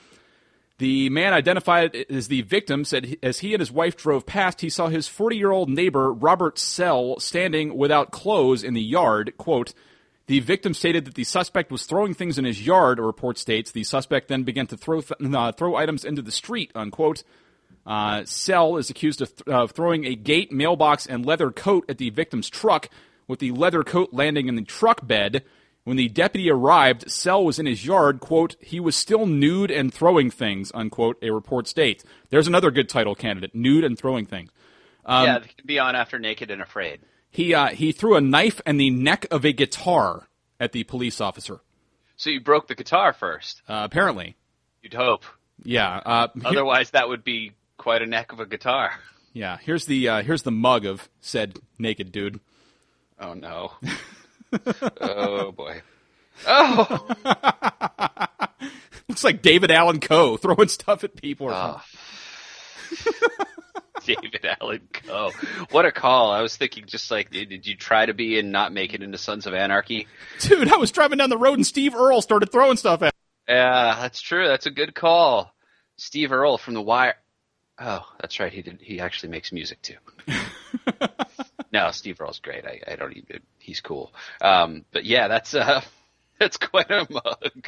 The man identified as the victim said as he and his wife drove past, he saw his 40 year old neighbor, Robert Sell, standing without clothes in the yard. Quote, the victim stated that the suspect was throwing things in his yard, a report states. The suspect then began to throw, th- uh, throw items into the street, unquote. Uh, is accused of, th- of throwing a gate, mailbox, and leather coat at the victim's truck, with the leather coat landing in the truck bed. When the deputy arrived, Sell was in his yard, quote, he was still nude and throwing things, unquote, a report states. There's another good title candidate, nude and throwing things. Um, yeah, they can be on after Naked and Afraid. He, uh, he threw a knife and the neck of a guitar at the police officer. So you broke the guitar first? Uh, apparently. You'd hope. Yeah. Uh, Otherwise, that would be quite a neck of a guitar. Yeah. Here's the uh, here's the mug of said naked dude. Oh no. oh boy. Oh. Looks like David Allan Coe throwing stuff at people. Oh. David Allan Coe. What a call. I was thinking just like, did you try to be and not make it into Sons of Anarchy? Dude, I was driving down the road and Steve Earle started throwing stuff at Me. Yeah, that's true. That's a good call. Steve Earle from The Wire. Oh, that's right. He did. He actually makes music too. no, Steve Earle's great. I, I don't even. He's cool. Um, but yeah, that's uh, that's quite a mug.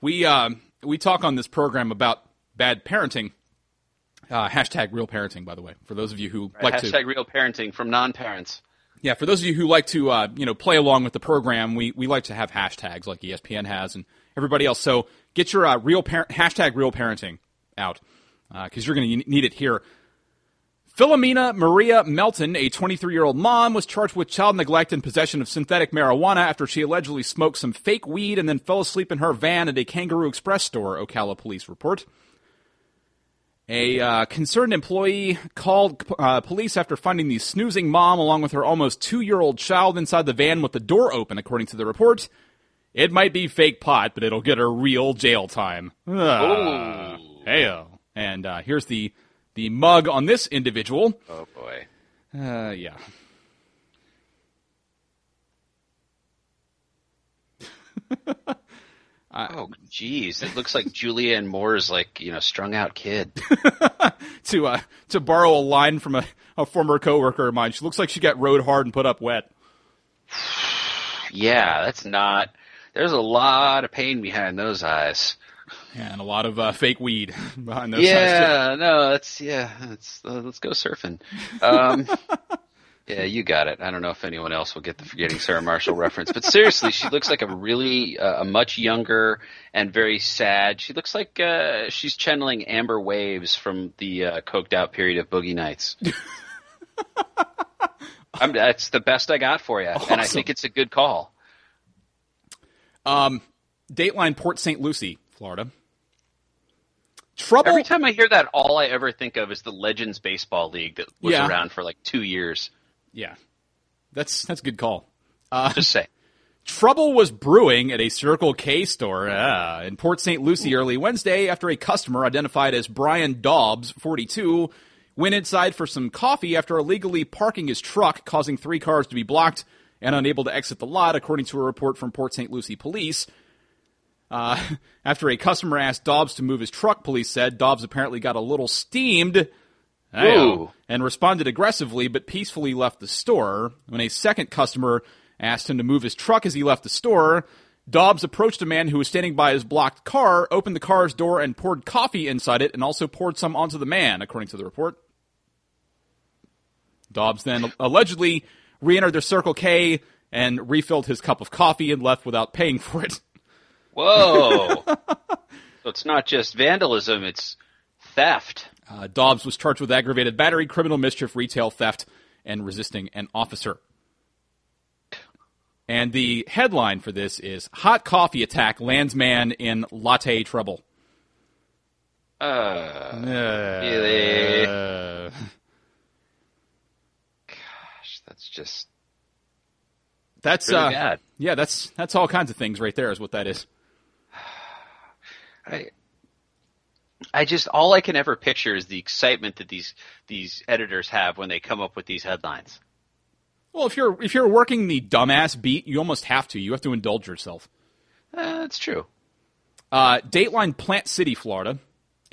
We um, we talk on this program about bad parenting. Uh, hashtag real parenting, by the way, for those of you who right, like hashtag to. Hashtag real parenting from non-parents. Yeah, for those of you who like to, uh, you know, play along with the program, we, we like to have hashtags like ESPN has and everybody else. So get your uh, real par- hashtag real parenting out because uh, you're going to need it here. Philomena Maria Melton, a 23 year old mom, was charged with child neglect and possession of synthetic marijuana after she allegedly smoked some fake weed and then fell asleep in her van at a Kangaroo Express store, Ocala police report. A uh, concerned employee called uh, police after finding the snoozing mom along with her almost two year old child inside the van with the door open, according to the report. It might be fake pot, but it'll get her real jail time. Uh, heyo. And uh, here's the the mug on this individual. Oh boy. Uh, oh, jeez! It looks like Julianne Moore's like you know strung out kid. to uh, to borrow a line from a, a former coworker of mine, she looks like she got rode hard and put up wet. yeah, that's not. There's a lot of pain behind those eyes. Yeah, and a lot of uh, fake weed behind those eyes. yeah, no, that's yeah. That's uh, let's go surfing. Um, yeah, you got it. I don't know if anyone else will get the forgetting Sarah Marshall reference, but seriously, she looks like a really uh, a much younger and very sad. She looks like uh, she's channeling Amber Waves from the uh, coked out period of Boogie Nights. I'm, that's the best I got for you, awesome. and I think it's a good call. Um, Dateline Port St. Lucie, Florida. Trouble. Every time I hear that, all I ever think of is the Legends Baseball League that was yeah. around for like two years. Yeah, that's that's a good call. Uh, Just say. Trouble was brewing at a Circle K store uh, in Port St. Lucie early Wednesday after a customer identified as Brian Dobbs, 42, went inside for some coffee after illegally parking his truck, causing three cars to be blocked and unable to exit the lot, according to a report from Port St. Lucie police. Uh, after a customer asked Dobbs to move his truck, police said Dobbs apparently got a little steamed and responded aggressively but peacefully left the store. When a second customer asked him to move his truck as he left the store, Dobbs approached a man who was standing by his blocked car, opened the car's door, and poured coffee inside it, and also poured some onto the man, according to the report. Dobbs then allegedly re entered the Circle K and refilled his cup of coffee and left without paying for it. Whoa. so it's not just vandalism, it's theft. Uh, Dobbs was charged with aggravated battery, criminal mischief, retail theft, and resisting an officer. And the headline for this is Hot Coffee Attack Lands Man in Latte Trouble. Uh, uh really? Uh, Gosh, that's just. That's really uh, bad. Yeah, that's that's all kinds of things right there. Is what that is. I, I just all I can ever picture is the excitement that these these editors have when they come up with these headlines. Well, if you're if you're working the dumbass beat, you almost have to. You have to indulge yourself. Uh, that's true. Uh, Dateline Plant City, Florida.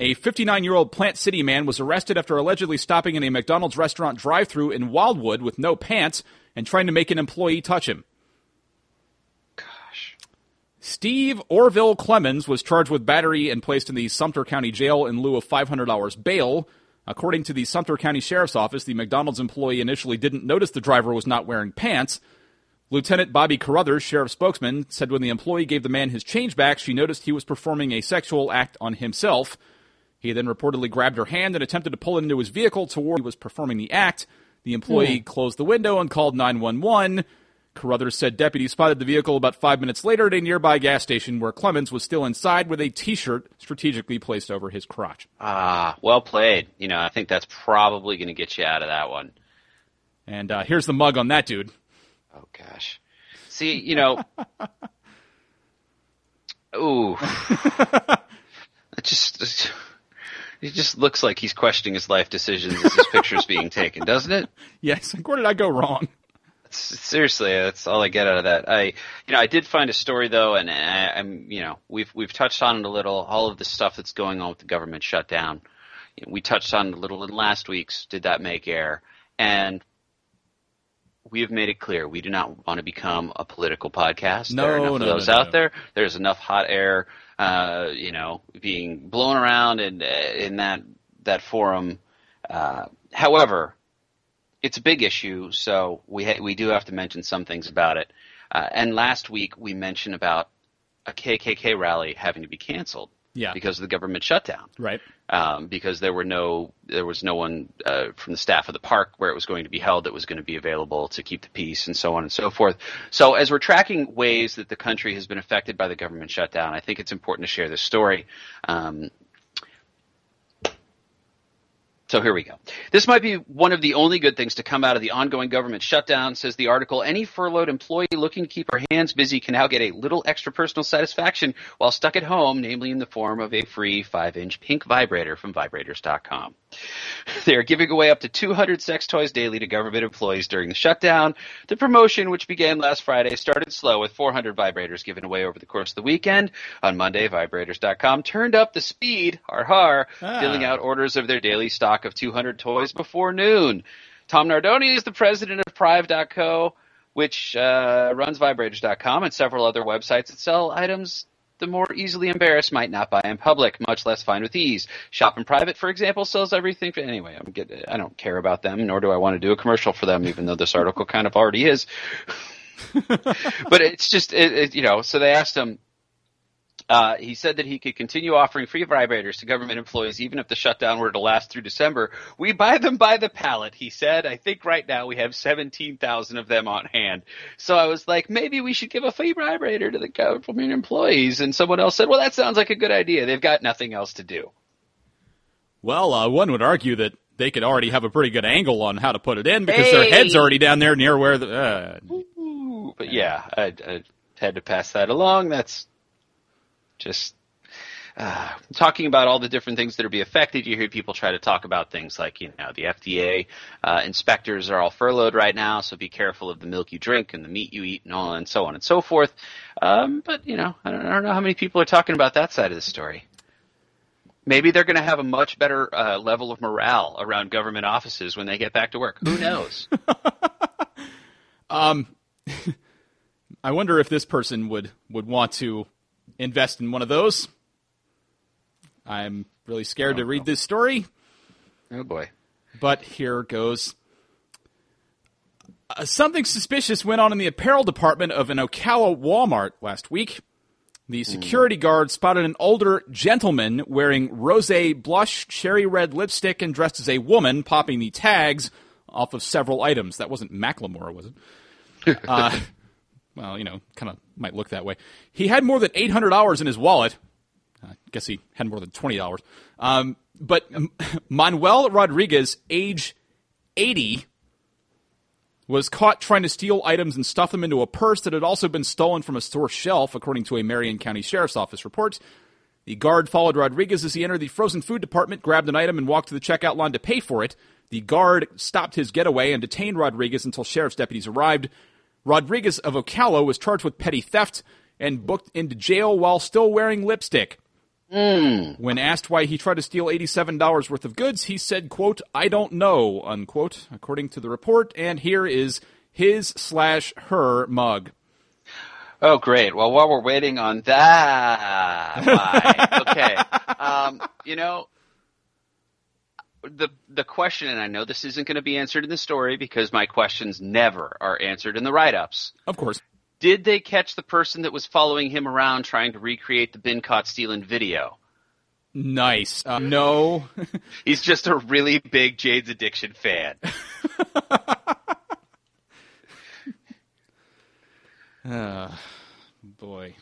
A 59 year old Plant City man was arrested after allegedly stopping in a McDonald's restaurant drive through in Wildwood with no pants and trying to make an employee touch him. Steve Orville Clemens was charged with battery and placed in the Sumter County Jail in lieu of $500 bail. According to the Sumter County Sheriff's Office, the McDonald's employee initially didn't notice the driver was not wearing pants. Lieutenant Bobby Carruthers, sheriff spokesman, said when the employee gave the man his change back, she noticed he was performing a sexual act on himself. He then reportedly grabbed her hand and attempted to pull it into his vehicle toward he was performing the act. The employee hmm. closed the window and called 911. Carruthers said deputies spotted the vehicle about five minutes later at a nearby gas station where Clemens was still inside with a T-shirt strategically placed over his crotch. Ah, well played. You know, I think that's probably going to get you out of that one. And uh, here's the mug on that dude. Oh gosh. See, you know. Ooh. it just it just looks like he's questioning his life decisions as his picture's being taken, doesn't it? Yes. Where did I go wrong? Seriously, that's all I get out of that. I, you know, I did find a story though, and I, I'm, you know, we've we've touched on it a little. All of the stuff that's going on with the government shutdown. We touched on it a little in last week's Did That Make Air? And we have made it clear we do not want to become a political podcast. No, there are enough no, of those no, out no. there. There's enough hot air, uh, you know, being blown around in in that that forum. Uh, however, it's a big issue, so we ha- we do have to mention some things about it. Uh, and last week we mentioned about a KKK rally having to be canceled Yeah. because of the government shutdown Right. um, because there were no there was no one uh, from the staff of the park where it was going to be held that was going to be available to keep the peace and so on and so forth. So as we're tracking ways that the country has been affected by the government shutdown, I think it's important to share this story. Um, so here we go. This might be one of the only good things to come out of the ongoing government shutdown, says the article. Any furloughed employee looking to keep her hands busy can now get a little extra personal satisfaction while stuck at home, namely in the form of a free 5-inch pink vibrator from vibrators.com. They are giving away up to 200 sex toys daily to government employees during the shutdown. The promotion, which began last Friday, started slow with 400 vibrators given away over the course of the weekend. On Monday, vibrators.com turned up the speed, har har, Ah. filling out orders of their daily stock of 200 toys before noon. Tom Nardoni is the president of Prive.co, which uh, runs vibrators.com and several other websites that sell items the more easily embarrassed might not buy in public, much less find with ease. Shop in Private, for example, sells everything. For, anyway, I'm get, I don't care about them, nor do I want to do a commercial for them, even though this article kind of already is. but it's just, it, it, you know, so they asked him, uh, he said that he could continue offering free vibrators to government employees even if the shutdown were to last through December. We buy them by the pallet, he said. I think right now we have 17,000 of them on hand. So I was like, maybe we should give a free vibrator to the government employees. And someone else said, well, that sounds like a good idea. They've got nothing else to do. Well, uh, one would argue that they could already have a pretty good angle on how to put it in because their head's already down there near where the. Uh, Ooh, but yeah, I, I had to pass that along. That's just uh, talking about all the different things that are be affected. You hear people try to talk about things like you know the FDA uh, inspectors are all furloughed right now, so be careful of the milk you drink and the meat you eat and all and so on and so forth. Um, but you know, I don't, I don't know how many people are talking about that side of the story. Maybe they're going to have a much better uh, level of morale around government offices when they get back to work. Who knows? um, I wonder if this person would would want to invest in one of those. I'm really scared to read this story, oh boy. but here goes. Uh, something suspicious went on in the apparel department of an Ocala Walmart last week. The security guard spotted an older gentleman wearing rose blush cherry red lipstick and dressed as a woman, popping the tags off of several items. That wasn't Macklemore, was it? uh, well, you know, kind of might look that way. He had more than eight hundred dollars in his wallet. I guess he had more than twenty dollars. Um, but Manuel Rodriguez, age eighty, was caught trying to steal items and stuff them into a purse that had also been stolen from a store shelf, according to a Marion County Sheriff's Office report. The guard followed Rodriguez as he entered the frozen food department, grabbed an item, and walked to the checkout line to pay for it. The guard stopped his getaway and detained Rodriguez until sheriff's deputies arrived. Rodriguez of Ocala was charged with petty theft and booked into jail while still wearing lipstick. Mm. When asked why he tried to steal $87 worth of goods, he said, quote, I don't know, unquote, according to the report. And here is his slash her mug. Oh, great. Well, while we're waiting on that, okay. Um, you know, the the question, and I know this isn't going to be answered in the story because my questions never are answered in the write ups. Of course. Did they catch the person that was following him around trying to recreate the Been Caught Stealing video? Nice. Uh, no. He's just a really big Jane's Addiction fan. uh, boy.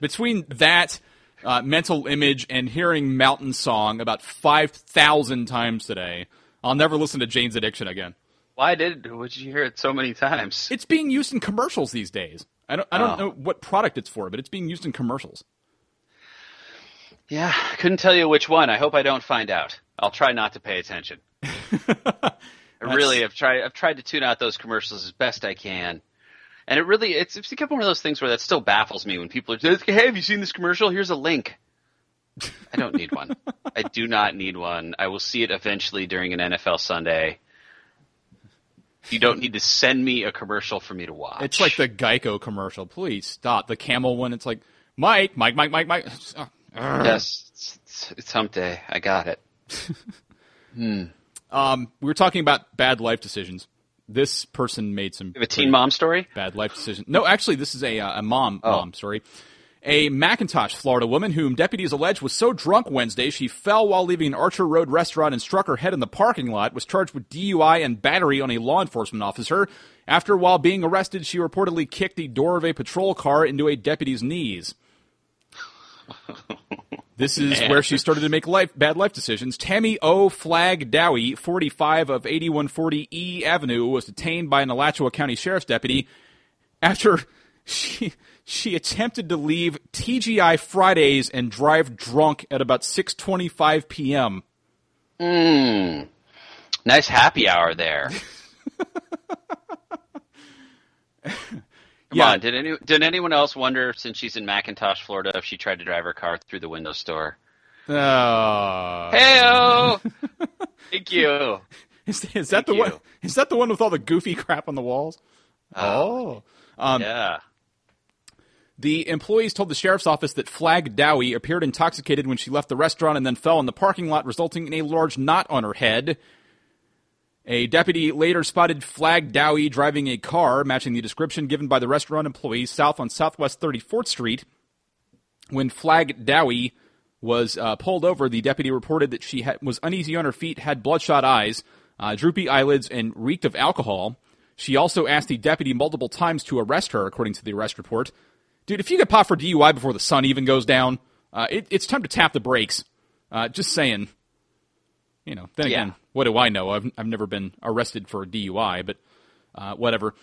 Between that uh, mental image and hearing Mountain Song about 5,000 times today, I'll never listen to Jane's Addiction again. Why did would you hear it so many times? It's being used in commercials these days. I don't I don't Oh. know what product it's for, but it's being used in commercials. Yeah, I couldn't tell you which one. I hope I don't find out. I'll try not to pay attention. I really have tried. I've tried to tune out those commercials as best I can, and it really it's, it's become one of those things where that still baffles me when people are just, "Hey, have you seen this commercial? Here's a link." I don't need one. I do not need one. I will see it eventually during an NFL Sunday. You don't need to send me a commercial for me to watch. It's like the Geico commercial. Please stop. The camel one, it's like, Mike, Mike, Mike, Mike, Mike. Uh, yes, it's, it's, it's hump day. I got it. hmm. Um, we were talking about bad life decisions. This person made some a teen mom story. bad life decision. No, actually, this is a, uh, a mom Oh. mom story. A McIntosh, Florida woman whom deputies allege was so drunk Wednesday she fell while leaving an Archer Road restaurant and struck her head in the parking lot was charged with DUI and battery on a law enforcement officer. After, while being arrested, she reportedly kicked the door of a patrol car into a deputy's knees. This is Man. where she started to make life bad life decisions. Tammy O. Flag Dowie, 45 of 8140 E Avenue, was detained by an Alachua County Sheriff's deputy after she she attempted to leave TGI Fridays and drive drunk at about 6:25 p.m. Mm. Nice happy hour there. Come Yeah. on, did any did anyone else wonder since she's in McIntosh, Florida, if she tried to drive her car through the window store? Oh. Heyo! Thank you. is, is that Thank the one? Is that the one with all the goofy crap on the walls? Oh. Um, yeah. The employees told the sheriff's office that Flag Dowie appeared intoxicated when she left the restaurant and then fell in the parking lot, resulting in a large knot on her head. A deputy later spotted Flag Dowie driving a car matching the description given by the restaurant employees south on Southwest 34th Street. When Flag Dowie was uh, pulled over, the deputy reported that she had, was uneasy on her feet, had bloodshot eyes, uh, droopy eyelids, and reeked of alcohol. She also asked the deputy multiple times to arrest her, according to the arrest report. Dude, if you get popped for DUI before the sun even goes down, uh, it, it's time to tap the brakes. Uh, just saying. You know, then again, Yeah. What do I know? I've, I've never been arrested for DUI, but uh, whatever.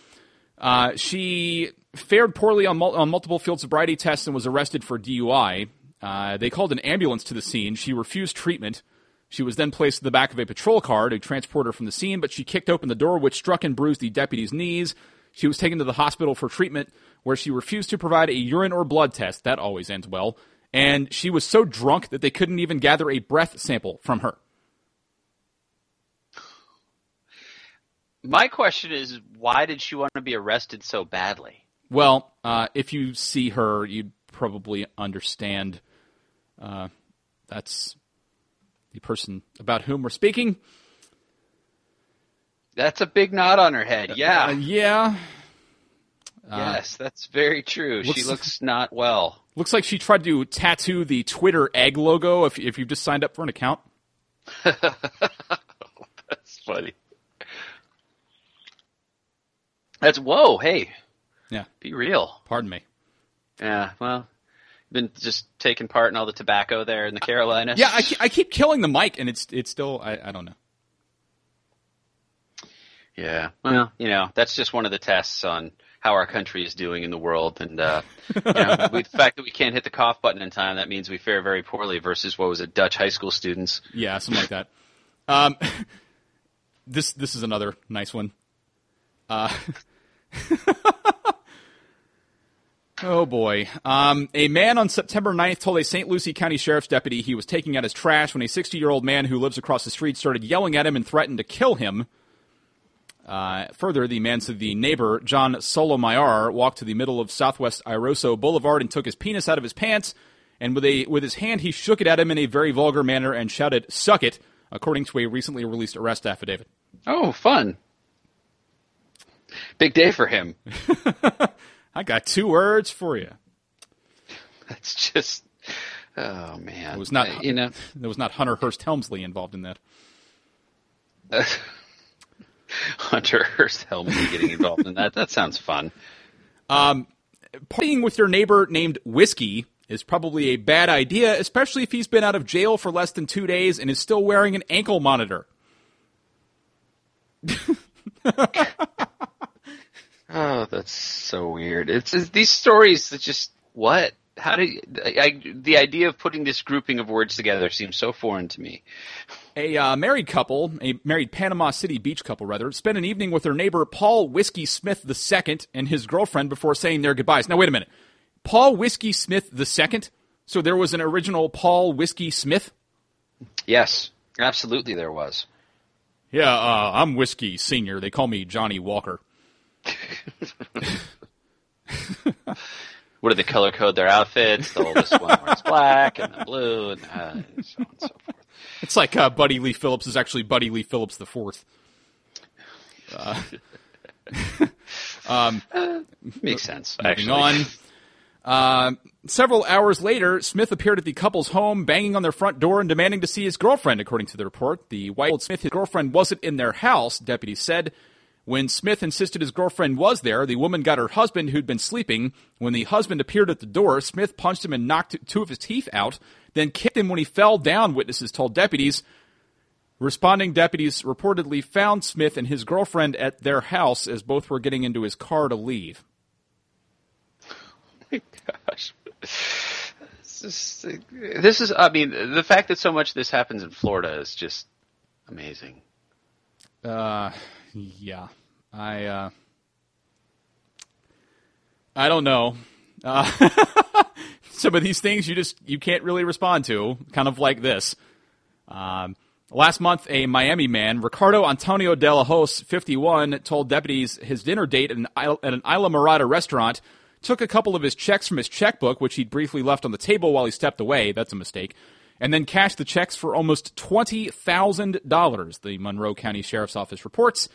Uh, she fared poorly on, mul- on multiple field sobriety tests and was arrested for DUI. Uh, they called an ambulance to the scene. She refused treatment. She was then placed in the back of a patrol car to transport her from the scene, but she kicked open the door, which struck and bruised the deputy's knees. She was taken to the hospital for treatment, where she refused to provide a urine or blood test. That always ends well. And she was so drunk that they couldn't even gather a breath sample from her. My question is, why did she want to be arrested so badly? Well, uh, if you see her, you'd probably understand. Uh, that's the person about whom we're speaking. That's a big knot on her head. Yeah. Uh, yeah. yes, that's very true. she looks- looks not well. Looks like she tried to tattoo the Twitter egg logo. If if you've just signed up for an account, That's funny. That's whoa, hey, yeah. be real. Pardon me. Yeah, well, been just taking part in all the tobacco there in the Carolinas. Yeah, I, I keep killing the mic, and it's it's still I, I don't know. Yeah. Well, you know, that's just one of the tests on how our country is doing in the world, and uh, you know, the fact that we can't hit the cough button in time, that means we fare very poorly versus what was it, Dutch high school students. Yeah, something like that. Um, this this is another nice one. Uh, Oh boy. Um, a man on September 9th told a St. Lucie County Sheriff's deputy he was taking out his trash when a 60 year old man who lives across the street started yelling at him and threatened to kill him. Uh, further, the man said the neighbor, John Solomayar, walked to the middle of Southwest Airoso Boulevard and took his penis out of his pants, and with a with his hand he shook it at him in a very vulgar manner and shouted, "Suck it!" according to a recently released arrest affidavit. Oh, fun! Big day for him. I got two words for you. That's just, oh man. It was not, Uh, you know, there was not Hunter Hearst Helmsley involved in that. Hunter Hearst Helmsley getting involved in that. That sounds fun. Partying with your neighbor named Whiskey is probably a bad idea, especially if he's been out of jail for less than two days and is still wearing an ankle monitor. Oh, that's so weird. It's, it's these stories that just what? How do you, I, the idea of putting this grouping of words together seems so foreign to me. A uh, married couple, a married Panama City Beach couple, rather, spent an evening with their neighbor Paul Whiskey Smith II and his girlfriend before saying their goodbyes. Now, wait a minute. Paul Whiskey Smith II? So there was an original Paul Whiskey Smith? Yes, absolutely, there was. Yeah, uh, I'm Whiskey Senior. They call me Johnnie Walker. What do they color code their outfits? The oldest one wears black and then blue, and uh, so on and so forth. It's like uh, Buddy Lee Phillips is actually Buddy Lee Phillips the fourth. Makes sense. Moving Actually, on. Uh, several hours later, Smith appeared at the couple's home, banging on their front door and demanding to see his girlfriend, according to the report. The white old Smith, his girlfriend, wasn't in their house, deputies said. When Smith insisted his girlfriend was there, the woman got her husband, who'd been sleeping. When the husband appeared at the door, Smith punched him and knocked two of his teeth out, then kicked him when he fell down, witnesses told deputies. Responding deputies reportedly found Smith and his girlfriend at their house as both were getting into his car to leave. gosh. This is, this is, I mean, the fact that so much of this happens in Florida is just amazing. Uh, yeah, I uh, I don't know. Uh, some of these things you just you can't really respond to, kind of like this. Um, last month, a Miami man, Ricardo Antonio De La Hoz, 51, told deputies his dinner date at an, Isla- at an Islamorada restaurant took a couple of his checks from his checkbook, which he'd briefly left on the table while he stepped away. That's a mistake. And then cashed the checks for almost $20,000, the Monroe County Sheriff's Office reports.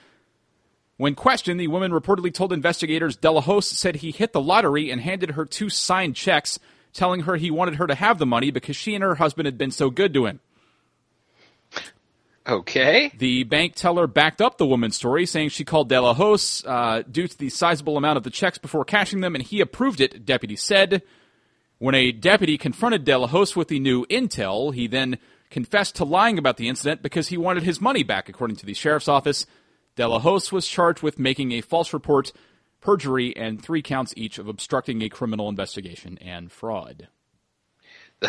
When questioned, the woman reportedly told investigators De La Hoz said he hit the lottery and handed her two signed checks, telling her he wanted her to have the money because she and her husband had been so good to him. Okay. The bank teller backed up the woman's story, saying she called De La uh, due to the sizable amount of the checks before cashing them, and he approved it, deputy said. When a deputy confronted De La with the new intel, he then confessed to lying about the incident because he wanted his money back, according to the sheriff's office. De La was charged with making a false report, perjury, and three counts each of obstructing a criminal investigation and fraud.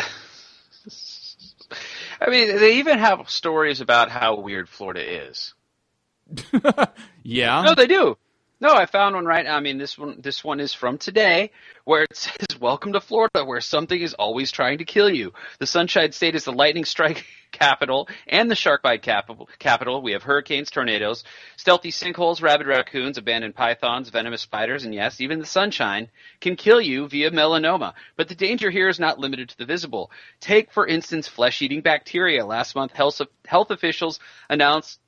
I mean, they even have stories about how weird Florida is. Yeah. No, they do. No, I found one right. I mean, this one, this one is from today, where it says, "Welcome to Florida, where something is always trying to kill you." The Sunshine State is the lightning strike capital and the shark bite capital. Capital. We have hurricanes, tornadoes, stealthy sinkholes, rabid raccoons, abandoned pythons, venomous spiders, and yes, even the sunshine can kill you via melanoma. But the danger here is not limited to the visible. Take, for instance, flesh-eating bacteria. Last month, health health officials announced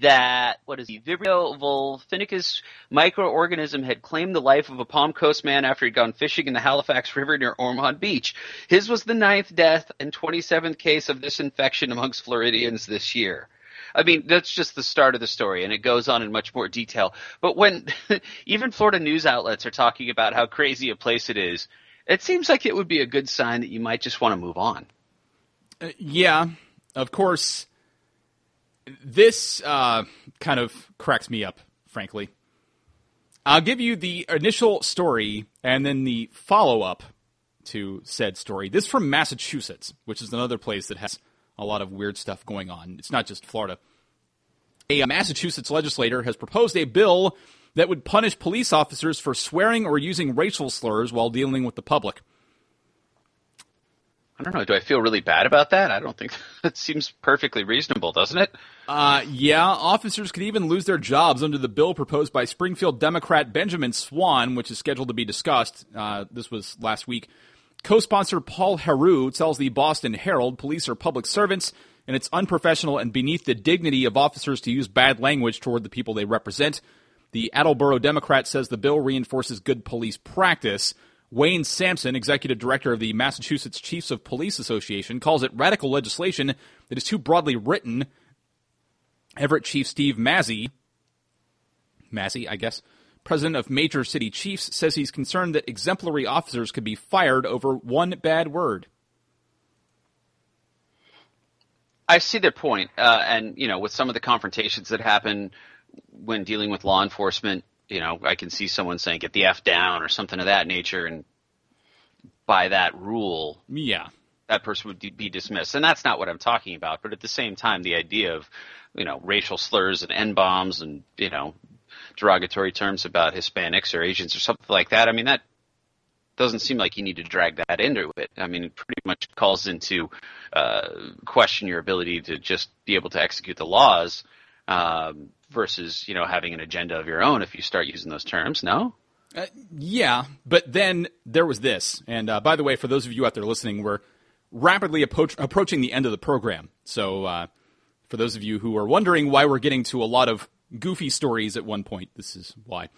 that what is he Vibrio vulnificus microorganism had claimed the life of a Palm Coast man after he'd gone fishing in the Halifax River near Ormond Beach. His was the ninth death and 27th case of this infection amongst Floridians this year. I mean, that's just the start of the story, and it goes on in much more detail. But when even Florida news outlets are talking about how crazy a place it is, it seems like it would be a good sign that you might just want to move on. Uh, yeah, of course. This uh, kind of cracks me up, frankly. I'll give you the initial story and then the follow up to said story. This from Massachusetts, which is another place that has a lot of weird stuff going on. It's not just Florida. A Massachusetts legislator has proposed a bill that would punish police officers for swearing or using racial slurs while dealing with the public. I don't know. Do I feel really bad about that? I don't think that seems perfectly reasonable, doesn't it? Uh, yeah, officers could even lose their jobs under the bill proposed by Springfield Democrat Benjamin Swan, which is scheduled to be discussed. Uh, this was last week. Co-sponsor Paul Heroux tells the Boston Herald police are public servants and it's unprofessional and beneath the dignity of officers to use bad language toward the people they represent. The Attleboro Democrat says the bill reinforces good police practice. Wayne Sampson, executive director of the Massachusetts Chiefs of Police Association, calls it radical legislation that is too broadly written. Everett Chief Steve Massey, Massey, I guess, president of Major City Chiefs, says he's concerned that exemplary officers could be fired over one bad word. I see their point, uh, and you know, with some of the confrontations that happen when dealing with law enforcement, you know, I can see someone saying "get the f down" or something of that nature, and by that rule, yeah, that person would be dismissed. And that's not what I'm talking about. But at the same time, the idea of you know racial slurs and n bombs and you know derogatory terms about Hispanics or Asians or something like that. I mean that doesn't seem like you need to drag that into it. I mean, it pretty much calls into uh, question your ability to just be able to execute the laws um, versus you know having an agenda of your own if you start using those terms. No. Uh, yeah, but then there was this, and uh, by the way, for those of you out there listening, we're rapidly approach- approaching the end of the program. So, uh, for those of you who are wondering why we're getting to a lot of goofy stories at one point, this is why.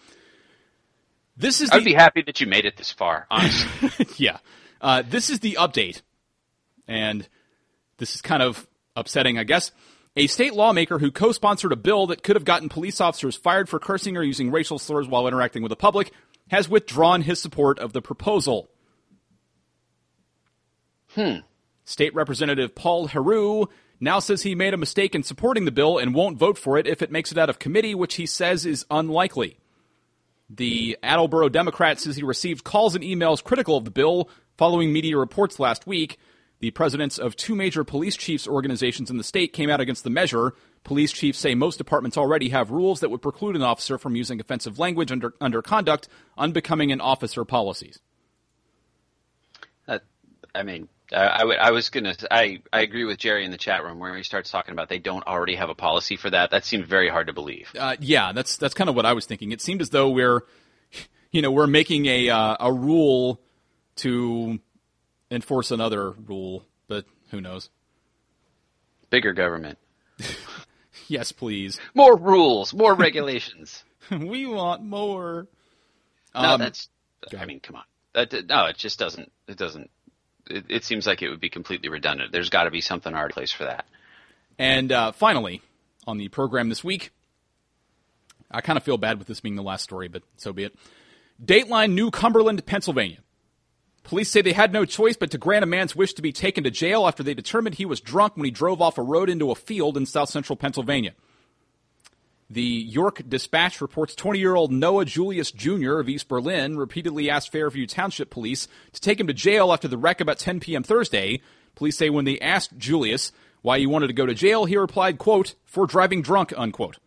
This is. I'd be happy that you made it this far. Honestly. yeah, uh, this is the update, and this is kind of upsetting, I guess. A state lawmaker who co sponsored a bill that could have gotten police officers fired for cursing or using racial slurs while interacting with the public has withdrawn his support of the proposal. Hmm. State Representative Paul Heroux now says he made a mistake in supporting the bill and won't vote for it if it makes it out of committee, which he says is unlikely. The Attleboro Democrat says he received calls and emails critical of the bill following media reports last week. The presidents of two major police chiefs organizations in the state came out against the measure. Police chiefs say most departments already have rules that would preclude an officer from using offensive language under, under conduct unbecoming an officer policies. Uh, I mean, I, I was gonna. I I agree with Jerry in the chat room where he starts talking about they don't already have a policy for that. That seemed very hard to believe. Uh, yeah, that's that's kind of what I was thinking. It seemed as though we're, you know, we're making a uh, a rule to enforce another rule, but who knows? Bigger government. yes, please. More rules, more regulations. we want more. No, um, that's. I mean, come on. That, no, it just doesn't. It doesn't. It, it seems like it would be completely redundant. There's got to be something already place for that. And uh, finally, on the program this week, I kind of feel bad with this being the last story, but so be it. Dateline New Cumberland, Pennsylvania. Police say they had no choice but to grant a man's wish to be taken to jail after they determined he was drunk when he drove off a road into a field in south central Pennsylvania. The York Dispatch reports 20 year old Noah Julius Jr. of East Berlin repeatedly asked Fairview Township Police to take him to jail after the wreck about 10 p.m. Thursday. Police say when they asked Julius why he wanted to go to jail, he replied, quote, for driving drunk, unquote.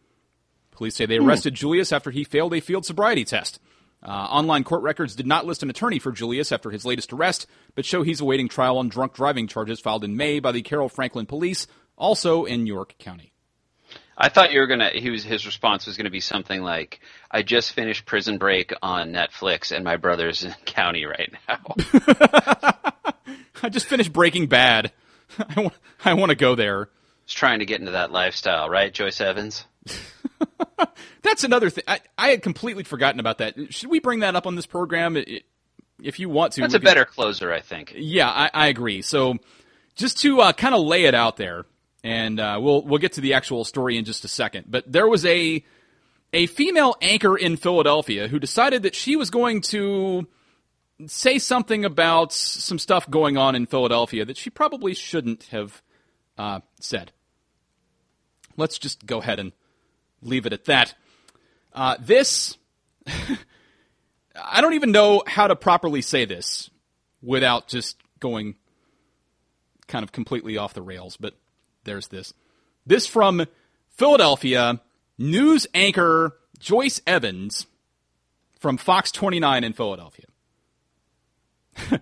Police say they hmm. arrested hmm. Julius after he failed a field sobriety test. Uh, online court records did not list an attorney for Julius after his latest arrest, but show he's awaiting trial on drunk driving charges filed in May by the Carroll Franklin Police, also in York County. I thought you were gonna. He was his response was gonna be something like, "I just finished Prison Break on Netflix, and my brother's in county right now." I just finished Breaking Bad. I want. I want to go there. Just trying to get into that lifestyle, right, Joyce Evans? That's another thing. I, I, had completely forgotten about that. Should we bring that up on this program? if you want to. That's a can, better closer, I think. Yeah, I, I agree. So just to uh, kind of lay it out there, and uh, we'll we'll get to the actual story in just a second. But there was a a female anchor in Philadelphia who decided that she was going to say something about some stuff going on in Philadelphia that she probably shouldn't have uh, said. Let's just go ahead and leave it at that. Uh, this, I don't even know how to properly say this without just going kind of completely off the rails, but there's this. This from Philadelphia news anchor Joyce Evans from Fox 29 in Philadelphia.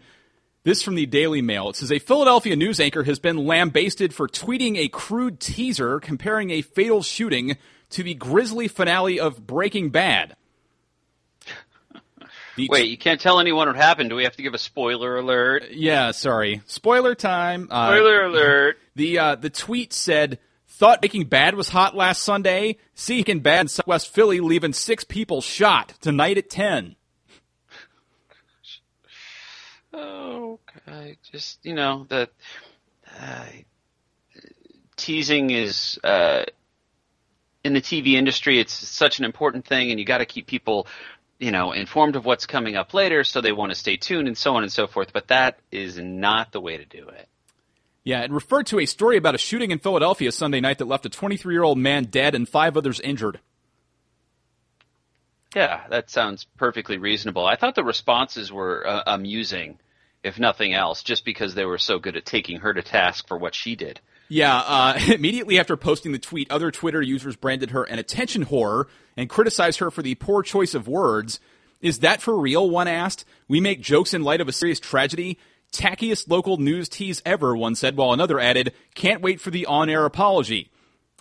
this from the Daily Mail. It says a Philadelphia news anchor has been lambasted for tweeting a crude teaser comparing a fatal shooting to the grisly finale of Breaking Bad. The Wait, you can't tell anyone what happened. Do we have to give a spoiler alert? Yeah, sorry. Spoiler time. Uh, spoiler alert. The uh, the tweet said, "Thought Breaking Bad was hot last Sunday. Seeking Bad in Southwest Philly, leaving six people shot tonight at 10. Oh, I just you know that uh, teasing is uh, in the TV industry. It's such an important thing, and you got to keep people you know informed of what's coming up later, so they want to stay tuned and so on and so forth. But that is not the way to do it. Yeah, it referred to a story about a shooting in Philadelphia Sunday night that left a 23 year old man dead and five others injured. Yeah, that sounds perfectly reasonable. I thought the responses were uh, amusing, if nothing else, just because they were so good at taking her to task for what she did. Yeah, uh, immediately after posting the tweet, other Twitter users branded her an attention whore and criticized her for the poor choice of words. Is that for real? One asked. We make jokes in light of a serious tragedy. Tackiest local news tease ever, one said, while another added, can't wait for the on air apology.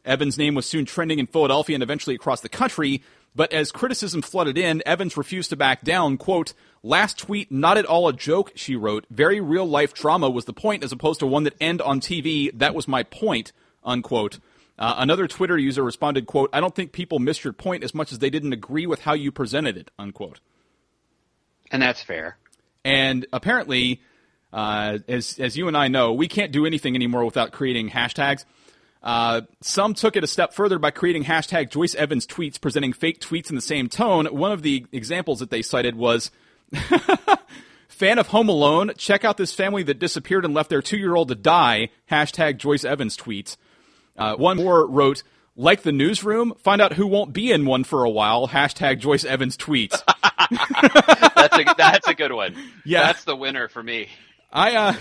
Evans' name was soon trending in Philadelphia and eventually across the country, but as criticism flooded in, Evans refused to back down. Quote, last tweet, not at all a joke, she wrote. Very real life drama was the point as opposed to one that end on TV. That was my point, unquote. Uh, another Twitter user responded, quote, I don't think people missed your point as much as they didn't agree with how you presented it, unquote. And that's fair. And apparently, uh, as, as you and I know, we can't do anything anymore without creating hashtags. Uh, some took it a step further by creating hashtag Joyce Evans tweets presenting fake tweets in the same tone. One of the examples that they cited was fan of Home Alone. Check out this family that disappeared and left their two year old to die. Hashtag Joyce Evans tweets. Uh, one more wrote, like the newsroom, find out who won't be in one for a while. Hashtag Joyce Evans tweets. that's a that's a good one. Yeah, that's the winner for me. I uh,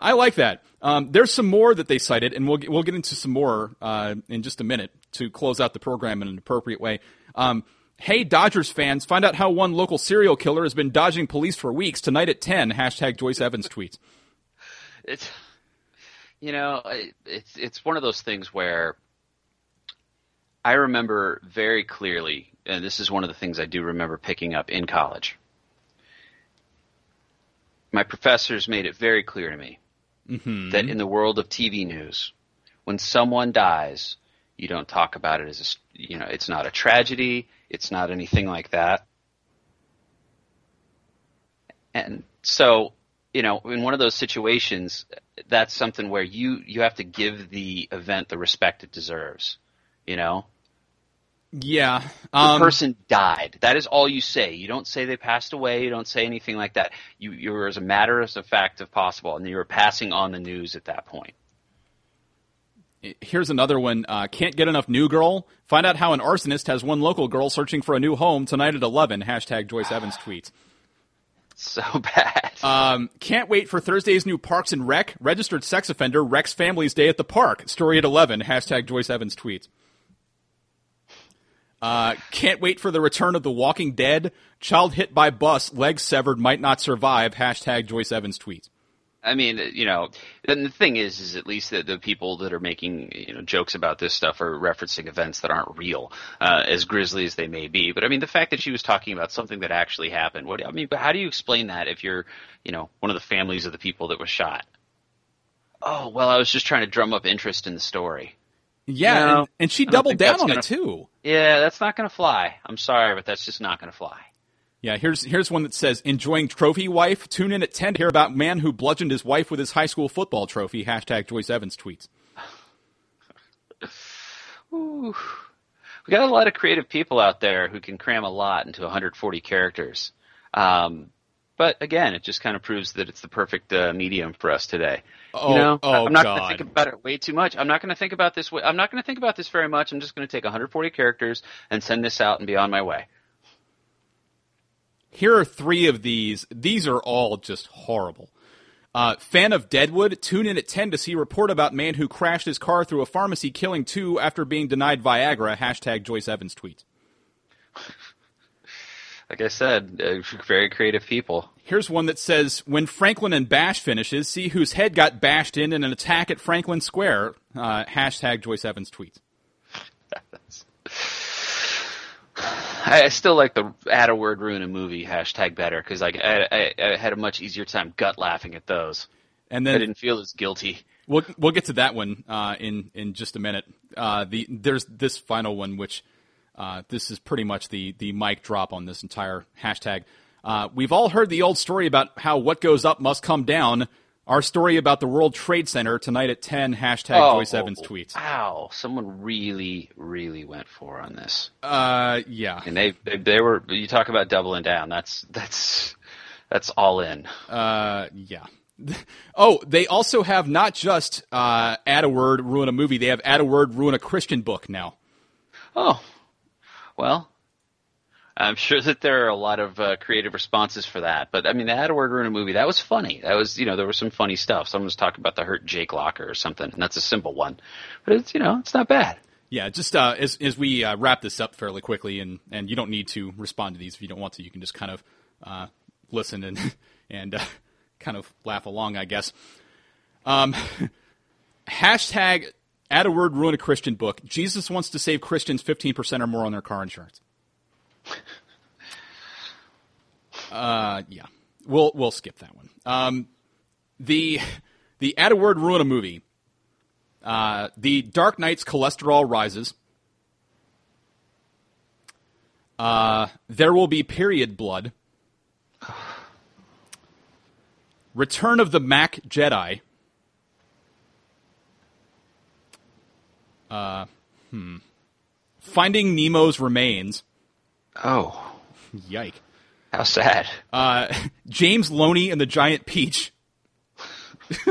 I like that. Um, there's some more that they cited, and we'll get, we'll get into some more uh, in just a minute to close out the program in an appropriate way. Um, hey, Dodgers fans, find out how one local serial killer has been dodging police for weeks. Tonight at ten. Hashtag Joyce Evans tweets. It's you know it's it's one of those things where I remember very clearly, and this is one of the things I do remember picking up in college. My professors made it very clear to me mm-hmm. that in the world of TV news, when someone dies, you don't talk about it as a, you know, it's not a tragedy, it's not anything like that. And so, you know, in one of those situations, that's something where you you have to give the event the respect it deserves, you know? Yeah. Um, the person died. That is all you say. You don't say they passed away. You don't say anything like that. You, you're as a matter of fact if possible, and you're passing on the news at that point. Here's another one. Uh, can't get enough new girl. Find out how an arsonist has one local girl searching for a new home tonight at 11. Hashtag Joyce Evans tweets. So bad. Um, can't wait for Thursday's new Parks and Rec. Registered sex offender wrecks family's day at the park. Story at 11. Hashtag Joyce Evans tweets. Uh, can't wait for the return of The Walking Dead. Child hit by bus, legs severed, might not survive. Hashtag Joyce Evans tweets. I mean, you know, and the thing is, is at least that the people that are making you know jokes about this stuff are referencing events that aren't real, uh, as grisly as they may be. But I mean, the fact that she was talking about something that actually happened. What I mean, but how do you explain that if you're, you know, one of the families of the people that was shot? Oh well, I was just trying to drum up interest in the story. Yeah, no, and, and, she doubled down on gonna, it too. Yeah, that's not going to fly. I'm sorry, but that's just not going to fly. Yeah, here's here's one that says enjoying trophy wife. Tune in at ten to hear about man who bludgeoned his wife with his high school football trophy. Hashtag Joyce Evans tweets. Ooh. We got a lot of creative people out there who can cram a lot into 140 characters. Um, but again, it just kind of proves that it's the perfect uh, medium for us today. Oh, you know, oh, I'm not going to think about it way too much. I'm not going to think about this. I'm not going to think about this very much. I'm just going to take 140 characters and send this out and be on my way. Here are three of these. These are all just horrible. Uh, fan of Deadwood, tune in at 10 to see report about man who crashed his car through a pharmacy, killing two after being denied Viagra. Hashtag Joyce Evans tweets. Like I said, uh, very creative people. Here's one that says, "When Franklin and Bash finishes, see whose head got bashed in in an attack at Franklin Square." Uh, hashtag Joyce Evans tweets. I still like the add a word ruin a movie hashtag better because like I, I, I, had a much easier time gut laughing at those. And then I didn't feel as guilty. We'll we'll get to that one uh, in in just a minute. Uh, the there's this final one, which uh, this is pretty much the the mic drop on this entire hashtag. Uh, we've all heard the old story about how what goes up must come down. Our story about the World Trade Center tonight at ten. Hashtag Joyce Evans tweets. Wow, someone really, really went for on this, Uh, yeah, and they, they they were. You talk about doubling down. That's that's that's all in. uh, yeah. Oh, they also have not just uh, add a word ruin a movie. They have add a word ruin a Christian book now. Oh, well, I'm sure that there are a lot of uh, creative responses for that. But I mean, the had a word ruin a movie that was funny. That was you know there was some funny stuff. Someone was talking about the hurt Jake Locker or something, and that's a simple one, but it's you know it's not bad. Yeah, just uh, as as we uh, wrap this up fairly quickly, and, and you don't need to respond to these if you don't want to. You can just kind of uh, listen and and uh, kind of laugh along, I guess. Um, hashtag add a word ruin a Christian book. Jesus wants to save Christians fifteen percent or more on their car insurance. Uh, yeah, we'll we'll skip that one. Um, the the add a word ruin a movie. Uh, the Dark Knight's cholesterol rises. Uh, there will be period blood. Return of the Mac Jedi. Uh, hmm. Finding Nemo's remains. Oh, Yike. how sad. Uh, James Loney and the Giant Peach.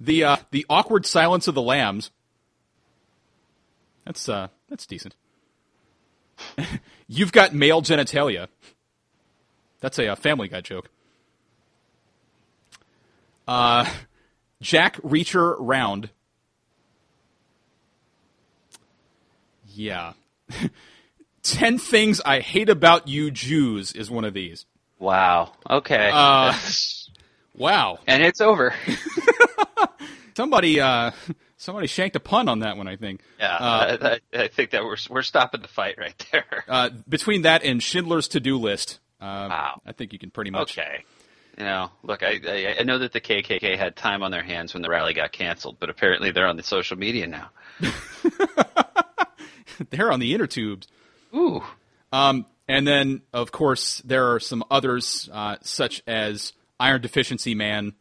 the uh, the awkward silence of the lambs. That's uh, that's decent. You've got male genitalia. That's a, uh Family Guy joke. Uh, Jack Reacher round. Yeah. Ten things I hate about you Jews is one of these. Wow. Okay. Uh, Wow. and it's over. Somebody uh somebody shanked a pun on that one, I think. yeah. Uh, I, I think that we're we're stopping the fight right there. uh, between that and Schindler's to-do list, uh, Wow. I think you can pretty much Okay. You know, look, I, I I know that the KKK had time on their hands when the rally got canceled, but apparently they're on the social media now. they're on the inner tubes. Ooh. Um, and then, of course, there are some others, uh, such as Iron Deficiency Man,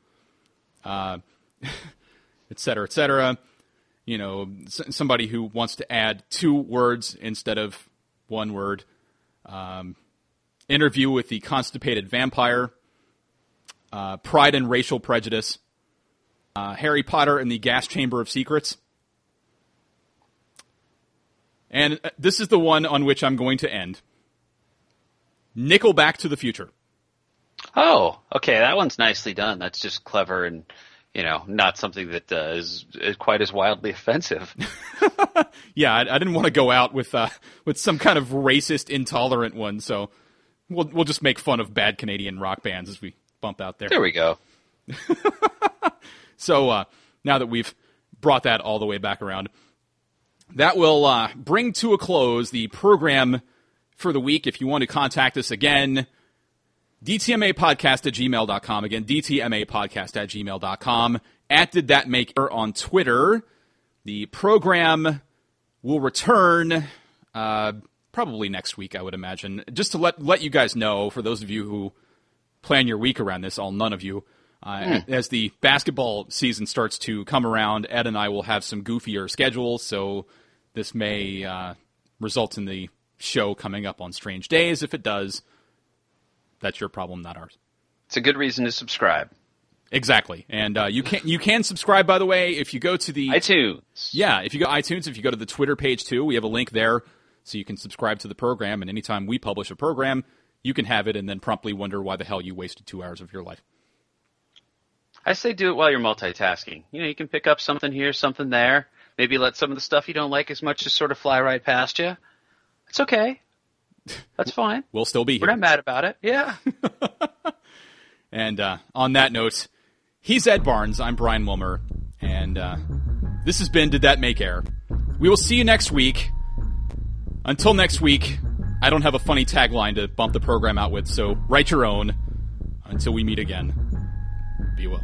uh, et cetera, et cetera. You know, s- somebody who wants to add two words instead of one word. Um, interview with the constipated vampire. Uh, Pride and Racial Prejudice. Uh, Harry Potter and the Gas Chamber of Secrets. And uh, this is the one on which I'm going to end. Nickelback to the Future. Oh, okay. That one's nicely done. That's just clever and you know not something that uh, is, is quite as wildly offensive. Yeah, I, I didn't want to go out with uh, with some kind of racist, intolerant one, so we'll we'll just make fun of bad Canadian rock bands as we bump out there. there we go. So uh, now that we've brought that all the way back around, that will uh, bring to a close the program for the week. If you want to contact us again, DTMA podcast at gmail.com. Again, DTMA podcast at gmail.com. At Did That Make Air on Twitter. The program will return uh, probably next week, I would imagine. Just to let, let you guys know, for those of you who plan your week around this, all none of you. Uh, As the basketball season starts to come around, Ed and I will have some goofier schedules, so this may uh, result in the show coming up on strange days. If it does, that's your problem, not ours. It's a good reason to subscribe. Exactly, and uh, you can you can subscribe. By the way, if you go to the iTunes. yeah, if you go to iTunes, if you go to the Twitter page too, we have a link there, so you can subscribe to the program. And anytime we publish a program, you can have it, and then promptly wonder why the hell you wasted two hours of your life. I say do it while you're multitasking. You know, you can pick up something here, something there. Maybe let some of the stuff you don't like as much just sort of fly right past you. It's okay. That's fine. We'll still be here. We're not mad about it. Yeah. And uh, on that note, he's Ed Barnes. I'm Brian Wilmer. And uh, this has been Did That Make Air? We will see you next week. Until next week, I don't have a funny tagline to bump the program out with, so write your own. Until we meet again, be well.